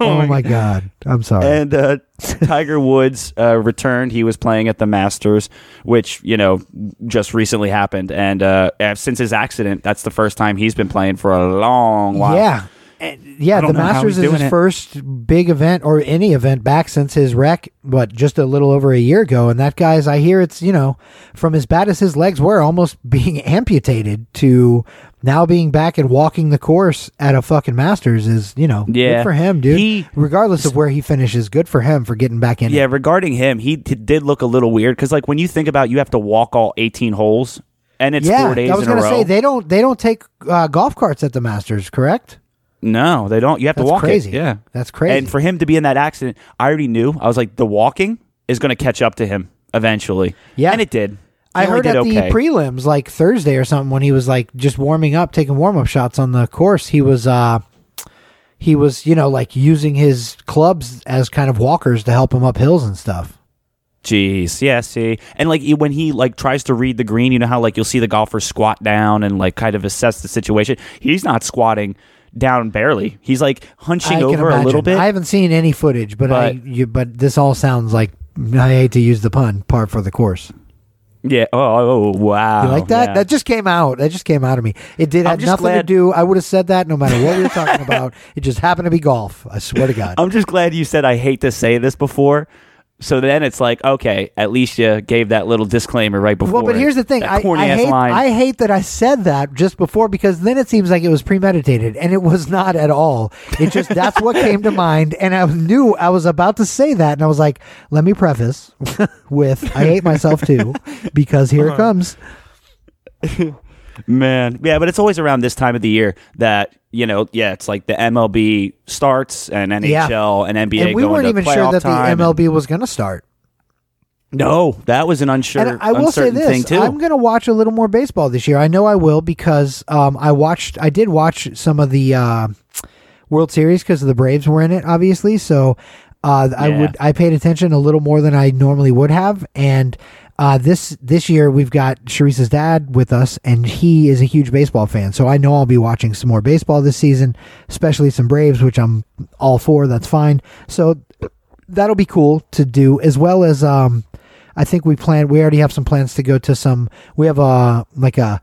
Oh my god, I'm sorry. And uh, Tiger Woods uh, returned. He was playing at the Masters, which you know just recently happened. And uh, since his accident, that's the first time he's been playing for a long while. Yeah. And, yeah, the Masters is his it. first big event or any event back since his wreck, what, just a little over a year ago. And that guy's, I hear it's, you know, from as bad as his legs were, almost being amputated to now being back and walking the course at a fucking Masters is, you know, Yeah. good for him, dude. He- Regardless of where he finishes, good for him for getting back in. Yeah, it. regarding him, he t- did look a little weird because, like, when you think about you have to walk all 18 holes and it's yeah. four days I was gonna say they don't they don't take uh, golf carts at the Masters, correct? no, they don't. You have That's to walk crazy. it. Yeah, That's crazy. And for him to be in that accident, I already knew. I was like, the walking is going to catch up to him eventually. Yeah. and it did. He I heard did at okay. the prelims like Thursday or something when he was like just warming up, taking warm up shots on the course. He was uh he was, you know, like using his clubs as kind of walkers to help him up hills and stuff. Jeez, yeah, see, and like when he like tries to read the green, you know how like you'll see the golfer squat down and like kind of assess the situation. He's not squatting down barely. He's like hunching I over a little bit. I haven't seen any footage, but, I But- you, but this all sounds like I hate to use the pun, par for the course. yeah. Oh, oh, oh, wow. You like that? Yeah. That just came out. That just came out of me. It did have nothing to do. I would have said that no matter what we were talking about. It just happened to be golf. I swear to God. I'm just glad you said I hate to say this before. So then it's like, okay, at least you gave that little disclaimer right before. Well, but here's the thing. I, I hate. I hate that I said that just before because then it seems like it was premeditated and it was not at all. It just, that's what came to mind. And I knew I was about to say that. And I was like, let me preface with, I hate myself too because here Uh-huh. it comes. Man, yeah, but it's always around this time of the year that you know, yeah, it's like the MLB starts and NHL and NBA. and we weren't even sure that the. MLB was going to start. No, that was an unsure, and I will say this: thing too. I'm going to watch a little more baseball this year. I know I will because um, I watched, I did watch some of the uh, World Series because the Braves were in it, obviously. So uh, I would, I paid attention a little more than I normally would have, and. Uh, this this year we've got Sharice's dad with us, and he is a huge baseball fan. So I know I'll be watching some more baseball this season, especially some Braves, which I'm all for. That's fine. So that'll be cool to do, as well as um, I think we plan. We already have some plans to go to some. We have a like a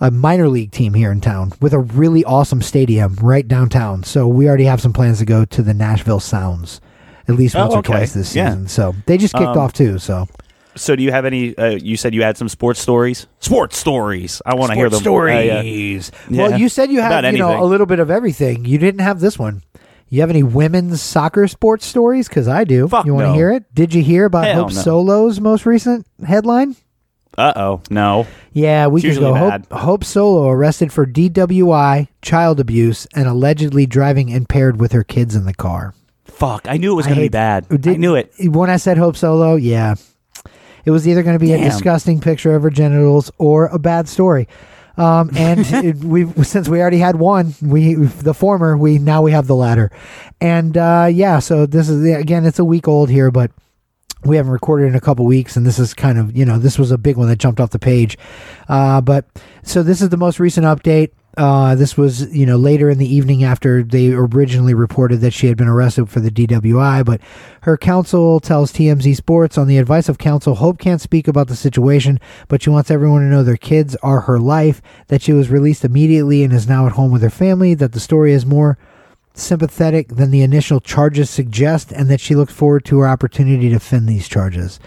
a minor league team here in town with a really awesome stadium right downtown. So we already have some plans to go to the Nashville Sounds at least Oh, once or twice this Yeah. season. So they just kicked Um, off too. So so, do you have any? Uh, you said you had some sports stories. Sports stories. I want to hear them. Uh, yeah. Well, Yeah. you said you had About you know anything. a little bit of everything. You didn't have this one. You have any women's soccer sports stories? Because I do. Fuck you want to no. hear it? Did you hear about Hell Hope no. Solo's most recent headline? Uh oh, no. Yeah, we It's can usually go. Hope, bad. Hope Solo arrested for DWI, child abuse, and allegedly driving impaired with her kids in the car. Fuck, I knew it was going to be hate- bad. I Did- knew it. When I said Hope Solo, yeah. It was either going to be a disgusting picture of her genitals or a bad story. Um, and it, we since we already had one, we the former, we now we have the latter. And uh, yeah, so this is again, it's a week old here, but we haven't recorded in a couple weeks, and this is kind of you know this was a big one that jumped off the page. Uh, but so this is the most recent update. Uh, this was you know later in the evening after they originally reported that she had been arrested for the DWI, but her counsel tells TMZ Sports on the advice of counsel, Hope can't speak about the situation, but she wants everyone to know their kids are her life. That she was released immediately and is now at home with her family. That the story is more sympathetic than the initial charges suggest, and that she looks forward to her opportunity to defend these charges.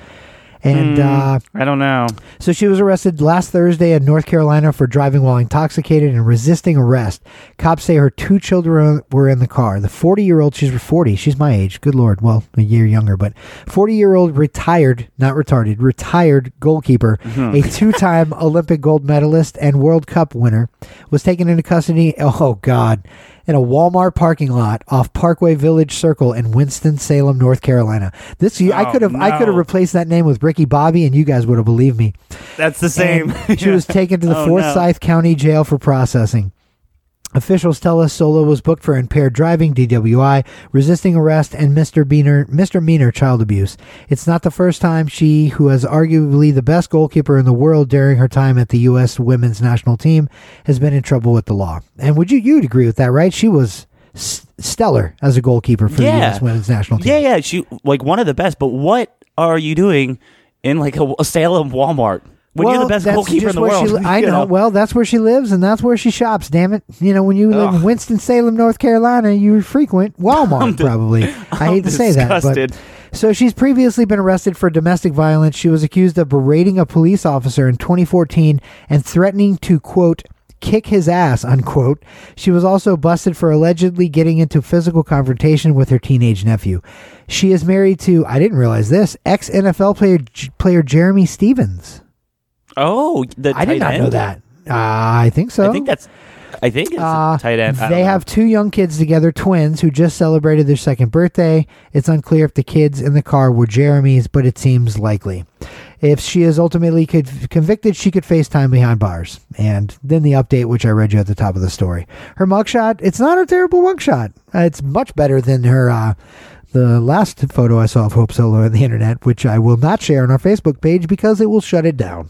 And uh, I don't know. so she was arrested last Thursday in North Carolina for driving while intoxicated and resisting arrest. Cops say her two children were in the car. The 40 year old, she's 40, she's my age. Good Lord. Well, a year younger, but 40 year old retired, not retarded, retired goalkeeper, a two time Olympic gold medalist and World Cup winner, was taken into custody. Oh, God. In a Walmart parking lot off Parkway Village Circle in Winston Salem, North Carolina. This I Oh, could have I could have replaced that name with Ricky Bobby, and you guys would have believed me. That's the same. She was taken to the Oh, no. Forsyth County Jail for processing. Officials tell us Solo was booked for impaired driving, DWI, resisting arrest, and misdemeanor, misdemeanor child abuse. It's not the first time she, who is arguably the best goalkeeper in the world during her time at the U.S. women's national team, has been in trouble with the law. And would you you'd agree with that, right? She was stellar as a goalkeeper for the U.S. women's national team. Yeah, yeah. She like one of the best. But what are you doing in like a, a Salem Walmart when you're the best goalkeeper in the world? She, I you know. Well, that's where she lives, and that's where she shops. Damn it! You know, when you live in Winston Salem, North Carolina, you frequent Walmart. probably. I hate to say that, but so she's previously been arrested for domestic violence. She was accused of berating a police officer in 2014 and threatening to quote kick his ass unquote she was also busted for allegedly getting into physical confrontation with her teenage nephew she is married to i didn't realize this ex nfl player player Jerramy Stevens Oh, the I did not end? know that. Uh, I think so. I think that's. I think it's Uh, tight end. They know. have two young kids together, twins, who just celebrated their second birthday. It's unclear if the kids in the car were Jerramy's, but it seems likely. If she is ultimately co- convicted, she could face time behind bars. And then the update, which I read you at the top of the story. Her mugshot, it's not a terrible mugshot. Uh, it's much better than her. Uh, the last photo I saw of Hope Solo on the internet, which I will not share on our Facebook page because it will shut it down.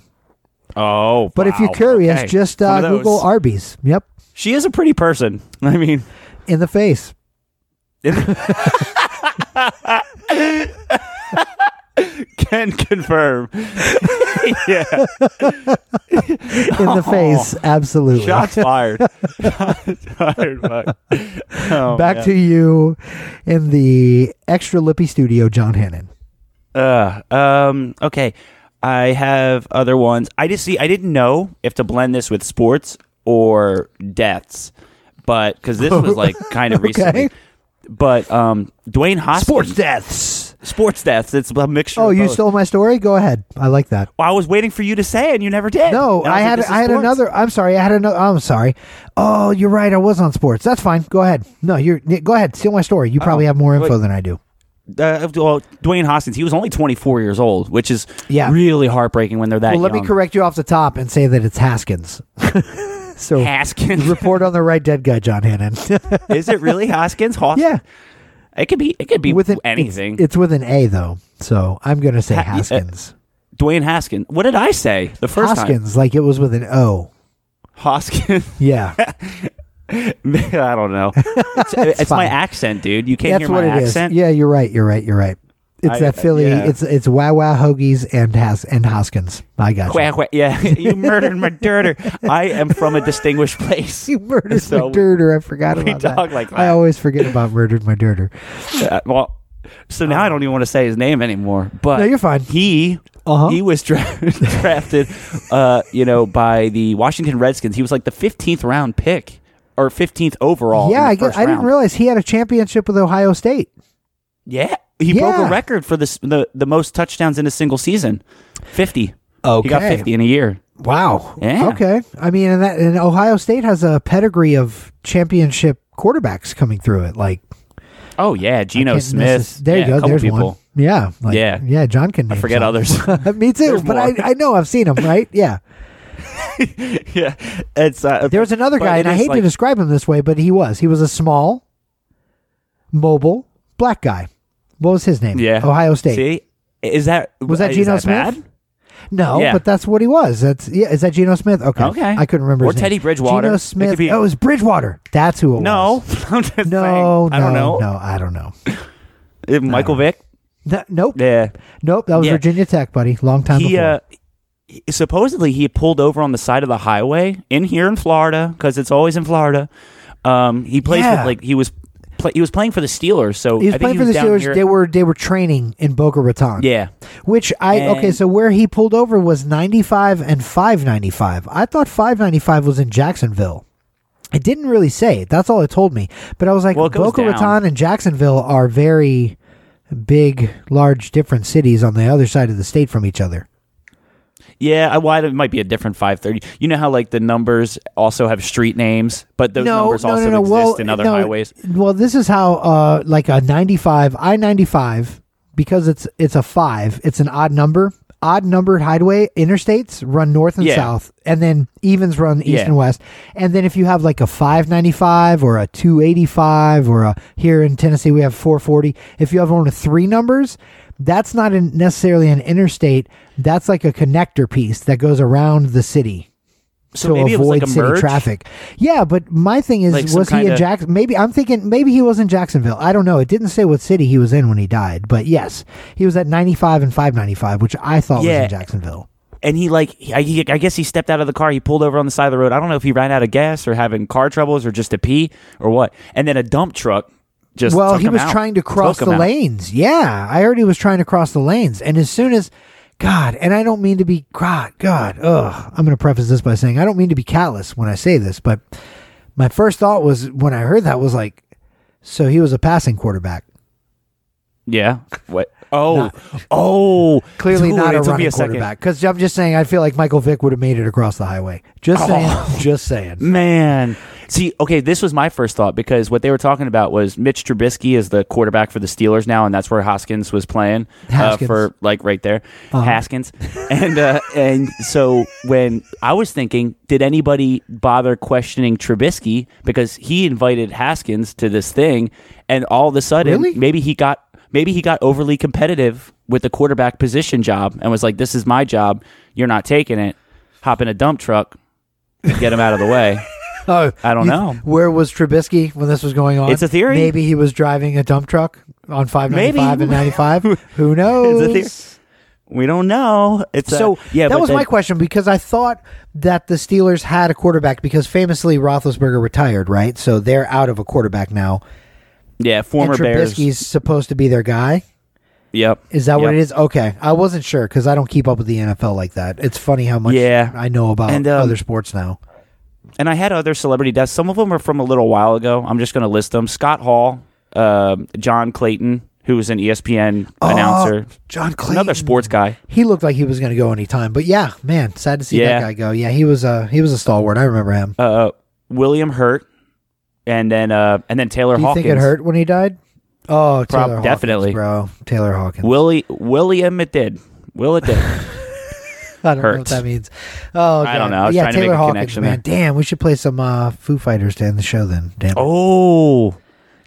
Oh, But if you're curious, Okay. just uh. Google Arby's. Yep, She is a pretty person. I mean, in the face. can confirm. yeah, in the face. Absolutely. shots fired. shots fired. But, oh, Back man. to you in the extra lippy studio, John Hannon. Uh, um, okay. I have other ones. I just see. I didn't know if to blend this with sports or deaths, but because this was like kind of recently. But um, Dwayne Hoskins. Sports deaths. Sports deaths. It's a mixture. Oh, you both. stole my story. Go ahead. I like that. Well, I was waiting for you to say, it and you never did. No, I like, had I had sports. another. I'm sorry. I had another. I'm sorry. Oh, you're right. I was on sports. That's fine. Go ahead. No, you're. Go ahead. Steal my story. You probably Oh, have more info wait. than I do. Uh, well, Dwayne Hoskins. He was only 24 years old, which is Yeah. really heartbreaking when they're that Well, let me correct you off the top and say that it's Haskins. so Haskins. report on the right dead guy, John Hannon. is it really Hoskins? Hos- yeah, It could be. It could be with an anything. It's, it's with an A though, so I'm gonna say Ha- uh, Haskins. Dwayne Haskins. What did I say the first time? Hoskins, like it was with an O. Hoskins. Yeah, I don't know. It's, it's my accent, dude. You can't that's hear what my it is. accent. Yeah, you're right. You're right. You're right. It's I- that Philly. yeah. It's it's Wow Wow Hoagies and Has and Hoskins. I got you. Quack, quack. Yeah, you murdered my dirter. I am from a distinguished place. You murdered So my dirter. I forgot we about that. talk like I that. always forget about murdered my dirter. Uh, well, so now I don't even want to say his name anymore. But No, you're fine. He Uh-huh. he was dra- drafted, uh, you know, by the Washington Redskins. He was like the 15th round pick or 15th overall. yeah, I, guess, I didn't round. realize he had a championship with Ohio State. Yeah, he broke a record for this, the the most touchdowns in a single season. 50. Okay. He got 50 in a year. Wow. Yeah. Okay. I mean, and that and Ohio State has a pedigree of championship quarterbacks coming through it. Like Oh yeah, Geno Smith. There Yeah, you go. There's people. one. Yeah. Like, Yeah. Yeah. John can. I forget some. others. Me too. There's But more. I, I know I've seen him. Right. Yeah. yeah, it's uh, There was another guy, and I hate like- to describe him this way, but he was. He was a small, mobile black guy. What was his name? Yeah, Ohio State. See, is that Was that Geno Smith? bad? No, Yeah. but that's what he was. That's yeah. Is that Geno Smith? Okay. Okay. I couldn't remember. Or his name. Teddy Bridgewater. Geno Smith. be- oh, it was Bridgewater. That's who it No, was. No, saying. no, I don't know. no, I don't know. Michael Vick. No, nope, Yeah, nope. That was Yeah. Virginia Tech, buddy. Long time he before. uh, supposedly he pulled over on the side of the highway in here in Florida because it's always in Florida. Um, he plays Yeah. with like he was play, he was playing for the Steelers. So He was playing he for the Steelers. here- They were they were training in Boca Raton. yeah. Which I okay, so where he pulled over was 95 and 595. I thought 595 was in Jacksonville. It didn't really say. That's all it told me. But I was like, Well, Boca down. Raton and Jacksonville are very big, large, different cities on the other side of the state from each other. Yeah, I- well, it might be a different 530. You know how like the numbers also have street names, but those numbers also exist Well, in other no, highways. Well, this is how uh like a 95 I-95 because it's it's a 5, it's an odd number. Odd numbered highway interstates run north and Yeah. south and then evens run east Yeah. and west. And then if you have like a 595 or a 285 or a here in Tennessee we have 440, if you have one of three numbers, that's not an, necessarily an interstate. That's like a connector piece that goes around the city So to maybe it was avoid like a city merge? traffic. Yeah, but my thing is, Like was he in Jackson? Maybe I'm thinking maybe he was in Jacksonville. I don't know. It didn't say what city he was in when he died, but yes, he was at 95 and 595, which I thought was in Jacksonville. and he like I, he- I guess he stepped out of the car he pulled over on the side of the road i don't know if he ran out of gas or having car troubles or just to pee or what and then a dump truck just well, he was out. trying to cross the out. lanes. Yeah, I heard he was trying to cross the lanes, and as soon as God, and I don't mean to be God, God, ugh. I'm going to preface this by saying I don't mean to be callous when I say this, but my first thought was when I heard that was like, so he was a passing quarterback. yeah what oh Not- oh, oh. Clearly Dude, not a running a quarterback. Because I'm just saying, I feel like Michael Vick would have made it across the highway. Just oh. saying. Just saying. Man. See, okay, this was my first thought because what they were talking about was Mitch Trubisky is the quarterback for the Steelers now, and that's where Hoskins was playing Haskins. Uh, for like right there, Uh-huh. Haskins. and uh, and so when I was thinking, did anybody bother questioning Trubisky because he invited Haskins to this thing, and all of a sudden, Really? maybe he got maybe he got overly competitive with the quarterback position job and was like, "This is my job. You're not taking it. Hop in a dump truck." and Get him out of the way. Oh, I don't you- know. Where was Trubisky when this was going on? It's a theory. Maybe he was driving a dump truck on 595 Maybe. and 95. Who knows? It's a theory. We don't know. It's a- So yeah, that was then- my question because I thought that the Steelers had a quarterback because famously Roethlisberger retired, right? So they're out of a quarterback now. Yeah, former and Bears. Supposed to be their guy. Yep. Is that what it is? Okay, I wasn't sure because I don't keep up with the NFL like that. It's funny how much Yeah. I know about And, um, other sports now. And I had other celebrity deaths. Some of them are from a little while ago. I'm just going to list them. Scott Hall, um, John Clayton, who was an ESPN announcer, Oh, John Clayton, another sports guy. He looked like he was going to go anytime, but yeah, man, sad to see Yeah. that guy go. Yeah, he was a he was a stalwart. I remember him. Uh, William Hurt, and then uh, and then Taylor Do you Hawkins. think it hurt when he died? Oh, Prob- Hawkins, definitely. bro. Taylor Hawkins. Willie William, it did. Will it did. I don't know what that means. Oh, I don't know. I was yeah, trying to Taylor make a Hawkins, connection man. there. Damn, we should play some uh, Foo Fighters to end the show then. Damn. it. oh,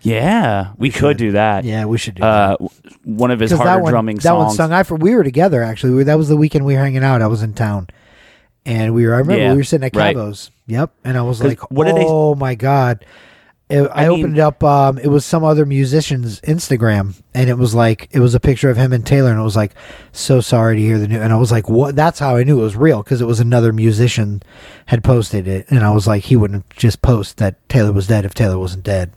yeah, we, could do that. yeah, we should do Uh, w- one of his harder that one, drumming that one songs. sung. I for we were together actually. We, that was the weekend we were hanging out. I was in town, and we were. I remember Yeah, we were sitting at right. Cabo's. Yep, and I was like, what did they- "Oh my god!" It, I, I mean- opened it up. Um, it was some other musician's Instagram, and it was like it was a picture of him and Taylor, and it was like, "So sorry to hear the news." And I was like, "What?" That's how I knew it was real because it was another musician had posted it, and I was like, he wouldn't just post that Taylor was dead if Taylor wasn't dead.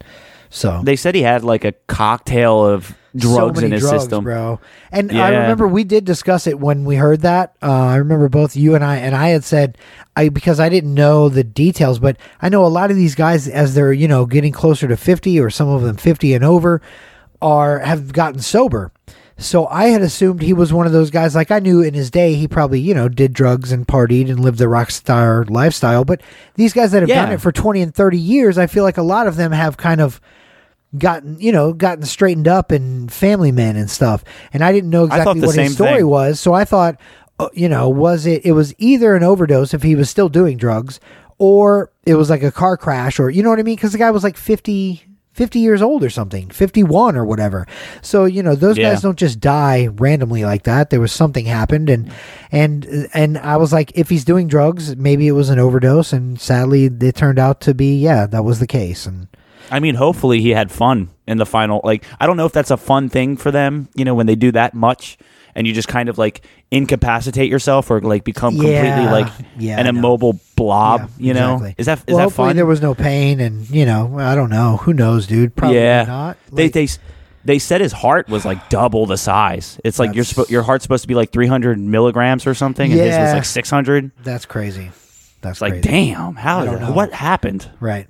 So They said he had like a cocktail of drugs so many in his drugs, system. bro. And I remember we did discuss it when we heard that. Uh, I remember both you and I, and I had said, I because I didn't know the details, but I know a lot of these guys as they're you know getting closer to fifty, or some of them fifty and over, are have gotten sober. So I had assumed he was one of those guys. Like I knew in his day, he probably you know did drugs and partied and lived the rock star lifestyle. But these guys that have done it for twenty and thirty years, I feel like a lot of them have kind of gotten you know gotten straightened up and family Man and stuff. And i didn't know exactly what his story thing. was. So i thought uh, you know was it it was either an overdose if he was still doing drugs or it was like a car crash or you know what i mean? Because the guy was like 50 50 years old or something 51 or whatever. So you know those Yeah. guys don't just die randomly like that. There was something happened and and and i was like if he's doing drugs maybe it was an overdose and sadly it turned out to be yeah that was the case. And I mean, hopefully he had fun in the final. Like, I don't know if that's a fun thing for them, you know, when they do that much and you just kind of like incapacitate yourself or like become completely like Yeah, an immobile blob. Yeah, you know, exactly. is that is well, that fun? there was no pain, and you know, I don't know. Who knows, dude? Probably yeah, not. they Like, they they said his heart was like double the size. It's like your your heart's supposed to be like 300 milligrams or something, and his was like 600. that's crazy. That's It's like, damn, how I don't know. what happened? Right.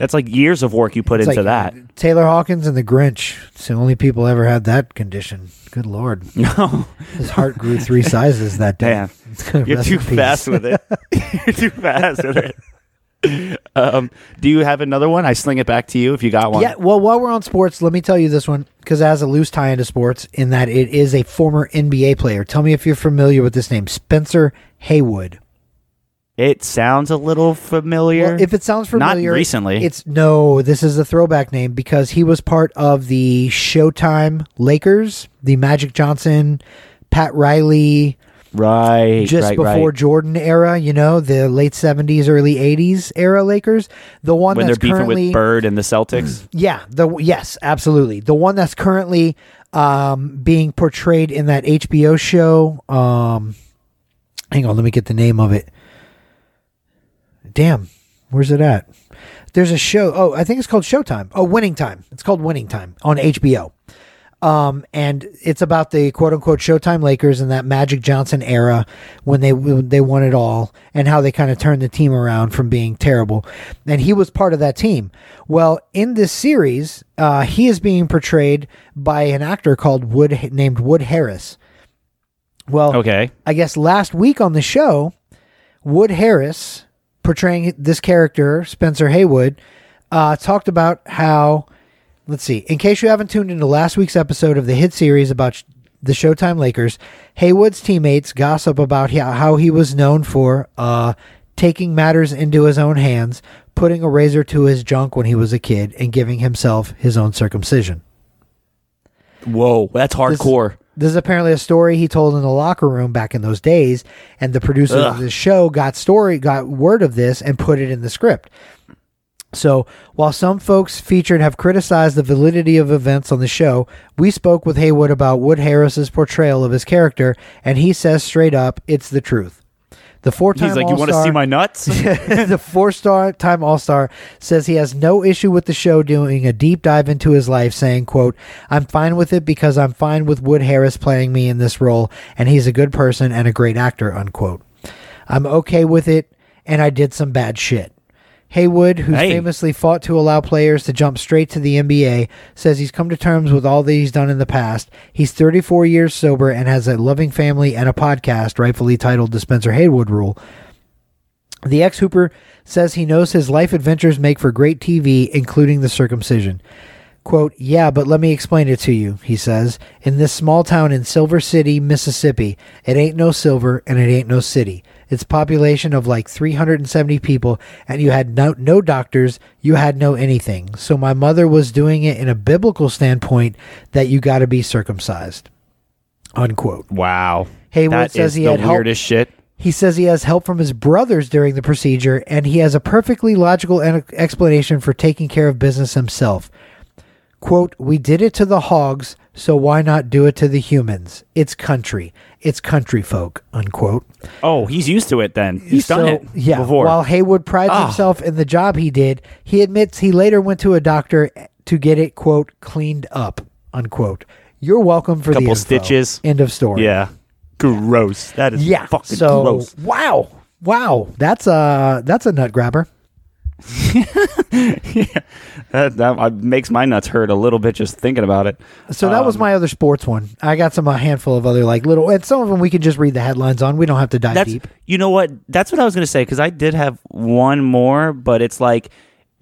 That's like years of work you put It's into like that. Taylor Hawkins and the Grinch. It's the only people ever had that condition. Good lord. No, His heart grew three sizes that day. damn, you're too fast with it. you're too fast with it. Um, do you have another one? I sling it back to you if you got one. Yeah, well, while we're on sports, let me tell you this one because it has a loose tie into sports in that it is a former NBA player. Tell me if you're familiar with this name, Spencer Haywood. It sounds a little familiar. Well, if it sounds familiar, Not recently. It's no. This is a throwback name because he was part of the Showtime Lakers, the Magic Johnson, Pat Riley, right, just right, before right. Jordan era. You know, the late seventies, early eighties era Lakers. The one when they're that's beefing currently with Bird and the Celtics. Yeah, the yes, absolutely. The one that's currently um, being portrayed in that HBO show. Um, hang on, let me get the name of it. Damn, where's it at? There's a show. Oh, I think it's called Showtime. Oh, Winning Time. It's called Winning Time on HBO. Um, and it's about the quote unquote Showtime Lakers in that Magic Johnson era when they when they won it all and how they kind of turned the team around from being terrible. And he was part of that team. Well, in this series, uh, he is being portrayed by an actor called Wood named Wood Harris. Well, Okay. I guess last week on the show, Wood Harris, portraying this character, Spencer Haywood, uh, talked about how, let's see, in case you haven't tuned into last week's episode of the hit series about sh- the Showtime Lakers, Haywood's teammates gossip about how, he was known for uh, taking matters into his own hands, putting a razor to his junk when he was a kid, and giving himself his own circumcision. Whoa, that's hardcore. This is apparently a story he told in the locker room back in those days, and the producer of the show got story got word of this and put it in the script. So, while some folks featured have criticized the validity of events on the show, we spoke with Haywood about Wood Harris's portrayal of his character, and he says straight up, it's the truth. The four-time He's like, you want to see my nuts? the four star time All Star says he has no issue with the show doing a deep dive into his life, saying, quote, I'm fine with it because I'm fine with Wood Harris playing me in this role, and he's a good person and a great actor, unquote. I'm okay with it, and I did some bad shit. Haywood, who's Hey. famously fought to allow players to jump straight to the NBA, says he's come to terms with all that he's done in the past. He's 34 years sober and has a loving family and a podcast, rightfully titled The Spencer Haywood Rule. The ex Hooper says he knows his life adventures make for great TV, including the circumcision. Quote, Yeah, but let me explain it to you, he says. In this small town in Silver City, Mississippi, it ain't no silver and it ain't no city. It's population of like 370 people, and you had no, no doctors, you had no anything. So my mother was doing it in a biblical standpoint that you got to be circumcised. Unquote. wow. Haywood That says he had help- weirdest shit. He says he has help from his brothers during the procedure, and he has a perfectly logical en- explanation for taking care of business himself. Quote, We did it to the hogs, so why not do it to the humans? It's country. It's country folk, unquote. Oh, he's used to it then. He's done it yeah, before. While Haywood prides Ah. himself in the job he did, he admits he later went to a doctor to get it, quote, cleaned up, unquote. You're welcome for the Couple info. stitches. End of story. yeah. Gross. That is Yeah. fucking so gross. wow, wow, that's a that's a nut grabber. That, that uh, makes my nuts hurt a little bit just thinking about it. So that was Um, my other sports one. I got some a handful of other like little, and some of them we can just read the headlines on. We don't have to dive deep. you know what? That's what I was gonna say because I did have one more, but it's like,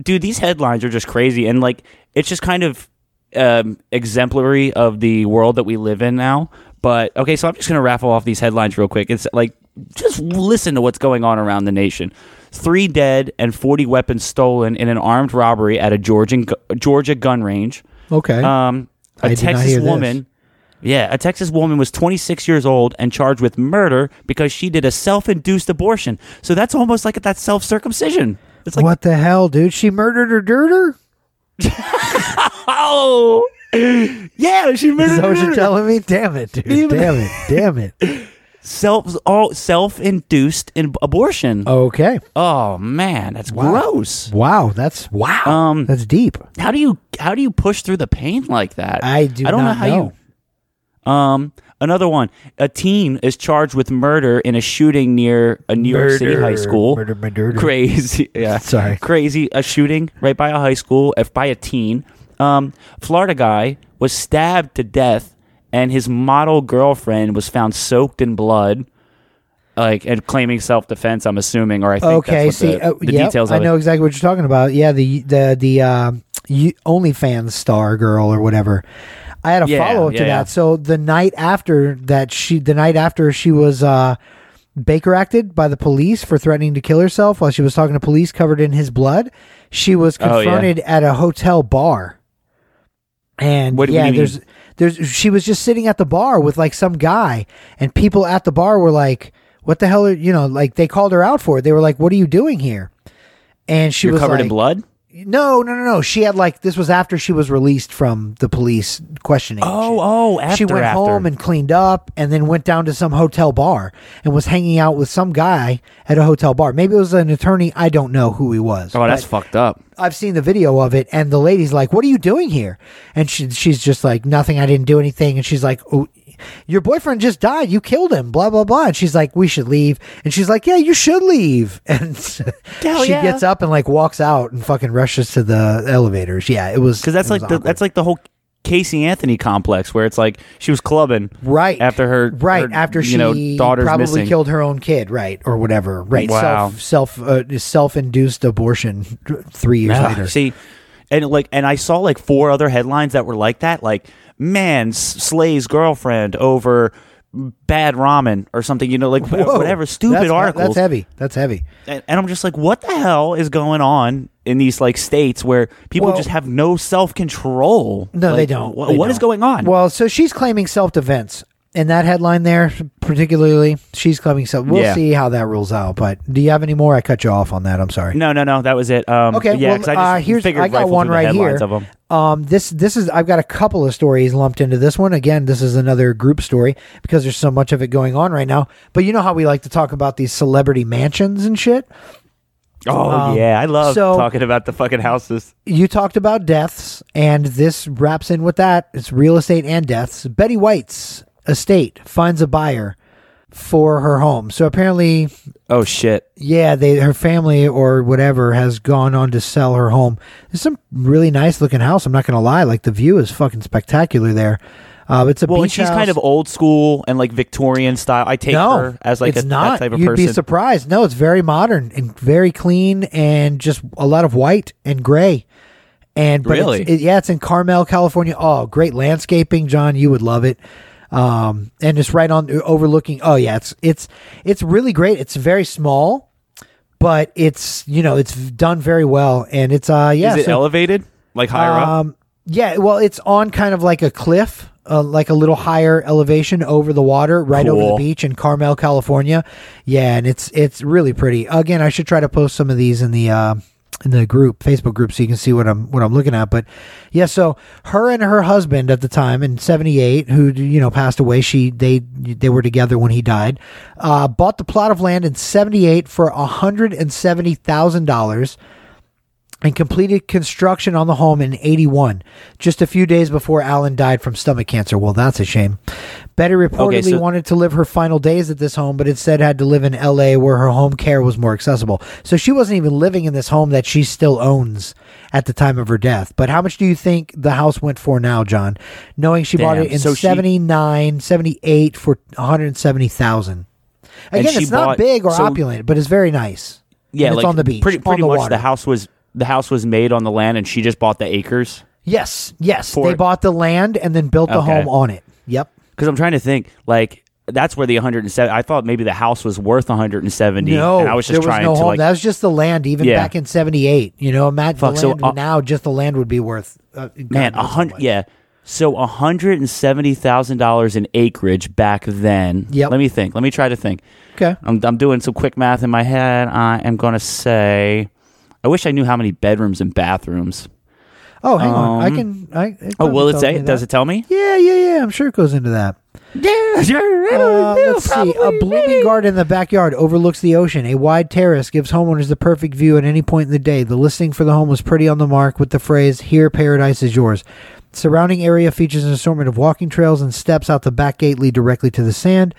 dude, these headlines are just crazy, and like it's just kind of um, exemplary of the world that we live in now. But okay, so I'm just gonna raffle off these headlines real quick. It's like just listen to what's going on around the nation. Three dead and 40 weapons stolen in an armed robbery at a Georgian Georgia gun range. Okay. Um, I a not Texas woman. Yeah, a Texas woman was 26 years old and charged with murder because she did a self-induced abortion. So that's almost like that self-circumcision. It's like, what the hell, dude? She murdered her dirter. oh, yeah, she murdered. Is that what you're telling me? Damn it, dude. Damn it. Damn it. self all self induced in abortion. Okay. Oh man, that's Wow. gross. Wow. That's wow. Um, that's deep. How do you how do you push through the pain like that? I do I don't know how know. you. Um, another one. A teen is charged with murder in a shooting near a New York City high school. Murder, murder. Crazy, yeah. Sorry. crazy. A shooting right by a high school, uh, by a teen. Um, Florida guy was stabbed to death, and his model girlfriend was found soaked in blood. Like and claiming self defense, I'm assuming, or I think Okay. that's what See, the, uh, the yep, details. I know It. exactly what you're talking about. Yeah. The the the uh, OnlyFans star girl or whatever. I had a Yeah, follow up yeah, to yeah. that. So the night after that, she the night after she was uh, Baker acted by the police for threatening to kill herself while she was talking to police covered in his blood. She was Oh, confronted at a hotel bar. And What do yeah, you mean? There's she was just sitting at the bar with like some guy and people at the bar were like, What the hell are you know, like they called her out for it. They were like, What are you doing here? And she You're was covered in blood. No, no, no, no. She had like this was after she was released from the police questioning. Oh, shit. oh, after she went after. home and cleaned up, and then went down to some hotel bar and was hanging out with some guy at a hotel bar. Maybe it was an attorney. I don't know who he was. Oh, that's fucked up. I've seen the video of it, and the lady's like, "What are you doing here?" And she, she's just like, "Nothing. I didn't do anything." And she's like, "Oh, your boyfriend just died. You killed him." Blah blah blah. And she's like, "We should leave." And she's like, "Yeah, you should leave." And Hell she yeah. gets up and like walks out and fucking rushes to the elevators. Yeah, it was Because that's like the awkward. that's like the whole Casey Anthony complex where it's like she was clubbing right after her right her, after she you know daughter's probably missing. killed her own kid, right or whatever. Right, Wow. self self uh, self induced abortion three years later. See, and like, and I saw like four other headlines that were like that, like man slays girlfriend over bad ramen or something. You know, like Whoa. whatever stupid That's- articles. That's heavy. That's heavy. and, and I'm just like, what the hell is going on in these like states where people Well- just have no self control? No, they don't. wha- They what is don't. going on? Well, so she's claiming self defense. In that headline there, particularly, she's claiming So We'll Yeah. see how that rules out. But do you have any more? I cut you off on that. I'm sorry. no, no, no, that was it. Um, Okay, yeah, well, 'cause I just uh, here's figured I got rifle one through the right here. headlines Of them. Um, this this is I've got a couple of stories lumped into this one. Again, this is another group story because there's so much of it going on right now. But you know how we like to talk about these celebrity mansions and shit. Oh Um, yeah, I love so- talking about the fucking houses. You talked about deaths, and this wraps in with that. It's real estate and deaths. Betty White's estate finds a buyer for her home. So apparently, Oh shit. yeah, they her family or whatever has gone on to sell her home. There's some really nice looking house. I'm not gonna lie, like the view is fucking spectacular there. Uh, it's a Well, beach she's house. kind of old school and like Victorian style. I take no, her as like it's a, not. type of You'd person. be surprised. No, it's very modern and very clean and just a lot of white and gray. And but it's- Really? it- yeah, it's in Carmel, California. Oh, great landscaping, John. You would love it. Um, and it's right on overlooking. Oh yeah, it's it's it's really great. It's very small, but it's you know it's done very well, and it's uh yeah. Is it so- elevated? Like higher up? um, yeah, well, it's on kind of like a cliff, uh, like a little higher elevation over the water, right over the beach in Carmel, California. Yeah, and it's it's really pretty. Again, I should try to post some of these in the uh, in the group, Facebook group, so you can see what I'm what I'm looking at. But yeah, so her and her husband at the time in '78, who you know passed away, she they they were together when he died. Uh, bought the plot of land in '78 for hundred and seventy thousand dollars and completed construction on the home in 81, just a few days before Alan died from stomach cancer. Well, that's a shame. Betty reportedly so- wanted to live her final days at this home, but instead had to live in LA where her home care was more accessible. So she wasn't even living in this home that she still owns at the time of her death. But how much do you think the house went for now, John? Knowing she bought it in So she- 78 for 170,000. And Again, it's not bought- big or so- opulent, but it's very nice. yeah, And it's on the beach, Pretty, on pretty the much water. the house was the house was made on the land, and she just bought the acres. Yes, yes. For- they bought the land and then built the Okay. home on it. Yep. Because I'm trying to think, like that's where the 107. I thought maybe the house was worth 170. No, and I was just there was trying no to home. like. that was just the land, even Yeah. back in '78. You know, imagine Fuck, the so, land uh, now. Just the land would be worth uh, God Man, a how hundred. much. Yeah. So a hundred and seventy thousand dollars in acreage back then. Yep. Let me think. Let me try to think. Okay. I'm I'm doing some quick math in my head. I am gonna say, I wish I knew how many bedrooms and bathrooms. Oh, hang on. I Um, can. I, Oh, will it say? Does it tell me? Yeah, yeah, yeah. I'm sure it goes into that. Yeah, sure. Uh, let's see. A blooming garden in the backyard overlooks the ocean. A wide terrace gives homeowners the perfect view at any point in the day. The listing for the home was pretty on the mark with the phrase, Here, paradise is yours. Surrounding area features an assortment of walking trails and steps out the back gate lead directly to the sand.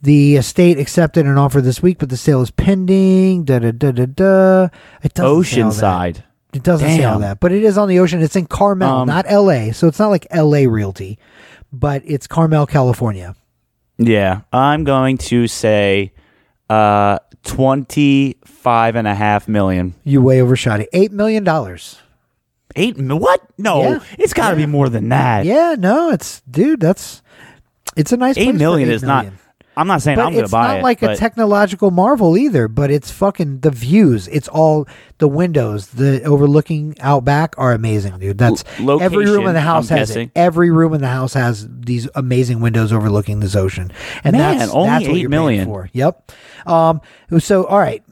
The estate accepted an offer this week, but the sale is pending. Da da da da da. It doesn't say all that. Oceanside. It doesn't say all Damn. that, but it is on the ocean. It's in Carmel, Um, not L.A. So it's not like L.A. Realty, but it's Carmel, California. Yeah, I'm going to say uh, 25 and a half million. You way overshot it. Eight million dollars. Eight? mi- What? No, Yeah. it's got to be more than that. Yeah, no, it's dude. That's it's a nice. Eight place for million is not. I'm not saying But I'm going to buy it. it's not like a technological marvel either. But it's fucking the views. It's all the windows, the overlooking out back are amazing, dude. That's L- every room in the house I'm has guessing. it. Every room in the house has these amazing windows overlooking this ocean, and Man, that's only that's what you're paying million. for. Yep. Um. So all right.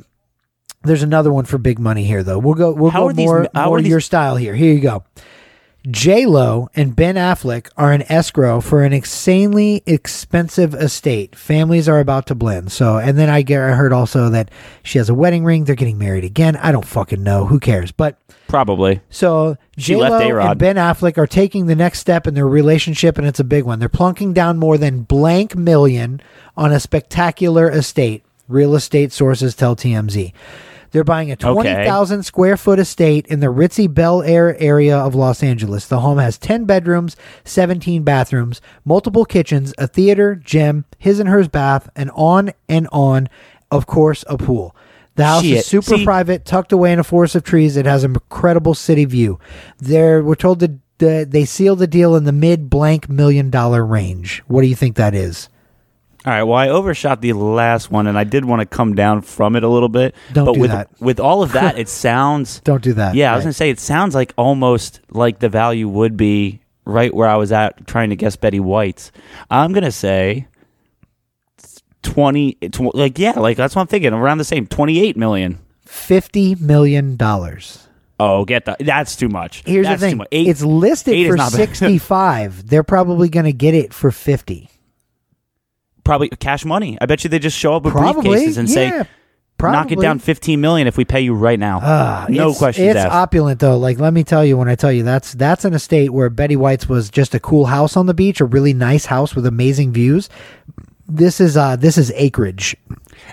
There's another one for big money here, though. We'll go. We'll How go are these- more, more are these- your style here. Here you go. J Lo and Ben Affleck are in escrow for an insanely expensive estate. Families are about to blend. So, and then I get I heard also that she has a wedding ring. They're getting married again. I don't fucking know. Who cares? But probably. so J Lo and Ben Affleck are taking the next step in their relationship, and it's a big one. They're plunking down more than blank million on a spectacular estate. Real estate sources tell TMZ. They're buying a twenty thousand square foot estate in the ritzy Bel Air area of Los Angeles. The home has ten bedrooms, seventeen bathrooms, multiple kitchens, a theater, gym, his and hers bath, and on and on. Of course, a pool. The house Shit. is super See- private, tucked away in a forest of trees. It has an incredible city view. There, we're told that the, they sealed the deal in the mid blank million dollar range. What do you think that is? All right. Well, I overshot the last one, and I did want to come down from it a little bit. Don't but do with that. with all of that, it sounds. Don't do that. Yeah, I was gonna say it sounds like almost like the value would be right where I was at trying to guess Betty White's. I'm gonna say twenty. Tw- like yeah, like that's what I'm thinking. Around the same, twenty eight million. Fifty million dollars. Oh, get that. That's too much. Here's That's the Too thing: much. Eight, it's listed for sixty-five. They're probably going to get it for fifty. Probably cash money. I bet you they just show up with Probably, briefcases and yeah, say, "Knock it down fifteen million if we pay you right now." Ah, no it's, questions It's asked. opulent though. Like let me tell you, when I tell you that's that's an estate where Betty White's was just a cool house on the beach, a really nice house with amazing views. This is uh this is acreage.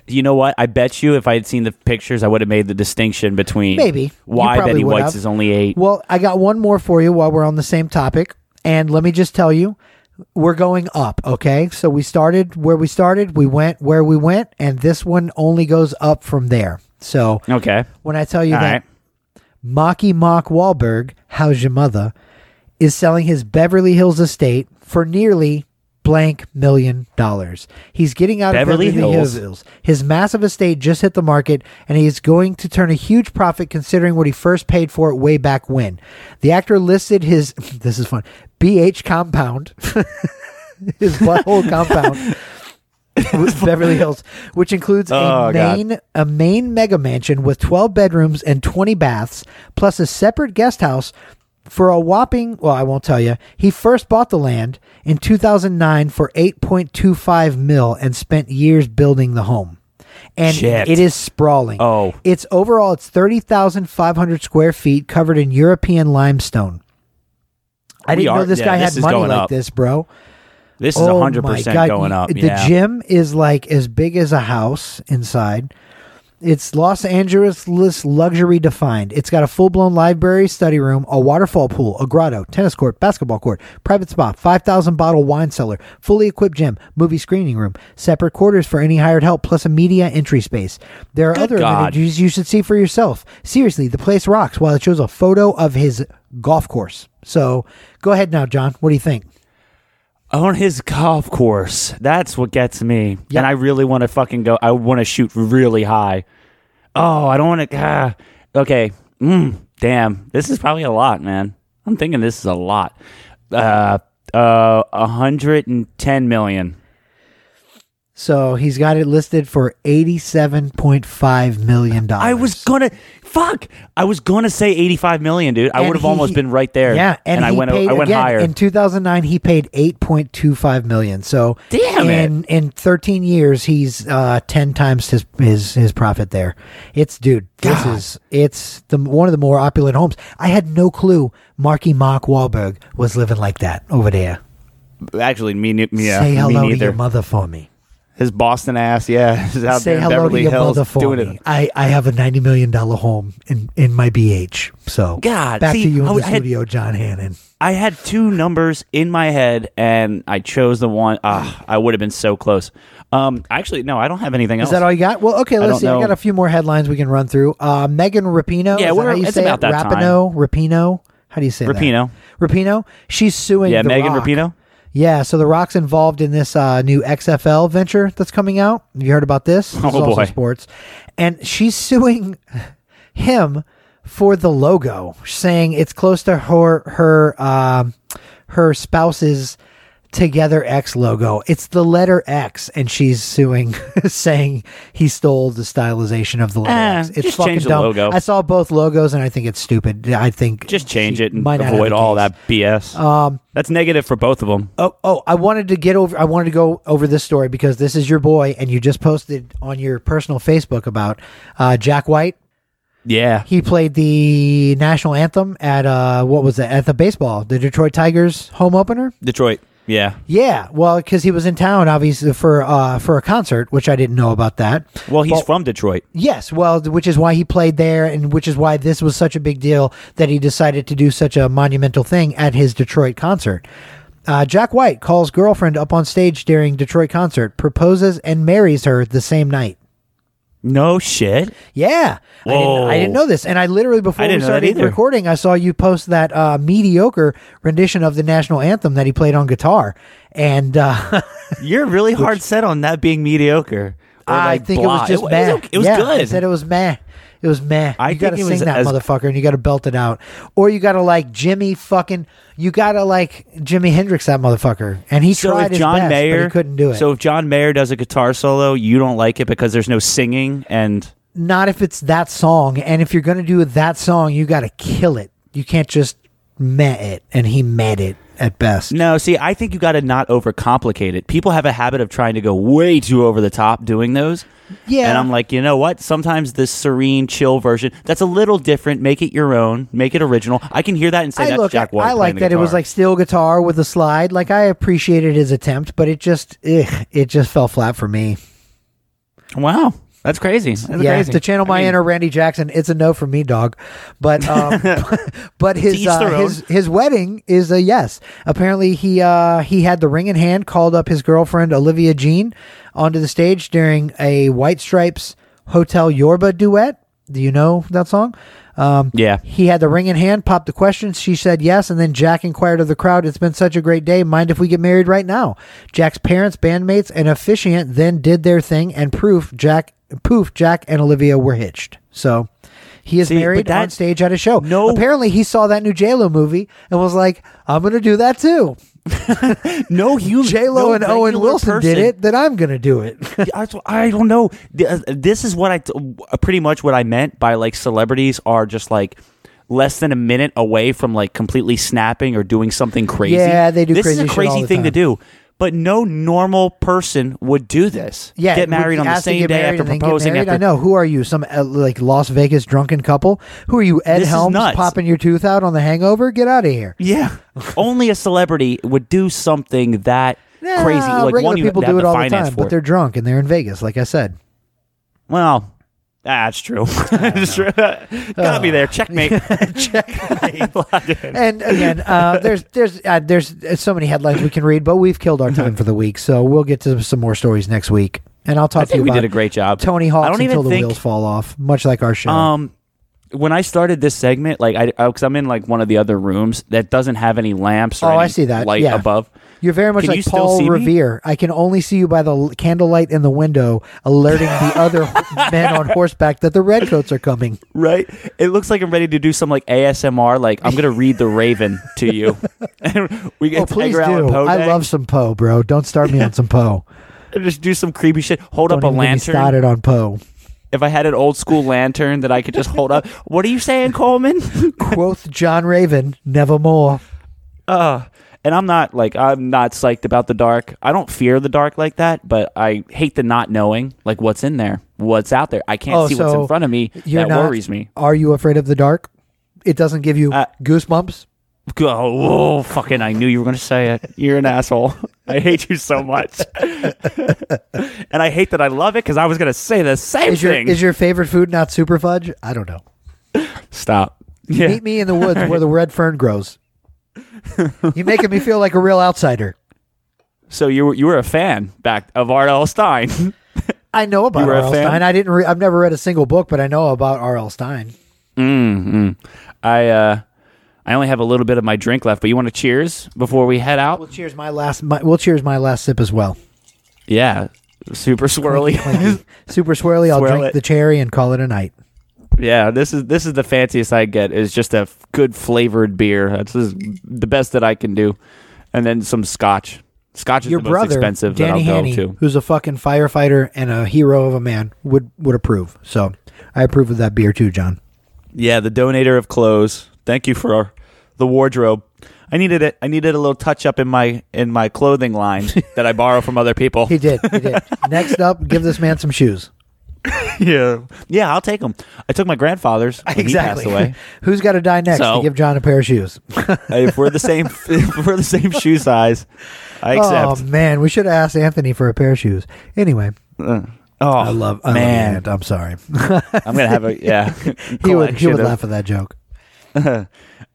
You know what? I bet you if I had seen the pictures, I would have made the distinction between Maybe. Why Betty White's have. is only eight. Well, I got one more for you while we're on the same topic. And let me just tell you, we're going up, okay? So we started where we started, we went where we went, and this one only goes up from there. So Okay. when I tell you All that right. Mocky Mock Wahlberg, how's your mother, is selling his Beverly Hills estate for nearly blank million dollars. He's getting out Beverly of Beverly Hills. Hills. His massive estate just hit the market, and he's going to turn a huge profit considering what he first paid for it way back when. The actor listed his this is fun BH compound, his butthole compound. Beverly Hills, which includes Oh, a God. main a main mega mansion with 12 bedrooms and 20 baths, plus a separate guest house for a whopping, well, I won't tell you. He first bought the land in 2009 for 8.25 mil and spent years building the home. And Shit. it is sprawling. Oh. It's overall it's 30,500 square feet covered in European limestone. I We didn't know this yeah, guy this had money like up. this, bro. This is Oh hundred my percent God, going you- up. The gym is like as big as a house inside. It's Los Angeles luxury defined. It's got a full blown library, study room, a waterfall pool, a grotto, tennis court, basketball court, private spa, 5,000 bottle wine cellar, fully equipped gym, movie screening room, separate quarters for any hired help, plus a media entry space. There are Good other God. amenities you should see for yourself. Seriously, the place rocks while it shows a photo of his golf course. So go ahead now, John. What do you think? On his golf course. That's what gets me. Yep. And I really want to fucking go. I want to shoot really high. Oh, I don't want to. Ah, okay. Mm, damn. This is probably a lot, man. I'm thinking this is a lot. Uh, uh, 110 million. So he's got it listed for eighty-seven point five million dollars. I was gonna fuck. I was gonna say eighty-five million, dude. I would have almost been right there. Yeah, and, I went. paid, I went again, higher. In 2009, he paid 8.25 million. So Damn in in 13 years, he's uh 10 times his his his profit there. It's dude, this God. is it's the one of the more opulent homes. I had no clue Marky Mark Wahlberg was living like that over there. Actually, me, me, yeah, Say me hello to your mother for me. His Boston ass, yeah, is out Say there in hello Beverly to your Hills mother for doing me. it. I, I have a ninety million dollar home in, in my BH. So God, back see, to you in I the had- studio, John Hannon. I had two numbers in my head, and I chose the one. Ah, I would have been so close. Um, actually, no, I don't have anything else. Is that all you got? Well, okay, let's don't see. I know. got a few more headlines we can run through. Uh, Megan Rapinoe. Yeah, is that we're- how you it's say about it? that time. Rapinoe, Rapinoe. How do you say Rapinoe. that? Rapinoe. She's suing. Yeah, The Megan Rock. Rapinoe. Yeah, so The Rock's involved in this uh, new XFL venture that's coming out. Have you heard about this? This is Oh, also boy. sports. And she's suing him for the logo, saying it's close to her her um, her spouse's Together X logo. It's the letter X, and she's suing, saying he stole the stylization of the letter Eh, X. It's just fucking change the dumb. logo. I saw both logos, and I think it's stupid. I think Just change it and avoid all that BS. Um, That's negative for both of them. Oh, oh! I wanted to get over. I wanted to go over this story because this is your boy, and you just posted on your personal Facebook about uh, Jack White. Yeah, He played the national anthem at uh, what was it? At the baseball, the Detroit Tigers home opener. Detroit. Yeah. Yeah, well, because he was in town, obviously for uh, for a concert, which I didn't know about that. Well, he's Well- from Detroit. Yes, well, which is why he played there, and which is why this was such a big deal that he decided to do such a monumental thing at his Detroit concert. Uh, Jack White calls girlfriend up on stage during Detroit concert, proposes and marries her the same night. No shit. Yeah, I didn't, I didn't know this, and I literally before I we didn't know that started either. recording, I saw you post that uh, mediocre rendition of the national anthem that he played on guitar, and uh, You're really hard set on that being mediocre. Or I like think it was just it, meh. was, okay. It was Yeah, good. I said it was meh. It was meh. I you got to sing that as- motherfucker, and you got to belt it out, or you got to like Jimmy fucking. You got to like Jimi Hendrix that motherfucker, and he so tried if his John best, Mayer but he couldn't do it. So if John Mayer does a guitar solo, you don't like it because there's no singing and not if it's that song, and if you're gonna do that song, you got to kill it. You can't just meh it, and he met it at best. No, see, I think you got to not overcomplicate it. People have a habit of trying to go way too over the top doing those. Yeah. And I'm like, you know what? Sometimes this serene, chill version that's a little different. Make it your own. Make it original. I can hear that and say I that's Jack White. I like that it was like steel guitar with a slide. Like I appreciated his attempt, but it just, ugh, it just fell flat for me. wow, that's crazy. That's yeah, crazy. to channel my I mean, inner Randy Jackson, it's a no from me, dog. But um, but his uh, his his wedding is a yes. Apparently he uh he had the ring in hand, called up his girlfriend Olivia Jean onto the stage during a White Stripes Hotel Yorba duet. Do you know that song? Um, Yeah. He had the ring in hand, popped the question. She said yes, and then Jack inquired of the crowd, It's been such a great day. Mind if we get married right now? Jack's parents, bandmates, and officiant then did their thing, and proof Jack poof, Jack and Olivia were hitched. So he is See, married that- on stage at a show. No- Apparently he saw that new J Lo movie and was like, I'm gonna do that too. no human. JLo no and Owen Wilson did it, then I'm gonna do it. I, I don't know. Uh, This is what I pretty much what I meant by like celebrities are just like less than a minute away from like completely snapping or doing something crazy. Yeah, they do This crazy is a crazy thing to do. But no normal person would do this. Yeah, get married on the same day after and then get proposing. After I know. Who are you? Some uh, like Las Vegas drunken couple? Who are you? Ed This is Helms popping your tooth out on The Hangover? Get out of here. Yeah, only a celebrity would do something that Nah, crazy. Like regular one, people do it all the time, but they're drunk and they're in Vegas, like I said. Well, that's true. That's true. Got me there. Checkmate. Checkmate. and again, uh, there's there's uh, there's uh, so many headlines we can read, but we've killed our time for the week, so we'll get to some more stories next week. And I'll talk I to you we about did a great job. Tony Hawk's I don't until even the think wheels fall off, much like our show. Um, when I started this segment, like I, because I'm in like one of the other rooms that doesn't have any lamps or oh, I see that. light yeah. above. You're very much Can like Paul see me? Revere. I can only see you by the l- candlelight in the window, alerting the other men on horseback that the redcoats are coming. Right? It looks like I'm ready to do some like ASMR. Like I'm gonna read the Raven to you. We get Oh, please do. Poe I love some Poe, bro. Don't start me on some Poe. just do some creepy shit. Hold Don't up a even get me lantern. started on Poe. If I had an old school lantern that I could just hold up. What are you saying, Coleman? Quoth John Raven, nevermore. uh, and I'm not like I'm not psyched about the dark. I don't fear the dark like that, but I hate the not knowing like what's in there, what's out there. I can't Oh, see what's so in front of me. That not, worries me. Are you afraid of the dark? It doesn't give you Uh, goosebumps. Go, oh, fucking! I knew you were gonna say it. You're an asshole. I hate you so much, and I hate that I love it because I was gonna say the same Is your thing. is your favorite food not super fudge? I don't know. Stop. Yeah. Meet me in the woods where the red fern grows. You're making me feel like a real outsider. So you were you were a fan back of R.L. Stine. I know about R.L. Stine. I didn't. Re- I've never read a single book, but I know about R.L. Stine. mm-hmm. I uh, I only have a little bit of my drink left, but you want to cheers before we head out? We'll cheers my last. My, we'll cheers my last sip as well. Yeah, super swirly. Super swirly. I'll Swirl drink it. the cherry and call it a night. Yeah, this is this is the fanciest I get. Is just a f- good flavored beer. That's is the best that I can do, and then some scotch. Scotch is Your the most brother, expensive Danny that I'll Haney, go to. who's a fucking firefighter and a hero of a man, would would approve. So I approve of that beer too, John. Yeah, the donator of clothes. Thank you for our, the wardrobe. I needed it. I needed a little touch up in my in my clothing line that I borrow from other people. He did. He did. Next up, give this man some shoes. yeah, yeah, I'll take them. I took my grandfather's when exactly. he passed away. Who's got to die next So- to give John a pair of shoes? if we're the same, if we're the same shoe size, I oh accept. man, we should have asked Anthony for a pair of shoes. Anyway, oh, I love. I man. I'm sorry. I'm gonna have a yeah. he would. He collection would of- laugh at that joke.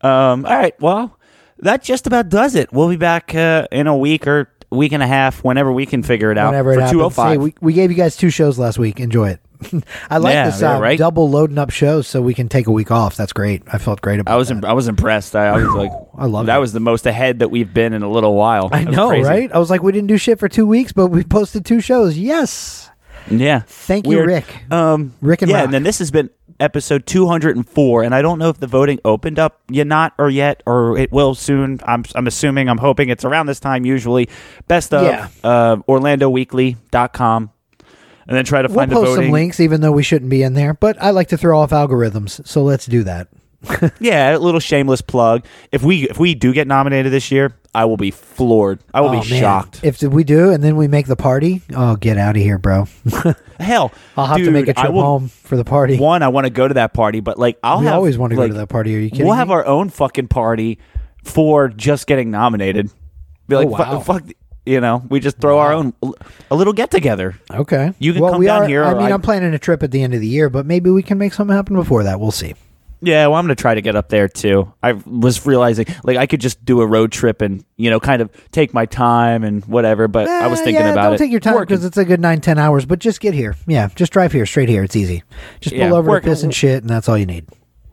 Um, all right. Well, that just about does it. We'll be back uh, in a week or week and a half, whenever we can figure it out. Whenever it for happens. two hundred Hey, we, we gave you guys two shows last week. Enjoy it. I like Yeah, this yeah, uh, right? double loading up shows so we can take a week off. That's great. I felt great about I was that. I was impressed. I, I was like, I love that it. was the most ahead that we've been in a little while. I That was know, crazy. right? I was like, we didn't do shit for two weeks, but we posted two shows. Yes. Yeah. Thank you, Rick. Um, Rick and yeah, Rock. and then this has been episode 204, and I don't know if the voting opened up yet, not or yet, or it will soon. I'm I'm assuming, I'm hoping it's around this time. Usually, best of Yeah. uh, OrlandoWeekly.com, and then try to find We'll post the voting. some links, even though we shouldn't be in there. But I like to throw off algorithms, so let's do that. Yeah, a little shameless plug. If we if we do get nominated this year, I will be floored. I will Oh, be man. shocked. If we do, and then we make the party, oh, get out of here, bro. Hell, I'll have to dude, make a I trip will- home for the party. One, I want to go to that party, but like I'll we have, always want to go to that party. Are you kidding We'll me? have our own fucking party for just getting nominated. Be oh, like, Oh, fu- wow. fuck, you know, we just throw our own a little get together. okay. You can well, come we down are, here, I or mean, I- I'm planning a trip at the end of the year, but maybe we can make something happen before that. We'll see. Yeah, well, I'm gonna try to get up there too. I was realizing like I could just do a road trip and you know kind of take my time and whatever. But I was Eh, thinking yeah, about don't it. take your time because it's a good nine, ten hours. But just get here. Yeah, just drive here, straight here. It's easy. Just pull Yeah, over work- to piss and shit, and that's all you need.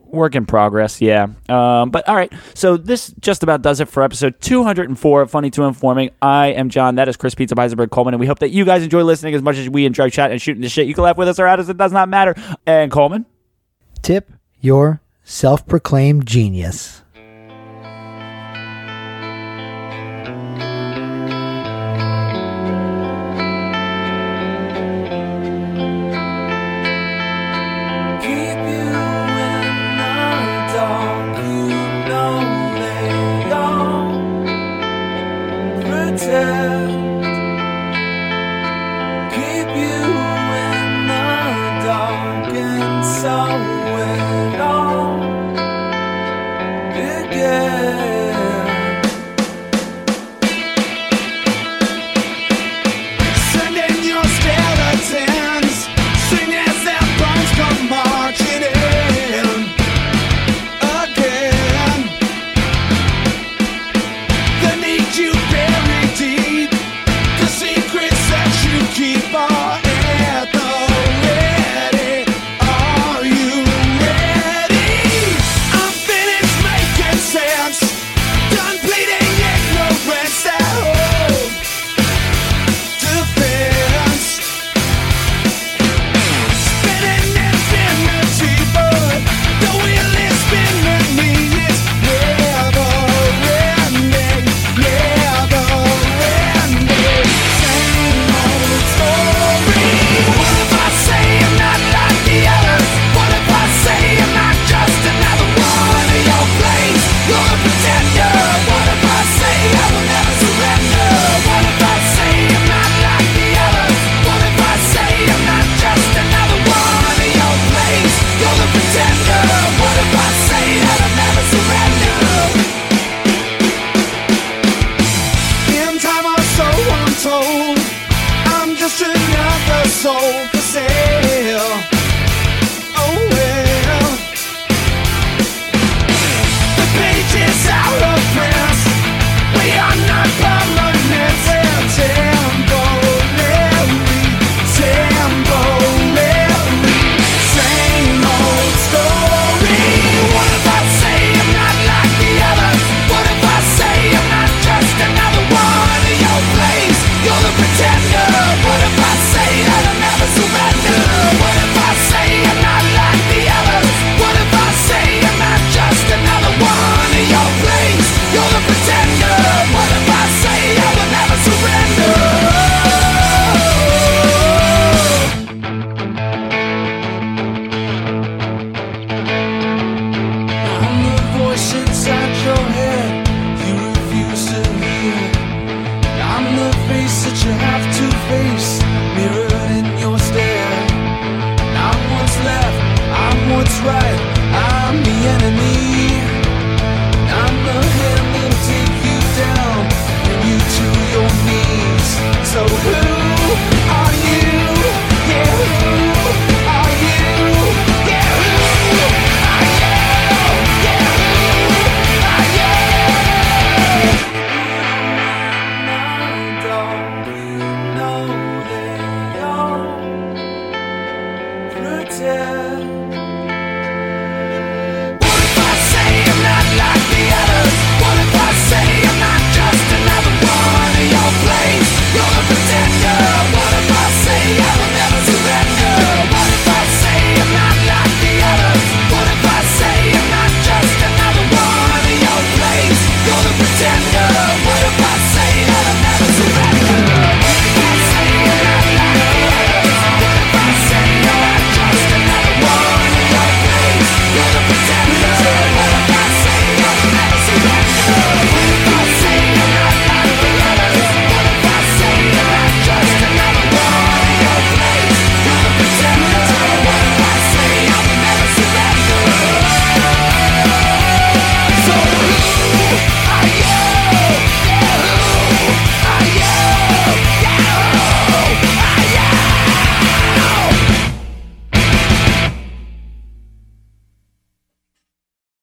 Work in progress, yeah. Um, but all right, so this just about does it for episode 204 of Funny to Informing. I am John. That is Chris Pizza Heisenberg Coleman, and we hope that you guys enjoy listening as much as we enjoy chatting and shooting the shit. You can laugh with us or at us; it does not matter. And Coleman, Tip your self-proclaimed genius.